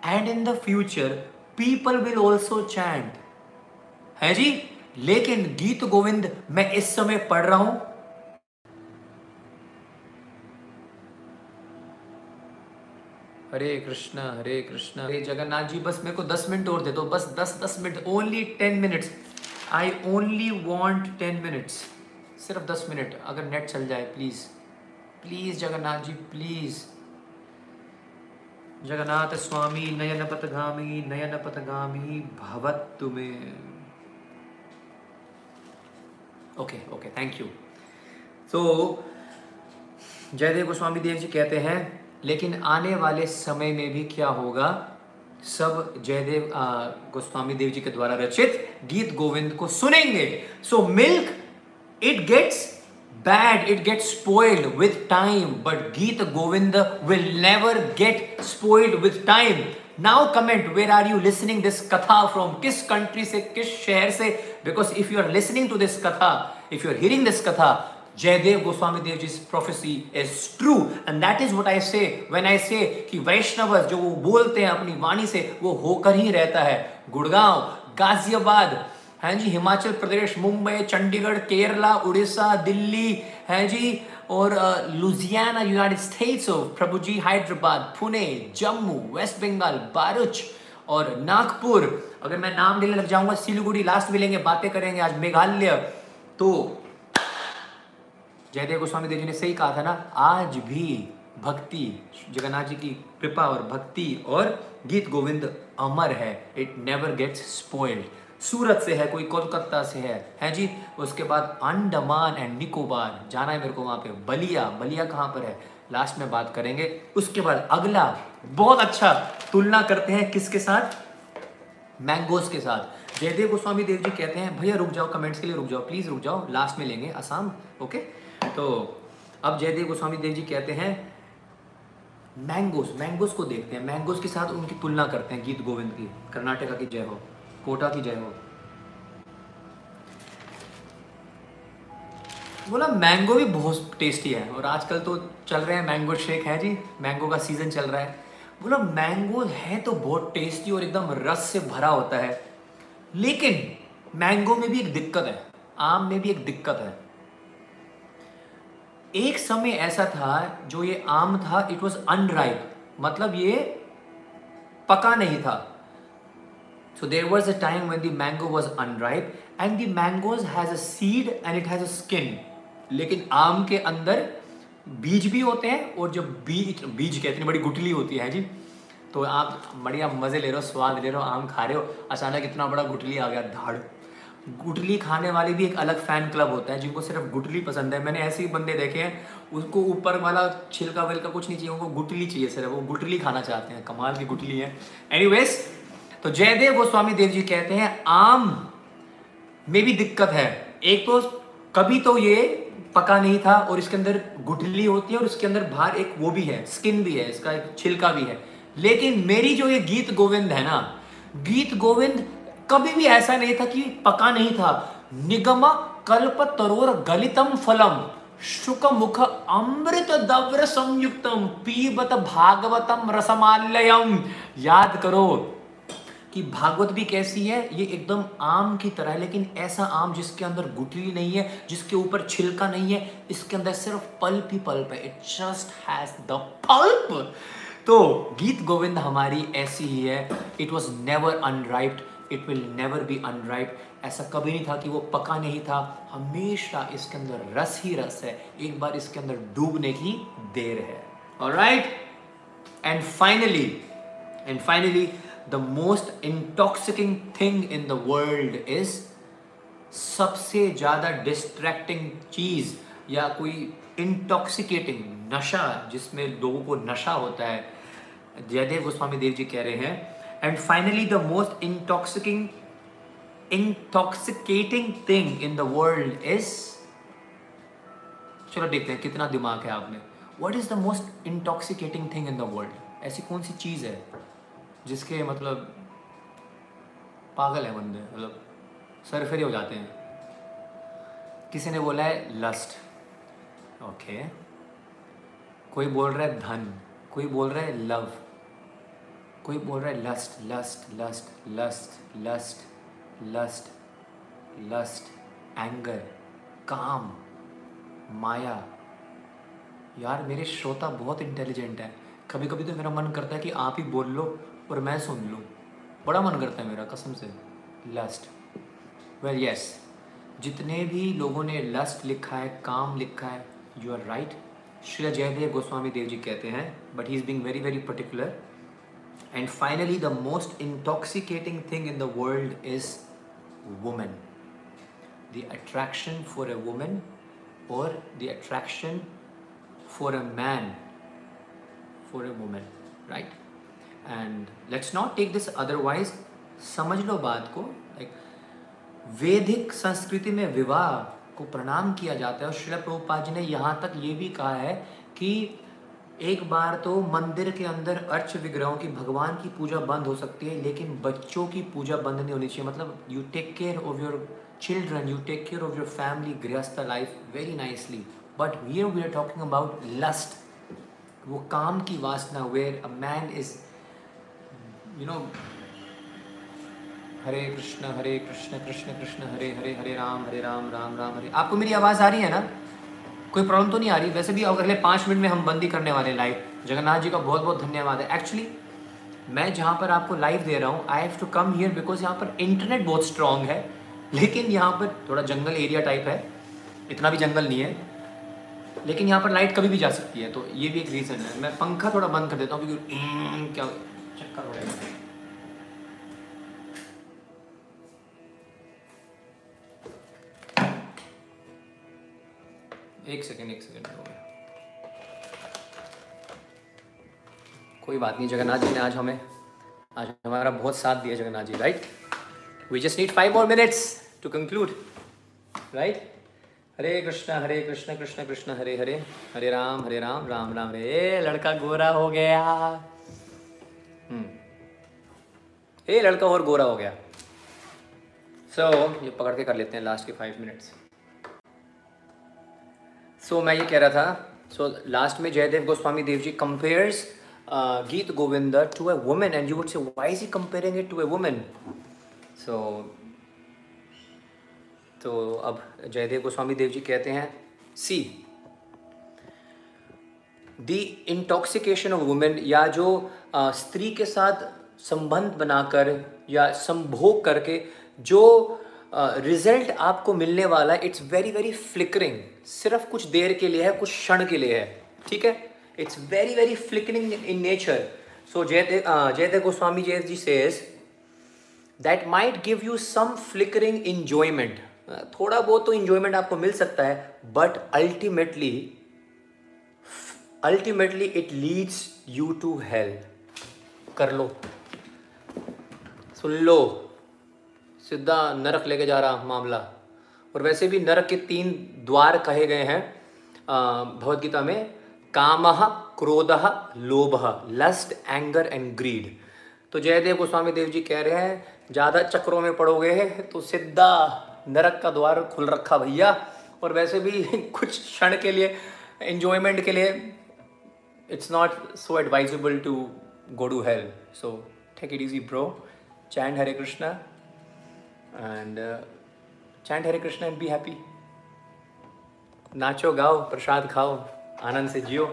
and in the future people will also chant है जी लेकिन गीत गोविंद मैं इस समय पढ़ रहा हूं हरे कृष्णा हरे कृष्णा हरे जगन्नाथ जी बस मेरे को दस मिनट और दे दो बस दस दस minute only ten minutes I only want ten minutes सिर्फ दस मिनट अगर नेट चल जाए please please Jagannath ji please Jagannath Swami नयन पतगामी नयन पतगामी भवत तुम्हें ओके ओके थैंक यू तो जयदेव गोस्वामी देव जी कहते हैं लेकिन आने वाले समय में भी क्या होगा सब जयदेव गोस्वामी देव जी के द्वारा रचित गीत गोविंद को सुनेंगे so milk it gets bad, it gets spoiled with time. But Geeta Govinda will never get spoiled with time. Now comment where are you listening this katha from? Kis country se, kis shehar se? Because if you are listening to this katha, if you are hearing this katha, Jayadev Goswami Dev Ji's prophecy is true and that is what I say when I say कि वैष्णव जो वो बोलते हैं अपनी वाणी से वो होकर ही रहता है गुड़गांव गाजियाबाद हैं जी हिमाचल प्रदेश मुंबई चंडीगढ़ केरला उड़ीसा दिल्ली हैं जी और लुजियाना यूनाइटेड स्टेट्स ऑफ प्रभु जी हैदराबाद पुणे जम्मू वेस्ट बंगाल बारुच और नागपुर अगर मैं नाम लेने लग जाऊंगा सिलीगुड़ी लास्ट मिलेंगे बातें करेंगे आज मेघालय तो जयदेव गोस्वामी देव जी ने सही कहा था ना आज भी भक्ति जगन्नाथ जी की कृपा और भक्ति और गीत गोविंद अमर है it never gets spoiled Surat से है कोई कोलकाता से है है जी उसके बाद अंडमान एंड निकोबार जाना है मेरे को वहाँ पे बलिया बलिया कहाँ पर है लास्ट में बात करेंगे उसके बाद अगला बहुत अच्छा तुलना करते हैं किसके साथ मैंगोज के साथ जयदेव गोस्वामी देव जी कहते हैं भैया रुक जाओ कमेंट्स के लिए रुक जाओ प्लीज़ रुक जाओ लास्ट में लेंगे आसाम ओके तो अब जयदेव गोस्वामी देव जी कहते हैं मैंगोस मैंगोस को देखते हैं मैंगोस के साथ उनकी तुलना करते हैं गीत गोविंद की कर्नाटका की जय हो कोटा की जय हो बोला मैंगो भी बहुत टेस्टी है और आजकल तो चल रहे हैं मैंगो शेक है जी मैंगो का सीज़न चल रहा है बोला मैंगो है तो बहुत टेस्टी और एकदम रस से भरा होता है लेकिन मैंगो में भी एक दिक्कत है आम में भी एक दिक्कत है एक समय ऐसा था जो ये आम था इट वॉज अनराइप मतलब ये पका नहीं था So there was a time when the mango was unripe and the mangoes has a seed and it has a skin. लेकिन आम के अंदर बीज भी होते हैं और जो बीज बीज के इतनी बड़ी गुटली होती है जी तो आप बढ़िया मज़े ले रहे हो स्वाद ले रहे हो आम खा रहे हो अचानक इतना बड़ा गुटली आ गया धाड़ गुटली खाने वाले भी एक अलग फ़ैन क्लब होता है जिनको सिर्फ गुटली पसंद है मैंने ऐसे ही बंदे देखे हैं उसको ऊपर वाला छिलका विलका कुछ नहीं चाहिए उनको गुटली चाहिए सिर्फ वो गुटली खाना चाहते हैं कमाल की गुटली है एनी तो जयदेव गोस्वामी देव जी कहते हैं आम में भी दिक्कत है एक तो कभी तो ये पका नहीं था और इसके अंदर गुठली होती है और इसके अंदर बाहर एक वो भी है स्किन भी है इसका एक छिलका भी है लेकिन मेरी जो ये गीत गोविंद है ना गीत गोविंद कभी भी ऐसा नहीं था कि पका नहीं था निगम कल्प तरोर गलितम फलम शुक मुख अमृत दव्र संयुक्तम पीबत भागवतम रसमालयम याद करो कि भागवत भी कैसी है ये एकदम आम की तरह है लेकिन ऐसा आम जिसके अंदर गुटली नहीं है जिसके ऊपर छिलका नहीं है इसके अंदर सिर्फ पल्प ही पल्प है it just has the pulp तो गीत गोविंद हमारी ऐसी ही है it was never unripened it will never be unripened ऐसा कभी नहीं था कि वो पका नहीं था हमेशा इसके अंदर रस ही रस है एक बार इसके अंदर डूबने की देर है और right and finally and finally the most intoxicating thing in the world is सबसे ज़्यादा डिस्ट्रैक्टिंग चीज़ या कोई इंटॉक्सिकेटिंग नशा जिसमें लोगों को नशा होता है जयदेव गोस्वामी देव जी कह रहे हैं and finally the most intoxicating intoxicating thing in the world is चलो देखते हैं कितना दिमाग है आपने what is the most intoxicating thing in the world ऐसी कौन सी चीज़ है जिसके मतलब पागल है बंदे मतलब सरफेरी हो जाते हैं किसी ने बोला है लस्ट ओके कोई बोल रहा है धन कोई बोल रहा है लव कोई बोल रहा है lust lust lust lust lust lust lust anger काम माया यार मेरे श्रोता बहुत इंटेलिजेंट है कभी कभी तो मेरा मन करता है कि आप ही बोल लो और मैं सुन लूँ बड़ा मन करता है मेरा कसम से लस्ट वेल यस जितने भी लोगों ने लस्ट लिखा है काम लिखा है you are right Shri Jaydev Goswami Dev ji कहते हैं but he is being very very particular and finally the most intoxicating thing in the world is women the attraction for a women और the attraction for a man for a women right and let's not take this otherwise समझ लो बात को like वैदिक संस्कृति में विवाह को प्रणाम किया जाता है और श्रील प्रभुपाद जी ने यहाँ तक ये भी कहा है कि एक बार तो मंदिर के अंदर अर्च विग्रहों की भगवान की पूजा बंद हो सकती है लेकिन बच्चों की पूजा बंद नहीं होनी चाहिए मतलब you take care of your children you take care of your family grihastha life very nicely but we we are talking about lust वो काम की वासना where a man is you know Hare Krishna Hare Krishna Krishna Krishna Hare Hare Hare Ram Hare Ram Ram Ram Hare आपको मेरी आवाज़ आ रही है ना कोई प्रॉब्लम तो नहीं आ रही वैसे भी अगले पाँच मिनट में हम बंदी करने वाले लाइव जगन्नाथ जी का बहुत बहुत धन्यवाद है एक्चुअली मैं जहाँ पर आपको लाइव दे रहा हूँ I have to come here because यहाँ पर इंटरनेट बहुत स्ट्रांग है लेकिन यहाँ पर थोड़ा जंगल एरिया टाइप है इतना भी जंगल नहीं है लेकिन यहाँ पर लाइट कभी भी जा सकती है तो ये भी एक रीज़न है मैं पंखा थोड़ा बंद कर देता हूँ क्योंकि क्या चक्कर उड़ेगा एक सेकेंड एक सेकेंड हो गया कोई बात नहीं जगन्नाथ जी ने आज हमें आज हमारा बहुत साथ दिया Jagannath ji right we just need five more minutes to conclude right Hare Krishna Hare Krishna Krishna Krishna Hare Hare Hare Ram Hare Ram Ram Ram Hare लड़का गोरा हो गया ये हम्म। लड़का और गोरा हो गया सो so, ये पकड़ के कर लेते हैं लास्ट के फाइव मिनट्स सो so, मैं ये कह रहा था सो so, लास्ट में Jayadev Goswami Dev ji compares Geet Govind to a women and you would say why is he comparing it to a women so तो अब जयदेव गोस्वामी देव जी कहते हैं see the intoxication of women या जो स्त्री के साथ संबंध बनाकर या संभोग करके जो रिजल्ट आपको मिलने वाला है इट्स वेरी वेरी फ्लिकरिंग सिर्फ कुछ देर के लिए है कुछ क्षण के लिए है ठीक है it's very very flickering in nature so जय जयदेव गोस्वामी जय ji says that might give you some flickering enjoyment थोड़ा बहुत तो इन्जॉयमेंट आपको मिल सकता है but ultimately ultimately it leads you to hell कर लो सुन लो सीधा नरक लेके जा रहा मामला और वैसे भी नरक के तीन द्वार कहे गए हैं भगवदगीता में काम क्रोध लोभ लस्ट एंगर एंड ग्रीड तो जयदेव गोस्वामी देव जी कह रहे हैं ज़्यादा चक्रों में पड़ोगे तो सीधा नरक का द्वार खुल रखा भैया और वैसे भी [laughs] कुछ क्षण के लिए एंजॉयमेंट के लिए it's not so advisable to go to hell. So take it easy, bro. Chant Hare Krishna and uh, chant Hare Krishna and be happy. नाचो गाओ प्रसाद खाओ आनंद से जियो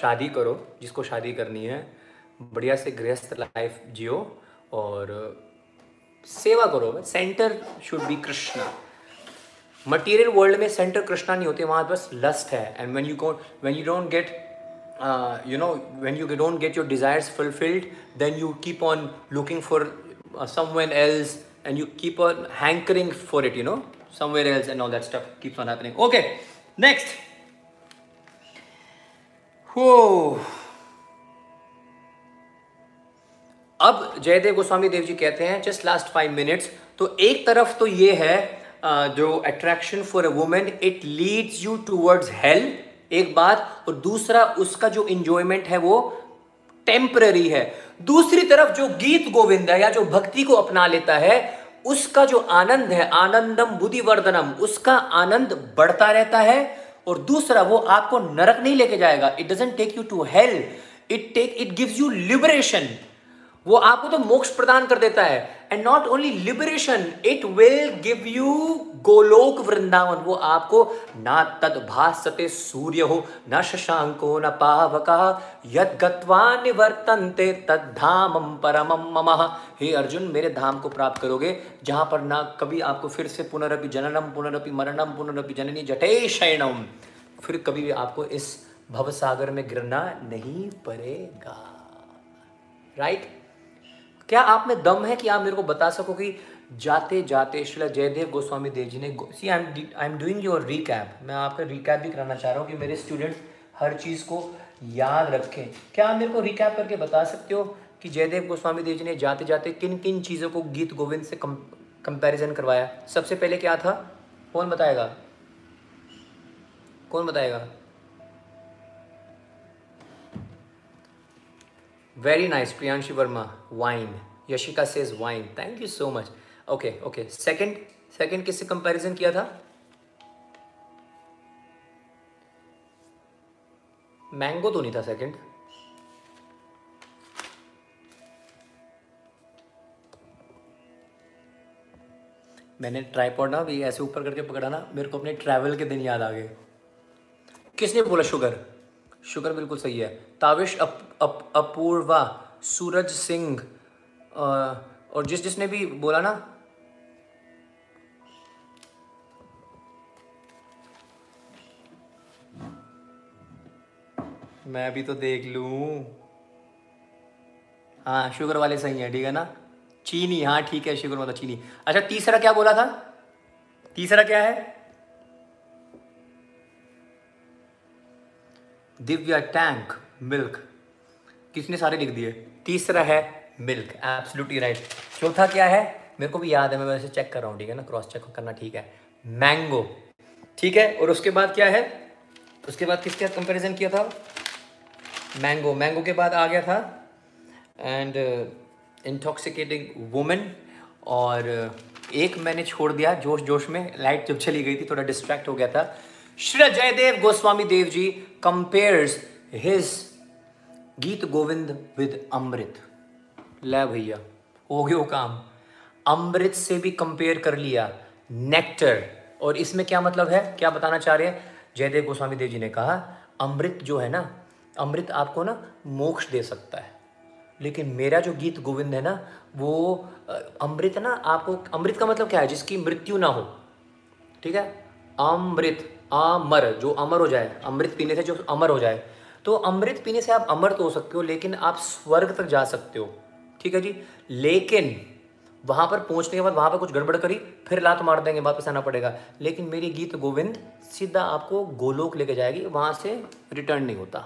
शादी करो जिसको शादी करनी है बढ़िया से गृहस्थ लाइफ जियो और सेवा करो centre should be Krishna material world में सेंटर कृष्णा नहीं होते वहाँ बस लस्ट है and when you go when you don't get you know when you don't get your desire fulfilled then you keep on looking for someone else and you keep on hankering for it you know somewhere else and all that stuff keeps on happening okay next हो अब जयदेव गोस्वामी देव जी कहते हैं just last five minutes तो एक तरफ तो ये है uh, जो attraction for a women it leads you towards health एक बात और दूसरा उसका जो इंजॉयमेंट है वो टेम्पररी है दूसरी तरफ जो गीत गोविंद है या जो भक्ति को अपना लेता है उसका जो आनंद है आनंदम बुद्धिवर्धनम उसका आनंद बढ़ता रहता है और दूसरा वो आपको नरक नहीं लेके जाएगा it doesn't take you to help it take it gives you liberation वो आपको तो मोक्ष प्रदान कर देता है and not only liberation it will give you Golok Vrindavan वो आपको ना तद भाषते सूर्य हो न शशांको न पावका यद गर्तनते तद धाम परम मम हे अर्जुन मेरे धाम को प्राप्त करोगे जहां पर ना कभी आपको फिर से पुनरअपि जननम पुनरअपि मरणम पुनरअपि जननी जटे शयनम फिर कभी भी आपको इस भवसागर में गिरना नहीं पड़ेगा राइट right? क्या आप में दम है कि आप मेरे को बता सको कि जाते जाते श्रीला जयदेव गोस्वामी देव जी ने see I am I am doing your recap मैं आपका रिकैप भी कराना चाह रहा हूँ कि मेरे स्टूडेंट्स हर चीज़ को याद रखें क्या आप मेरे को रिकैप करके बता सकते हो कि जयदेव गोस्वामी देव जी ने जाते जाते किन किन चीज़ों को गीत गोविंद से कम कंपैरिजन करवाया सबसे पहले क्या था कौन बताएगा कौन बताएगा Very nice, Priyanshi Verma. Wine. Yashika says wine. Thank you so much. Okay, okay. Second, second किससे comparison kiya tha mango to nahi tha second मैंने ट्राईपॉड ना भी ऐसे ऊपर करके पकड़ा ना मेरे को अपने ट्रैवल के दिन याद आ गए किसने बोला शुगर शुक्र बिल्कुल सही है ताविश अप, अप, अपूर्वा सूरज सिंह और जिस जिसने भी बोला ना मैं भी तो देख लूं हाँ शुगर वाले सही है ठीक है ना चीनी हाँ ठीक है शुगर वाला चीनी अच्छा तीसरा क्या बोला था तीसरा क्या है दिव्या टैंक मिल्क किसने सारे लिख दिए तीसरा है मिल्क एब्सोल्युटली राइट चौथा क्या है मेरे को भी याद है मैं वैसे चेक कर रहा हूँ ठीक है ना क्रॉस चेक करना ठीक है मैंगो ठीक है और उसके बाद क्या है उसके बाद किसके साथ कंपेरिजन किया था मैंगो मैंगो के बाद आ गया था एंड इंटॉक्सिकेटिंग वुमेन और uh, एक मैंने छोड़ दिया जोश जोश में लाइट जब चली गई थी थोड़ा डिस्ट्रैक्ट हो गया था Shri Jaydev Goswami Dev ji compares his Geet Govind with अमृत ला भैया हो गयो काम अमृत से भी कंपेयर कर लिया नेक्टर और इसमें क्या मतलब है क्या बताना चाह रहे हैं जयदेव गोस्वामी देव जी ने कहा अमृत जो है ना अमृत आपको ना मोक्ष दे सकता है लेकिन मेरा जो गीत गोविंद है ना वो अमृत ना आपको अमृत का मतलब क्या है जिसकी मृत्यु ना हो ठीक है अमृत अमर जो अमर हो जाए अमृत पीने से जो अमर हो जाए तो अमृत पीने से आप अमर तो हो सकते हो लेकिन आप स्वर्ग तक जा सकते हो ठीक है जी लेकिन वहां पर पहुंचने के बाद वहां पर कुछ गड़बड़ करी फिर लात मार देंगे वापस आना पड़ेगा लेकिन मेरी गीत गोविंद सीधा आपको गोलोक लेके जाएगी वहां से रिटर्न नहीं होता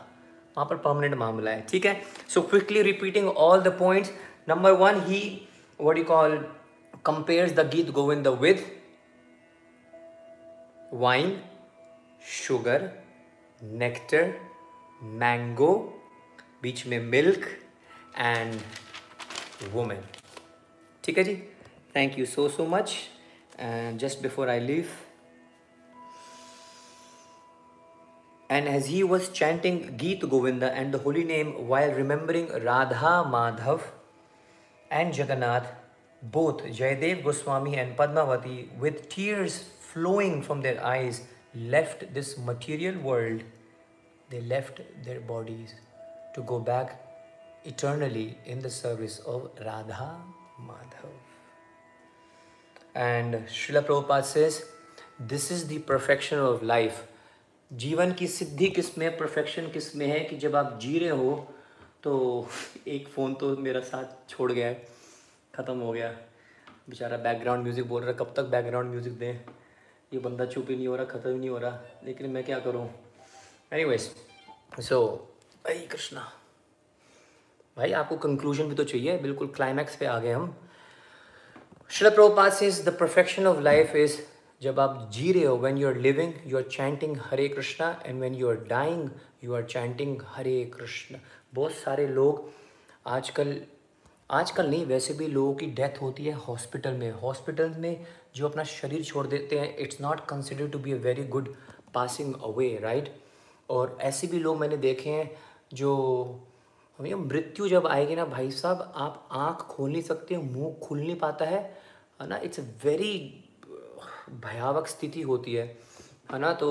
वहां पर परमानेंट मामला है ठीक है so quickly repeating all the points number one he what you call compares the गीत Govind with wine sugar nectar mango बीच में मिल्क एंड वुमेन ठीक है जी thank you so so much and just before I leave and has he was chanting Geet Govind and the holy name why are remembering Radha Madhav and Jagannath both Jaydev Goswami and Padmavati with tears flowing from their eyes left this material world, they left their bodies to go back eternally in the service of Radha Madhav. And shrila Prabhupada says, this is the perfection of life. जीवन की सिद्धि किस में perfection किस में है कि जब आप जी रहे हो तो एक फ़ोन तो मेरा साथ छोड़ गया है ख़त्म हो गया बेचारा बैकग्राउंड म्यूज़िक बोल रहा कब तक बैकग्राउंड म्यूज़िक दें ये बंदा चुप ही नहीं हो रहा ख़त्म ही नहीं हो रहा लेकिन मैं क्या करूँ एनी वेज सो अरे कृष्णा भाई आपको कंक्लूजन भी तो चाहिए बिल्कुल क्लाइमैक्स पे आ गए हम श्रद Prabhupada is the perfection of life is जब आप जी रहे हो when you are living you are chanting Hare Krishna and when you are dying you are chanting Hare Krishna बहुत सारे लोग आजकल आजकल नहीं वैसे भी लोगों की डेथ होती है हॉस्पिटल में हॉस्पिटल में जो अपना शरीर छोड़ देते हैं it's not consider to be a very good passing away right और ऐसे भी लोग मैंने देखे हैं जो भैया मृत्यु जब आएगी ना भाई साहब आप आँख खोल नहीं सकते मुंह खुल नहीं पाता है है ना इट्स अ वेरी भयावक स्थिति होती है है ना तो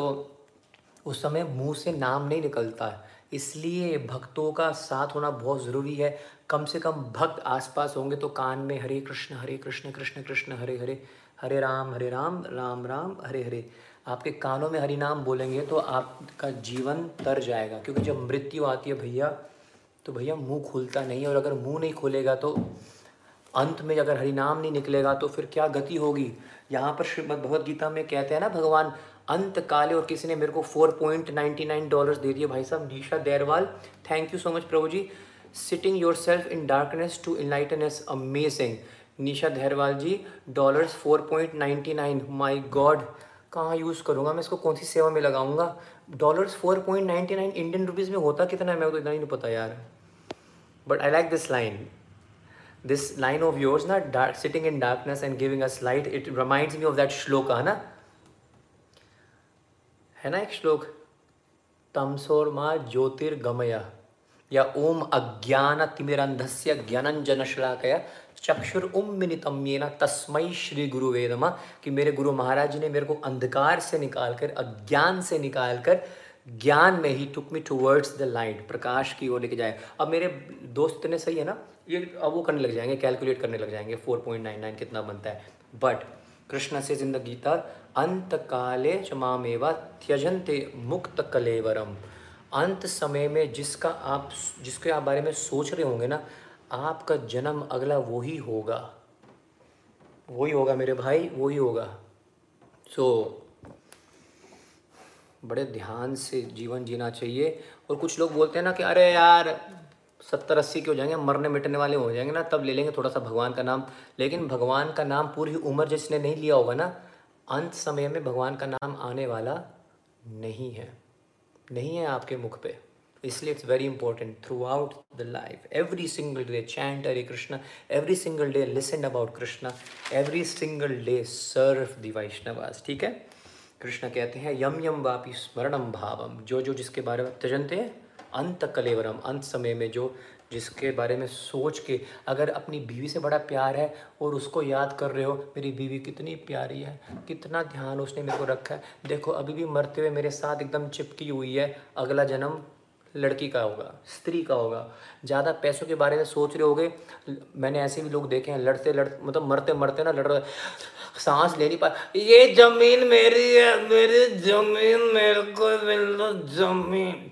उस समय मुंह से नाम नहीं निकलता है इसलिए भक्तों का साथ होना बहुत ज़रूरी है कम से कम भक्त आसपास होंगे तो कान में हरे कृष्ण हरे कृष्ण कृष्ण कृष्ण हरे हरे हरे राम हरे राम राम राम हरे हरे आपके कानों में हरी नाम बोलेंगे तो आपका जीवन तर जाएगा क्योंकि जब मृत्यु आती है भैया तो भैया मुंह खुलता नहीं और अगर मुंह नहीं खुलेगा तो अंत में अगर हरी नाम नहीं निकलेगा तो फिर क्या गति होगी यहाँ पर श्रीमद भगवद गीता में कहते हैं ना भगवान अंत काले और किसी ने मेरे को फोर पॉइंट नाइन डॉलर दे दिए भाई साहब Nisha Derwal thank you so much प्रभु जी sitting yourself in darkness to enlightness amazing Nisha Dhairwal ji dollars four point ninety nine my god कहाँ यूज़ करूँगा मैं इसको कौन सी सेवा में लगाऊंगा dollars four point ninety nine Indian rupees में होता कितना है मेरे को तो इतना ही नहीं पता यार but I like this line this line of yours ना dark sitting in darkness and giving us light it it me of that श्लोक है ना है ना एक श्लोक तमसोर मा ज्योतिर्गमया या ओम अज्ञान तिमिरंधस्य ज्ञानंजन श्लाकया चक्षुर उम्मिनी तस्मय श्री गुरु वेदमा कि मेरे गुरु महाराज जी ने मेरे को अंधकार से निकाल कर अज्ञान से निकाल कर ज्ञान में ही took me towards the light प्रकाश की ओर लेके जाए अब मेरे दोस्त ने सही है ना ये अब वो करने लग जाएंगे कैलकुलेट करने लग जाएंगे फोर पॉइंट नाइन नाइन कितना बनता है बट कृष्ण से जिंदगी तक अंत काले चमामेवा त्यजंते मुक्त कलेवरम अंत समय में जिसका आप जिसके आप बारे में सोच रहे होंगे ना आपका जन्म अगला वही होगा वही होगा मेरे भाई वही होगा सो so, बड़े ध्यान से जीवन जीना चाहिए और कुछ लोग बोलते हैं ना कि अरे यार सत्तर अस्सी के हो जाएंगे मरने मिटने वाले हो जाएंगे ना तब ले लेंगे थोड़ा सा भगवान का नाम लेकिन भगवान का नाम पूरी उम्र जिसने नहीं लिया होगा ना अंत समय में भगवान का नाम आने वाला नहीं है नहीं है आपके मुख पे इसलिए it's very important throughout the life every single day chant Hare Krishna every single day listen about Krishna every single day serve the Vaishnavas ठीक है कृष्ण कहते हैं यम यम वापी स्मरणम भावम जो जो जिसके बारे में त्यजनते तो हैं अंत कलेवरम अंत समय में जो जिसके बारे में सोच के अगर अपनी बीवी से बड़ा प्यार है और उसको याद कर रहे हो मेरी बीवी कितनी प्यारी है कितना ध्यान उसने मेरे को रखा है देखो अभी भी मरते हुए मेरे साथ एकदम चिपकी हुई है अगला जन्म लड़की का होगा स्त्री का होगा ज़्यादा पैसों के बारे में सोच रहे होगे मैंने ऐसे भी लोग देखे हैं लड़ते लड़ मतलब मरते मरते ना लड़ रहे सांस ले नहीं पा ये जमीन मेरी है मेरी जमीन मेरे को मिल लो जमीन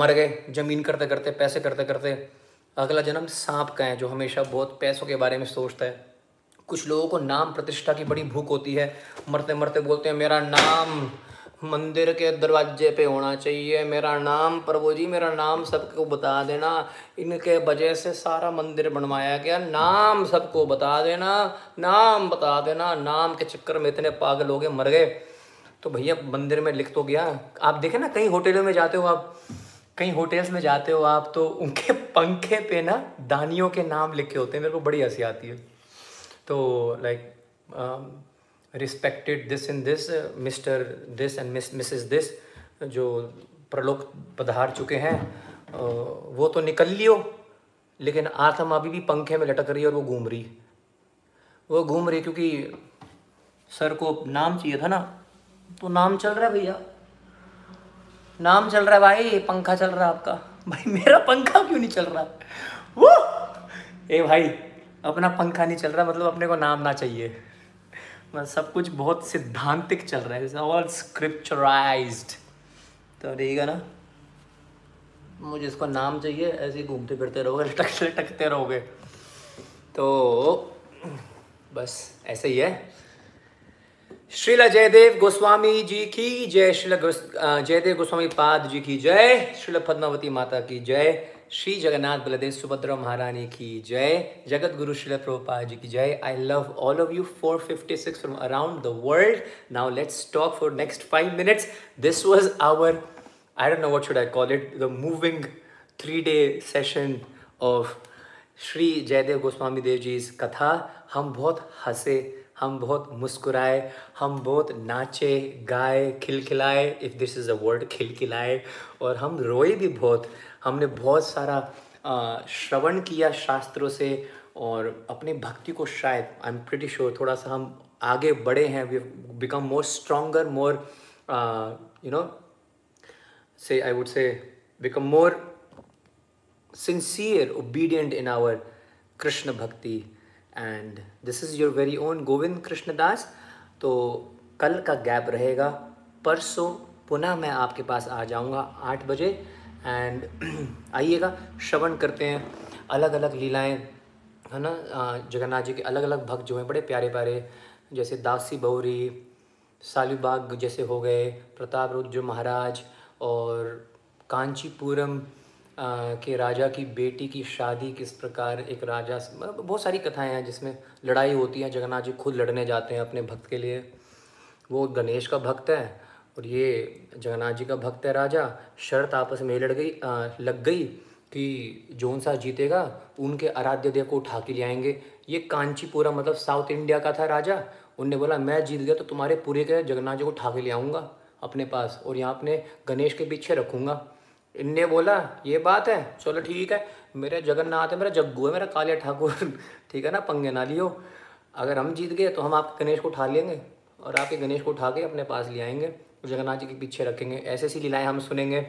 मर गए जमीन करते करते पैसे करते करते अगला जन्म सांप का है जो हमेशा बहुत पैसों के बारे में सोचता है कुछ लोगों को नाम प्रतिष्ठा की बड़ी भूख होती है मरते मरते बोलते हैं मेरा नाम मंदिर के दरवाजे पे होना चाहिए मेरा नाम प्रभु जी मेरा नाम सबको बता देना इनके वजह से सारा मंदिर बनवाया गया नाम सबको बता देना नाम बता देना नाम के चक्कर में इतने पागल हो गए मर गए तो भैया मंदिर में लिख तो गया आप देखे ना कहीं होटलों में जाते हो आप कहीं होटल्स में जाते हो आप तो उनके पंखे पे ना दानियों के नाम लिखे होते हैं मेरे को बड़ी हंसी आती है तो like respected this in this mister this and miss Mrs this जो प्रलोक पधार चुके हैं वो तो निकल लियो लेकिन आत्मा अभी भी पंखे में लटक रही है और वो घूम रही वो घूम रही क्योंकि सर को नाम चाहिए था ना तो नाम चल रहा है भैया नाम चल रहा है भाई पंखा चल रहा है आपका भाई मेरा पंखा क्यों नहीं चल रहा वो ए भाई अपना पंखा नहीं चल रहा मतलब अपने को नाम ना चाहिए मतलब सब कुछ बहुत सिद्धांतिक चल रहा है ऑल स्क्रिप्चराइज तो ठीक है ना मुझे इसको नाम चाहिए ऐसे ही घूमते फिरते रहोगे लटक लटकते रहोगे तो बस ऐसे ही है श्रीला जयदेव गोस्वामी जी की जय श्रीला जयदेव गोस्वामी पाद जी की जय श्रीला पद्मावती माता की जय श्री जगन्नाथ बलदेव सुभद्रा महारानी की जय जगत गुरु श्रील प्रभुपाद जी की जय I love all of you four fifty six from around the world now let's talk for next five minutes this was our I don't know what should I call it the moving three day session of Shri Jaydev Goswami Dev ji कथा हम बहुत हंसे हम बहुत मुस्कुराए हम बहुत नाचे गाए खिलखिलाए if this is a word खिलखिलाए और हम रोए भी बहुत हमने बहुत सारा श्रवण किया शास्त्रों से और अपने भक्ति को शायद आई एम प्रिटी श्योर थोड़ा सा हम आगे बढ़े हैं we become more stronger more you know say I would say become more sincere obedient in our Krishna bhakti and this is your very own Govind Krishnadas तो कल का गैप रहेगा परसों पुनः मैं आपके पास आ जाऊंगा आठ बजे एंड [clears throat] आइएगा श्रवण करते हैं अलग अलग लीलाएं है ना जगन्नाथ जी के अलग अलग भक्त जो हैं बड़े प्यारे प्यारे जैसे दासी बहुरी सालूबाग जैसे हो गए प्रताप रुद्र महाराज और कांचीपुरम कि राजा की बेटी की शादी किस प्रकार एक राजा मतलब बहुत सारी कथाएं हैं जिसमें लड़ाई होती है जगन्नाथ जी खुद लड़ने जाते हैं अपने भक्त के लिए वो गणेश का भक्त है और ये जगन्नाथ जी का भक्त है राजा शर्त आपस में लड़ गई आ, लग गई कि जोन सा जीतेगा उनके आराध्य देव को उठा के ले आएंगे ये कांचीपुरा मतलब साउथ इंडिया का था राजा उनने बोला मैं जीत गया तो तुम्हारे पूरे के जगन्नाथ जी को उठा के ले आऊँगा अपने पास और यहाँ अपने गणेश के पीछे रखूँगा इनने बोला ये बात है चलो ठीक है मेरा जगन्नाथ है मेरा जग्गू है मेरा कालिया ठाकुर ठीक है ना पंगे ना लियो अगर हम जीत गए तो हम आप गणेश को उठा लेंगे और आपके गणेश को उठा के अपने पास ले आएंगे जगन्नाथ जी के पीछे रखेंगे ऐसे ऐसी लीलाएँ हम सुनेंगे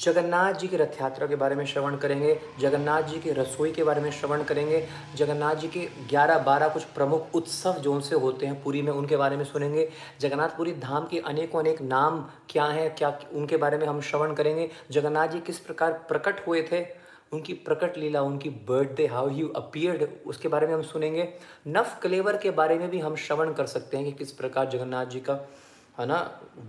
जगन्नाथ जी की रथ यात्रा के बारे में श्रवण करेंगे जगन्नाथ जी की रसोई के बारे में श्रवण करेंगे जगन्नाथ जी के 11 12 कुछ प्रमुख उत्सव जो उनसे होते हैं पुरी में उनके बारे में सुनेंगे जगन्नाथपुरी धाम के अनेकों अनेक नाम क्या हैं क्या उनके बारे में हम श्रवण करेंगे जगन्नाथ जी किस प्रकार प्रकट हुए थे उनकी प्रकट लीला उनकी बर्थडे हाउ यू अपियर्ड उसके बारे में हम सुनेंगे नफ कलेवर के बारे में भी हम श्रवण कर सकते हैं कि किस प्रकार जगन्नाथ जी का है ना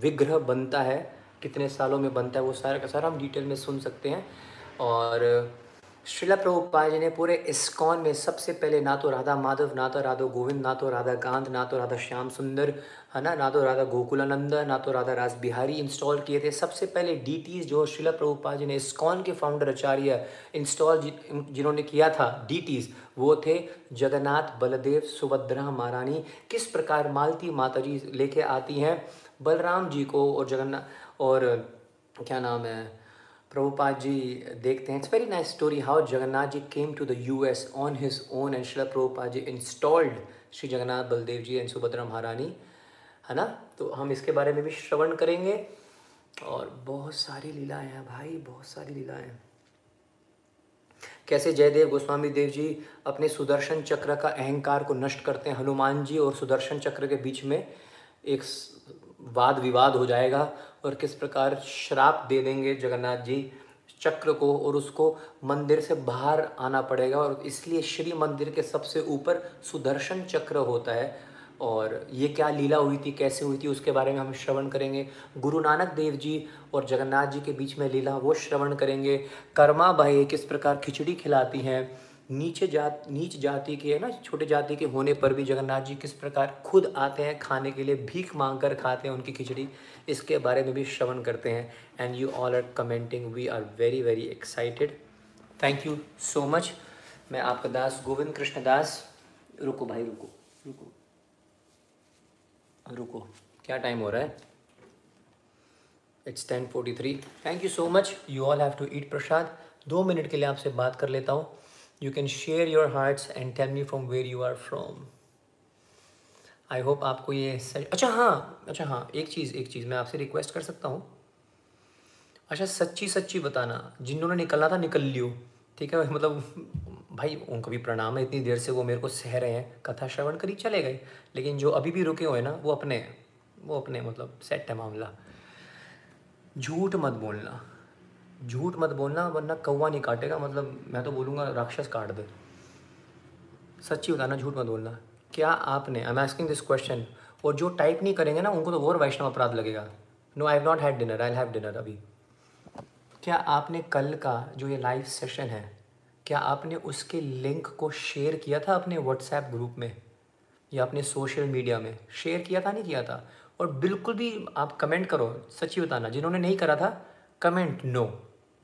विग्रह बनता है कितने सालों में बनता है वो सारा का सारा हम डिटेल में सुन सकते हैं और शिला प्रभुपाद जी ने पूरे इस्कॉन में सबसे पहले ना तो राधा माधव ना तो राधा गोविंद ना तो राधा कांत ना तो राधा श्याम सुंदर है ना ना तो राधा गोकुलानंद ना तो राधा राज बिहारी इंस्टॉल किए थे सबसे पहले डी जो शिला प्रभुपाद जी ने इस्कॉन के फाउंडर आचार्य इंस्टॉल जिन्होंने किया था डी वो थे जगन्नाथ बलदेव सुभद्रा महारानी किस प्रकार मालती माता जी लेके आती हैं बलराम जी को और जगन्नाथ और क्या नाम है प्रभुपाद जी देखते हैं it's very nice story how Jagannath ji came to the U S on his own and श्रद प्रभुपाद जी इंस्टॉल्ड श्री जगन्नाथ बलदेव जी एंड सुभद्रा महारानी है ना तो हम इसके बारे में भी श्रवण करेंगे और बहुत सारी लीलाएं हैं भाई बहुत सारी लीलाएं हैं कैसे जयदेव गोस्वामी देव जी अपने सुदर्शन चक्र का अहंकार को नष्ट करते हैं हनुमान जी और सुदर्शन चक्र के बीच में एक वाद विवाद हो जाएगा और किस प्रकार श्राप दे देंगे जगन्नाथ जी चक्र को और उसको मंदिर से बाहर आना पड़ेगा और इसलिए श्री मंदिर के सबसे ऊपर सुदर्शन चक्र होता है और ये क्या लीला हुई थी कैसे हुई थी उसके बारे में हम श्रवण करेंगे गुरु नानक देव जी और जगन्नाथ जी के बीच में लीला वो श्रवण करेंगे कर्मा भाई किस प्रकार खिचड़ी खिलाती हैं नीचे जात नीच जाति के है ना छोटे जाति के होने पर भी जगन्नाथ जी किस प्रकार खुद आते हैं खाने के लिए भीख मांग कर खाते हैं उनकी खिचड़ी इसके बारे में भी श्रवण करते हैं and you all are commenting we are very very excited thank you so much मैं आपका दास गोविंद कृष्ण दास रुको भाई रुको रुको रुको क्या टाइम हो रहा है it's ten forty three thank you so much you all have to eat prasad दो मिनट के लिए आपसे बात कर लेता हूँ you can share your hearts and tell me from where you are from I hope आपको ये सच अच्छा हाँ अच्छा हाँ एक चीज़ एक चीज़ मैं आपसे रिक्वेस्ट कर सकता हूँ अच्छा सच्ची सच्ची बताना जिन्होंने निकलना था निकल लियो ठीक है मतलब भाई उनका भी प्रणाम है इतनी देर से वो मेरे को सह रहे हैं कथा श्रवण करी चले गए लेकिन जो अभी भी रुके हुए ना वो अपने वो अपने मतलब सेट है मामला झूठ मत बोलना झूठ मत बोलना वरना कौवा नहीं काटेगा मतलब मैं तो बोलूँगा राक्षस काट दे सच्ची बताना झूठ मत बोलना क्या आपने I am asking this question और जो टाइप नहीं करेंगे ना उनको तो और वैष्णव अपराध लगेगा no I have not had dinner I have dinner अभी क्या आपने कल का जो ये लाइव सेशन है क्या आपने उसके लिंक को शेयर किया था अपने व्हाट्सएप ग्रुप में या अपने सोशल मीडिया में शेयर किया था नहीं किया था और बिल्कुल भी आप कमेंट करो सच्ची बताना जिन्होंने नहीं करा था कमेंट नो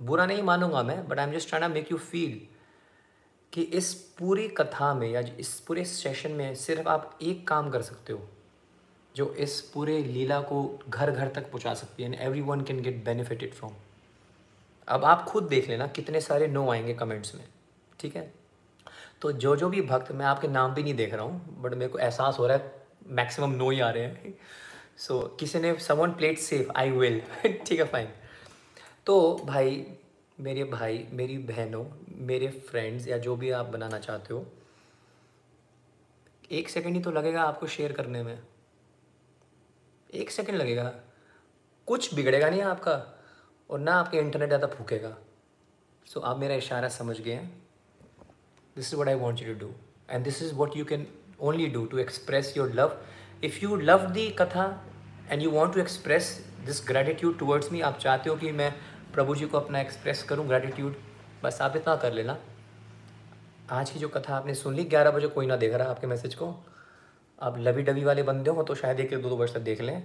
बुरा नहीं मानूंगा मैं but I am just trying make you feel कि इस पूरी कथा में या इस पूरे सेशन में सिर्फ आप एक काम कर सकते हो जो इस पूरे लीला को घर घर तक पहुंचा सकती है and everyone can get benefited from अब आप खुद देख लेना कितने सारे नो आएंगे कमेंट्स में ठीक है तो जो जो भी भक्त मैं आपके नाम भी नहीं देख रहा हूँ बट मेरे को एहसास हो रहा है मैक्सिमम नो ही आ रहे हैं सो [laughs] so, किसी ने समन प्लेट सेफ आई विल ठीक है फाइन तो भाई मेरे भाई मेरी बहनों मेरे फ्रेंड्स या जो भी आप बनाना चाहते हो एक सेकेंड ही तो लगेगा आपको शेयर करने में एक सेकेंड लगेगा कुछ बिगड़ेगा नहीं आपका और ना आपके इंटरनेट ज़्यादा फूकेगा सो so, आप मेरा इशारा समझ गए हैं this is what I want you to do and this is what you can only do to express your love if you love the katha and you want to express this gratitude towards me आप चाहते हो कि मैं प्रभु जी को अपना express करूँ gratitude बस आप इतना कर लेना आज की जो कथा आपने सुन ली ग्यारह बजे कोई ना देख रहा आपके मैसेज को आप लवी डबी वाले बंदे हो तो शायद एक एक दो दो वर्ष तक देख लें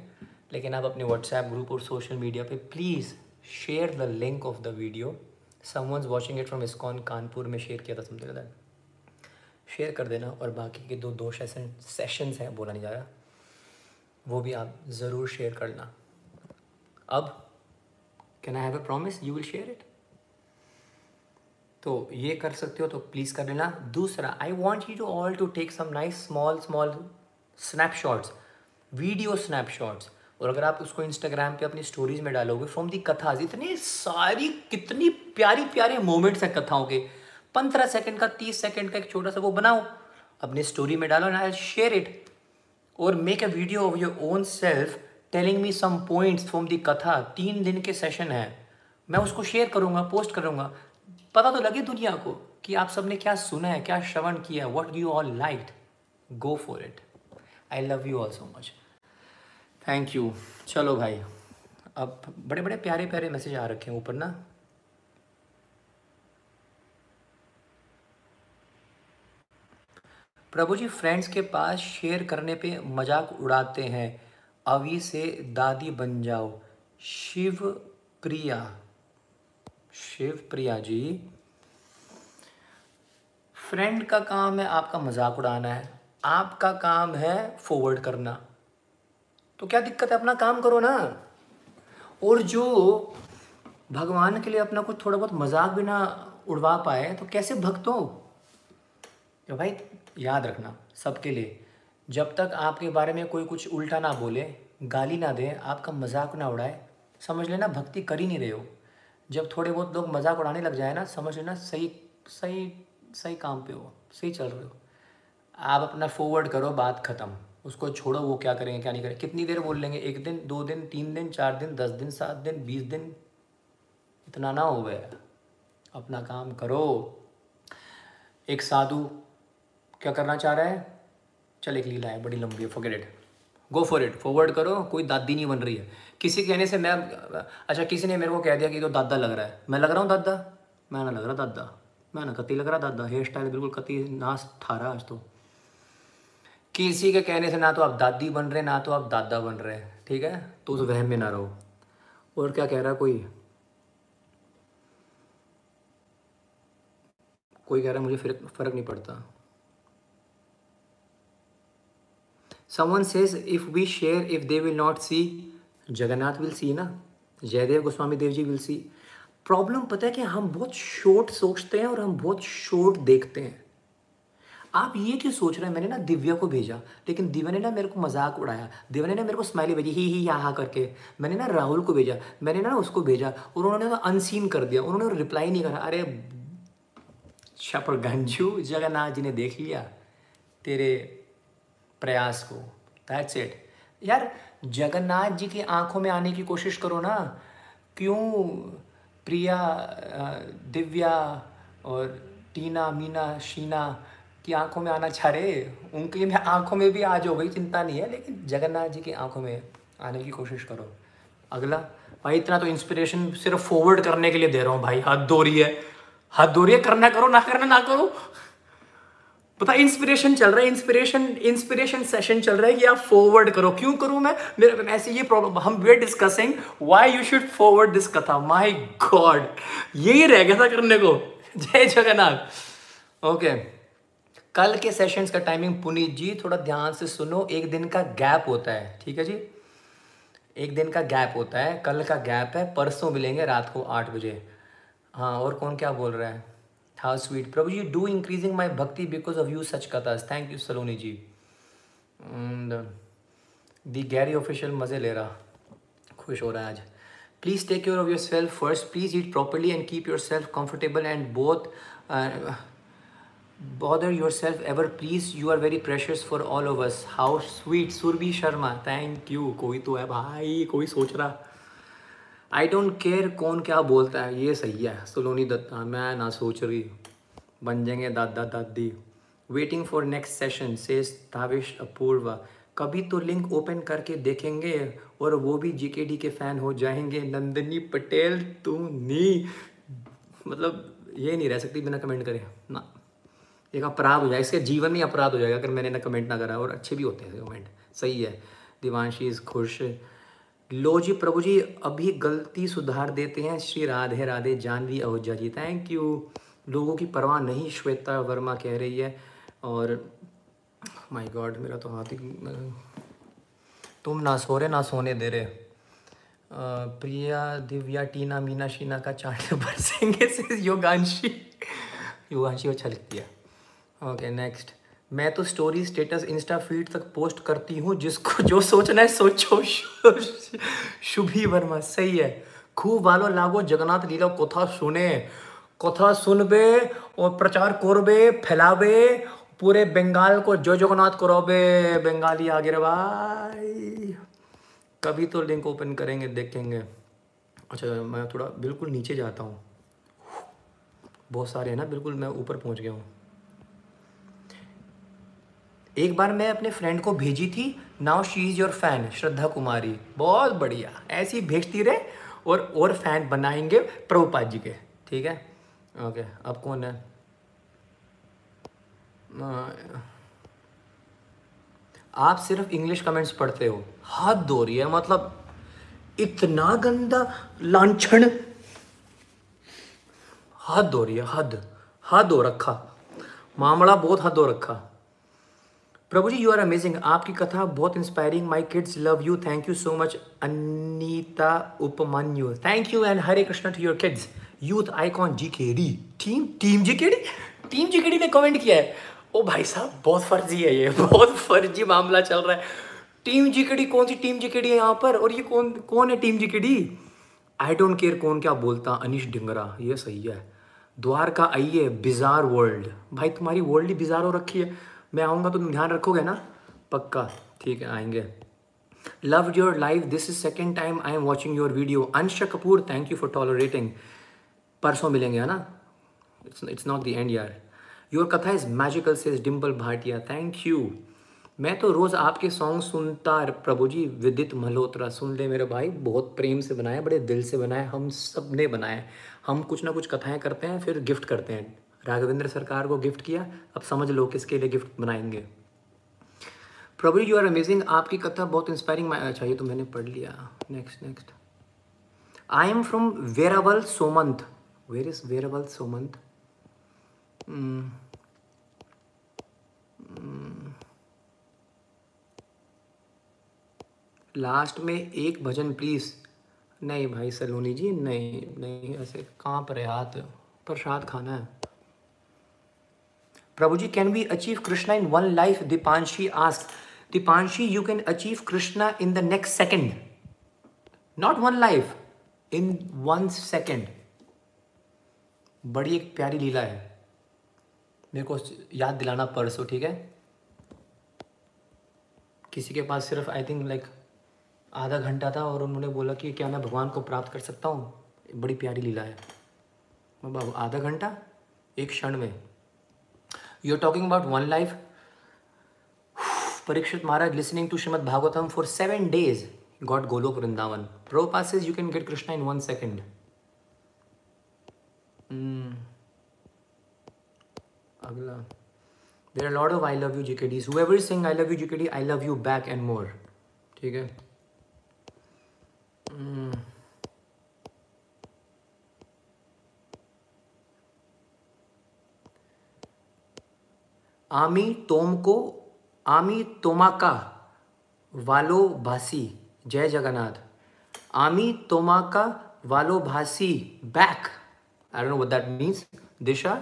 लेकिन आप अपने व्हाट्सएप ग्रुप और सोशल मीडिया पे please share the link of the video someone's watching it from ISKCON Kanpur में शेयर किया था समथिंग दैट शेयर कर देना और बाकी के दो दो सेशन सेशंस हैं बोला नहीं जा रहा वो भी आप ज़रूर शेयर करना अब can I have a promise you will share it तो ये कर सकते हो तो प्लीज़ कर लेना दूसरा I want you to all to take some nice small small snapshots video snapshots और अगर आप उसको इंस्टाग्राम पे अपनी स्टोरीज में डालोगे फ्रॉम दी कथाज इतनी सारी कितनी प्यारी प्यारे मोमेंट्स हैं कथाओं के पंद्रह सेकंड का तीस सेकंड का एक छोटा सा वो बनाओ अपनी स्टोरी में डालो ना शेयर इट और make a video of your own self telling me some points from the katha तीन दिन के सेशन है मैं उसको शेयर करूंगा पोस्ट करूंगा पता तो लगे दुनिया को कि आप सबने क्या सुना है क्या श्रवण किया है what you all like go for it I love you all so much thank you चलो भाई अब बड़े बड़े प्यारे प्यारे मैसेज आ रखे हैं ऊपर ना प्रभु जी फ्रेंड्स के पास शेयर करने पे मजाक उड़ाते हैं अभी से दादी बन जाओ शिव प्रिया शिव प्रिया जी फ्रेंड का काम है आपका मजाक उड़ाना है आपका काम है फॉरवर्ड करना तो क्या दिक्कत है अपना काम करो ना और जो भगवान के लिए अपना कुछ थोड़ा बहुत मजाक भी ना उड़वा पाए तो कैसे भक्त हो तो भाई याद रखना सबके लिए जब तक आपके बारे में कोई कुछ उल्टा ना बोले गाली ना दे आपका मजाक ना उड़ाए समझ लेना भक्ति कर ही नहीं रहे हो जब थोड़े बहुत लोग मजाक उड़ाने लग जाए ना समझ लेना सही सही सही काम पे हो सही चल रहे हो आप अपना फॉरवर्ड करो बात ख़त्म उसको छोड़ो वो क्या करेंगे क्या नहीं करेंगे कितनी देर बोल लेंगे एक दिन दो दिन तीन दिन चार दिन दस दिन सात दिन बीस दिन इतना ना हो गया अपना काम करो एक साधु क्या करना चाह रहा है चल एक लीला है बड़ी लंबी है forget it go for it forward करो कोई दादी नहीं बन रही है किसी कहने से मैं अच्छा किसी ने मेरे को कह दिया कि तो दादा लग रहा है मैं लग रहा हूँ दादा मैं ना लग रहा दादा मैं ना कति लग रहा दादा हेयर स्टाइल बिल्कुल कति ना रहा आज तो किसी के कहने से ना तो आप दादी बन रहे ना तो आप दादा बन रहे ठीक है तो उस वहम में ना रहो और क्या कह रहा कोई कोई कह रहा मुझे फर्क नहीं पड़ता someone says if we share if they will not see jagannath will see na Jaydev Goswami Dev ji will see problem पता है कि हम बहुत शॉर्ट सोचते हैं और हम बहुत शॉर्ट देखते हैं आप ये क्यों सोच रहे हैं मैंने ना दिव्या को भेजा लेकिन दिव्या ने ना मेरे को मजाक उड़ाया दिव्या ने ना मेरे को स्माइली भेजी ही ही यहाँ हा करके मैंने ना राहुल को भेजा मैंने ना उसको भेजा और उन्होंने ना अनसीन कर दिया उन्होंने रिप्लाई नहीं करा अरे छपर गंजू जगन्नाथ जी ने देख लिया तेरे प्रयास को दैट्स इट यार जगन्नाथ जी की आंखों में आने की कोशिश करो ना क्यों प्रिया दिव्या और टीना मीना शीना की आंखों में आना छा रहे उनकी में आंखों में भी आज हो गई चिंता नहीं है लेकिन जगन्नाथ जी की आंखों में आने की कोशिश करो अगला भाई इतना तो इंस्पिरेशन सिर्फ फॉरवर्ड करने के लिए दे रहा हूँ भाई हद दो रही है हद दो रही है करना करो ना करना ना करो पता इंस्पिरेशन चल रहा है इंस्पिरेशन इंस्पिरेशन सेशन चल रहा है कि आप फॉरवर्ड करो क्यों करूं मैं मेरे ऐसी ये प्रॉब्लम हम we discussing why you should forward this katha my god यही रह गया था करने को [laughs] जय जगन्नाथ ओके कल के सेशंस का टाइमिंग पुनीत जी थोड़ा ध्यान से सुनो एक दिन का गैप होता है ठीक है जी एक दिन का गैप होता है कल का गैप है परसों मिलेंगे रात को आठ बजे हाँ और कौन क्या बोल रहा है how sweet Prabhu ji do increasing my bhakti because of you such kathas thank you Saloni ji the Gary official मजे ले रहा खुश हो रहा है आज please take care of yourself first please eat properly and keep yourself comfortable and both bother yourself ever please you are very precious for all over how sweet Surabhi Sharma thank you कोई तो है भाई कोई सोच रहा I don't care कौन क्या बोलता है ये सही है सलोनी दत्ता मैं ना सोच रही बन जाएंगे दादा दादी वेटिंग फॉर नेक्स्ट सेशन से ताविश अपूर्वा कभी तो लिंक ओपन करके देखेंगे और वो भी जीकेडी के फ़ैन हो जाएंगे नंदनी पटेल तू नी मतलब ये नहीं रह सकती बिना कमेंट करे ना एक अपराध हो जाए इसके जीवन में अपराध हो जाएगा अगर मैंने ना कमेंट ना करा और अच्छे भी होते हैं कमेंट सही है दिवानशी इज़ खुश लो जी प्रभु जी अभी गलती सुधार देते हैं श्री राधे राधे जानवी आहूजा जी थैंक यू लोगों की परवाह नहीं श्वेता वर्मा कह रही है और माय गॉड मेरा तो हाथ ही तुम ना सो रहे ना सोने दे रहे प्रिया दिव्या टीना मीना शीना का चाट [laughs] बरसेंगे से योगांशी योगांशी को छलक दिया ओके नेक्स्ट मैं तो स्टोरी स्टेटस इंस्टा फीड तक पोस्ट करती हूँ जिसको जो सोचना है सोचो शुभी वर्मा सही है खूब वालो लागो जगन्नाथ लीला कथा सुने कथा सुनबे और प्रचार करबे फैलावे पूरे बंगाल को जो जगन्नाथ करोबे बंगाली आगे भाई कभी तो लिंक ओपन करेंगे देखेंगे अच्छा मैं थोड़ा बिल्कुल नीचे जाता हूँ बहुत सारे हैं ना बिल्कुल मैं ऊपर पहुँच गया हूँ एक बार मैं अपने फ्रेंड को भेजी थी now she is your fan Shraddha Kumari बहुत बढ़िया ऐसी भेजती रहे और और फैन बनाएंगे प्रभुपाद जी के ठीक है ओके अब कौन है आप सिर्फ इंग्लिश कमेंट्स पढ़ते हो हाथ धो रही है मतलब इतना गंदा लाछण हाथ धो रही है हद हद हो रखा मामला बहुत हद हो रखा प्रभु जी यू आर अमेजिंग आपकी कथा बहुत inspiring my kids love you thank you so much Anita Upmanyu thank you and Hare Krishna to your kids youth icon ji K D team team G K D team G K D ने comment किया है ओ भाई साहब बहुत फर्जी है ये [laughs] बहुत फर्जी मामला चल रहा है टीम जी के डी कौन सी टीम जी के डी है यहाँ पर और ये कौन कौन है team G K D I don't care कौन क्या बोलता अनिश डिंगरा ये सही है द्वार का आइए बिजार वर्ल्ड भाई तुम्हारी वर्ल्ड ही बिजार हो रखी है मैं आऊँगा तुम ध्यान रखोगे ना पक्का ठीक है आएंगे love your life this is second time I am watching your video Ansh Kapoor thank you for tolerating परसों मिलेंगे है ना it's it's not the end यार योर कथा इज मैजिकल से डिम्पल भाटिया थैंक यू मैं तो रोज़ आपके सॉन्ग सुनता प्रभु जी विदित मल्होत्रा सुन ले मेरे भाई बहुत प्रेम से बनाया बड़े दिल से बनाया हम सब ने बनाया हम कुछ ना कुछ कथाएं करते हैं फिर गिफ्ट करते हैं राघवेंद्र सरकार को गिफ्ट किया अब समझ लो किसके लिए गिफ्ट बनाएंगे प्रभु यू आर अमेजिंग आपकी कथा बहुत इंस्पायरिंग अच्छा ये तो मैंने पढ़ लिया next next I am from Veraval Somnath where is Veraval Somnath last में एक भजन प्लीज़ नहीं भाई सलोनी जी नहीं नहीं ऐसे कहाँ पर है हाथ प्रसाद खाना है प्रभु जी can be achieve Krishna in one life Deepanshi ask Deepanshi you can achieve Krishna in the next second not one life in one second बड़ी एक प्यारी लीला है मेरे को याद दिलाना परसों ठीक है किसी के पास सिर्फ आई थिंक लाइक आधा घंटा था और उन्होंने बोला कि क्या मैं भगवान को प्राप्त कर सकता हूँ बड़ी प्यारी लीला है बाबू आधा घंटा एक क्षण में you are talking about one life Parikshit Maharaj listening to Shrimad Bhagavatam for seven days got Goloka Vrindavan pro pass you can get Krishna in one second अगला there are lord of I love you G K D whoever sing I love you G K D I love you back and more ठीक है hmm. आमी तोमको आमी तोमाका वालो भासी जय जगन्नाथ आमी तोमाका वालो भासी back I don't know what that means Disha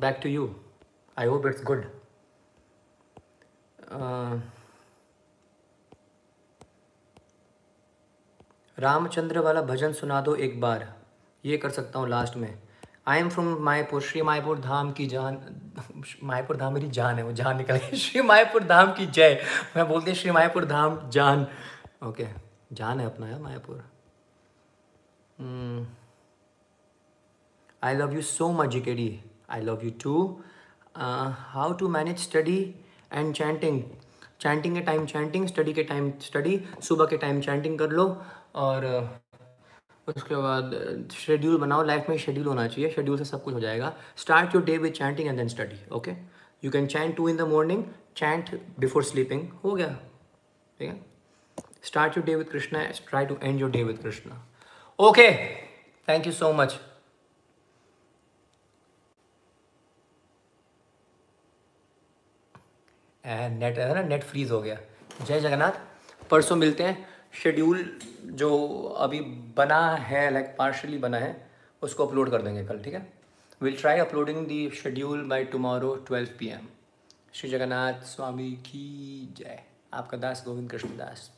back to you I hope it's good Ramchandra वाला भजन सुना दो एक बार ये कर सकता हूँ लास्ट में I am from Mayapur Shri Mayapur Dham की जान मायापुर धाम मेरी जान है वो जान निकल गई श्री मायापुर धाम की जय मैं बोलती श्री मायापुर धाम जान ओके okay. जान है अपना है Mayapur I love you so much G D I love you too how to manage study and chanting chanting के टाइम चैंटिंग स्टडी के टाइम स्टडी सुबह के टाइम चैंटिंग कर लो और uh, उसके बाद शेड्यूल बनाओ लाइफ में शेड्यूल होना चाहिए शेड्यूल से सब कुछ हो जाएगा start your day with chanting and then study okay you can chant to in the morning chant before sleeping हो गया ठीक है start your day with Krishna try to end your day with Krishna okay thank you so much and net है ना net freeze हो गया जय जगन्नाथ परसों मिलते हैं शेड्यूल जो अभी बना है लाइक पार्शली बना है उसको अपलोड कर देंगे कल ठीक है will try uploading the schedule by tomorrow 12 PM Shri Jagannath Swami की जय आपका दास गोविंद कृष्ण दास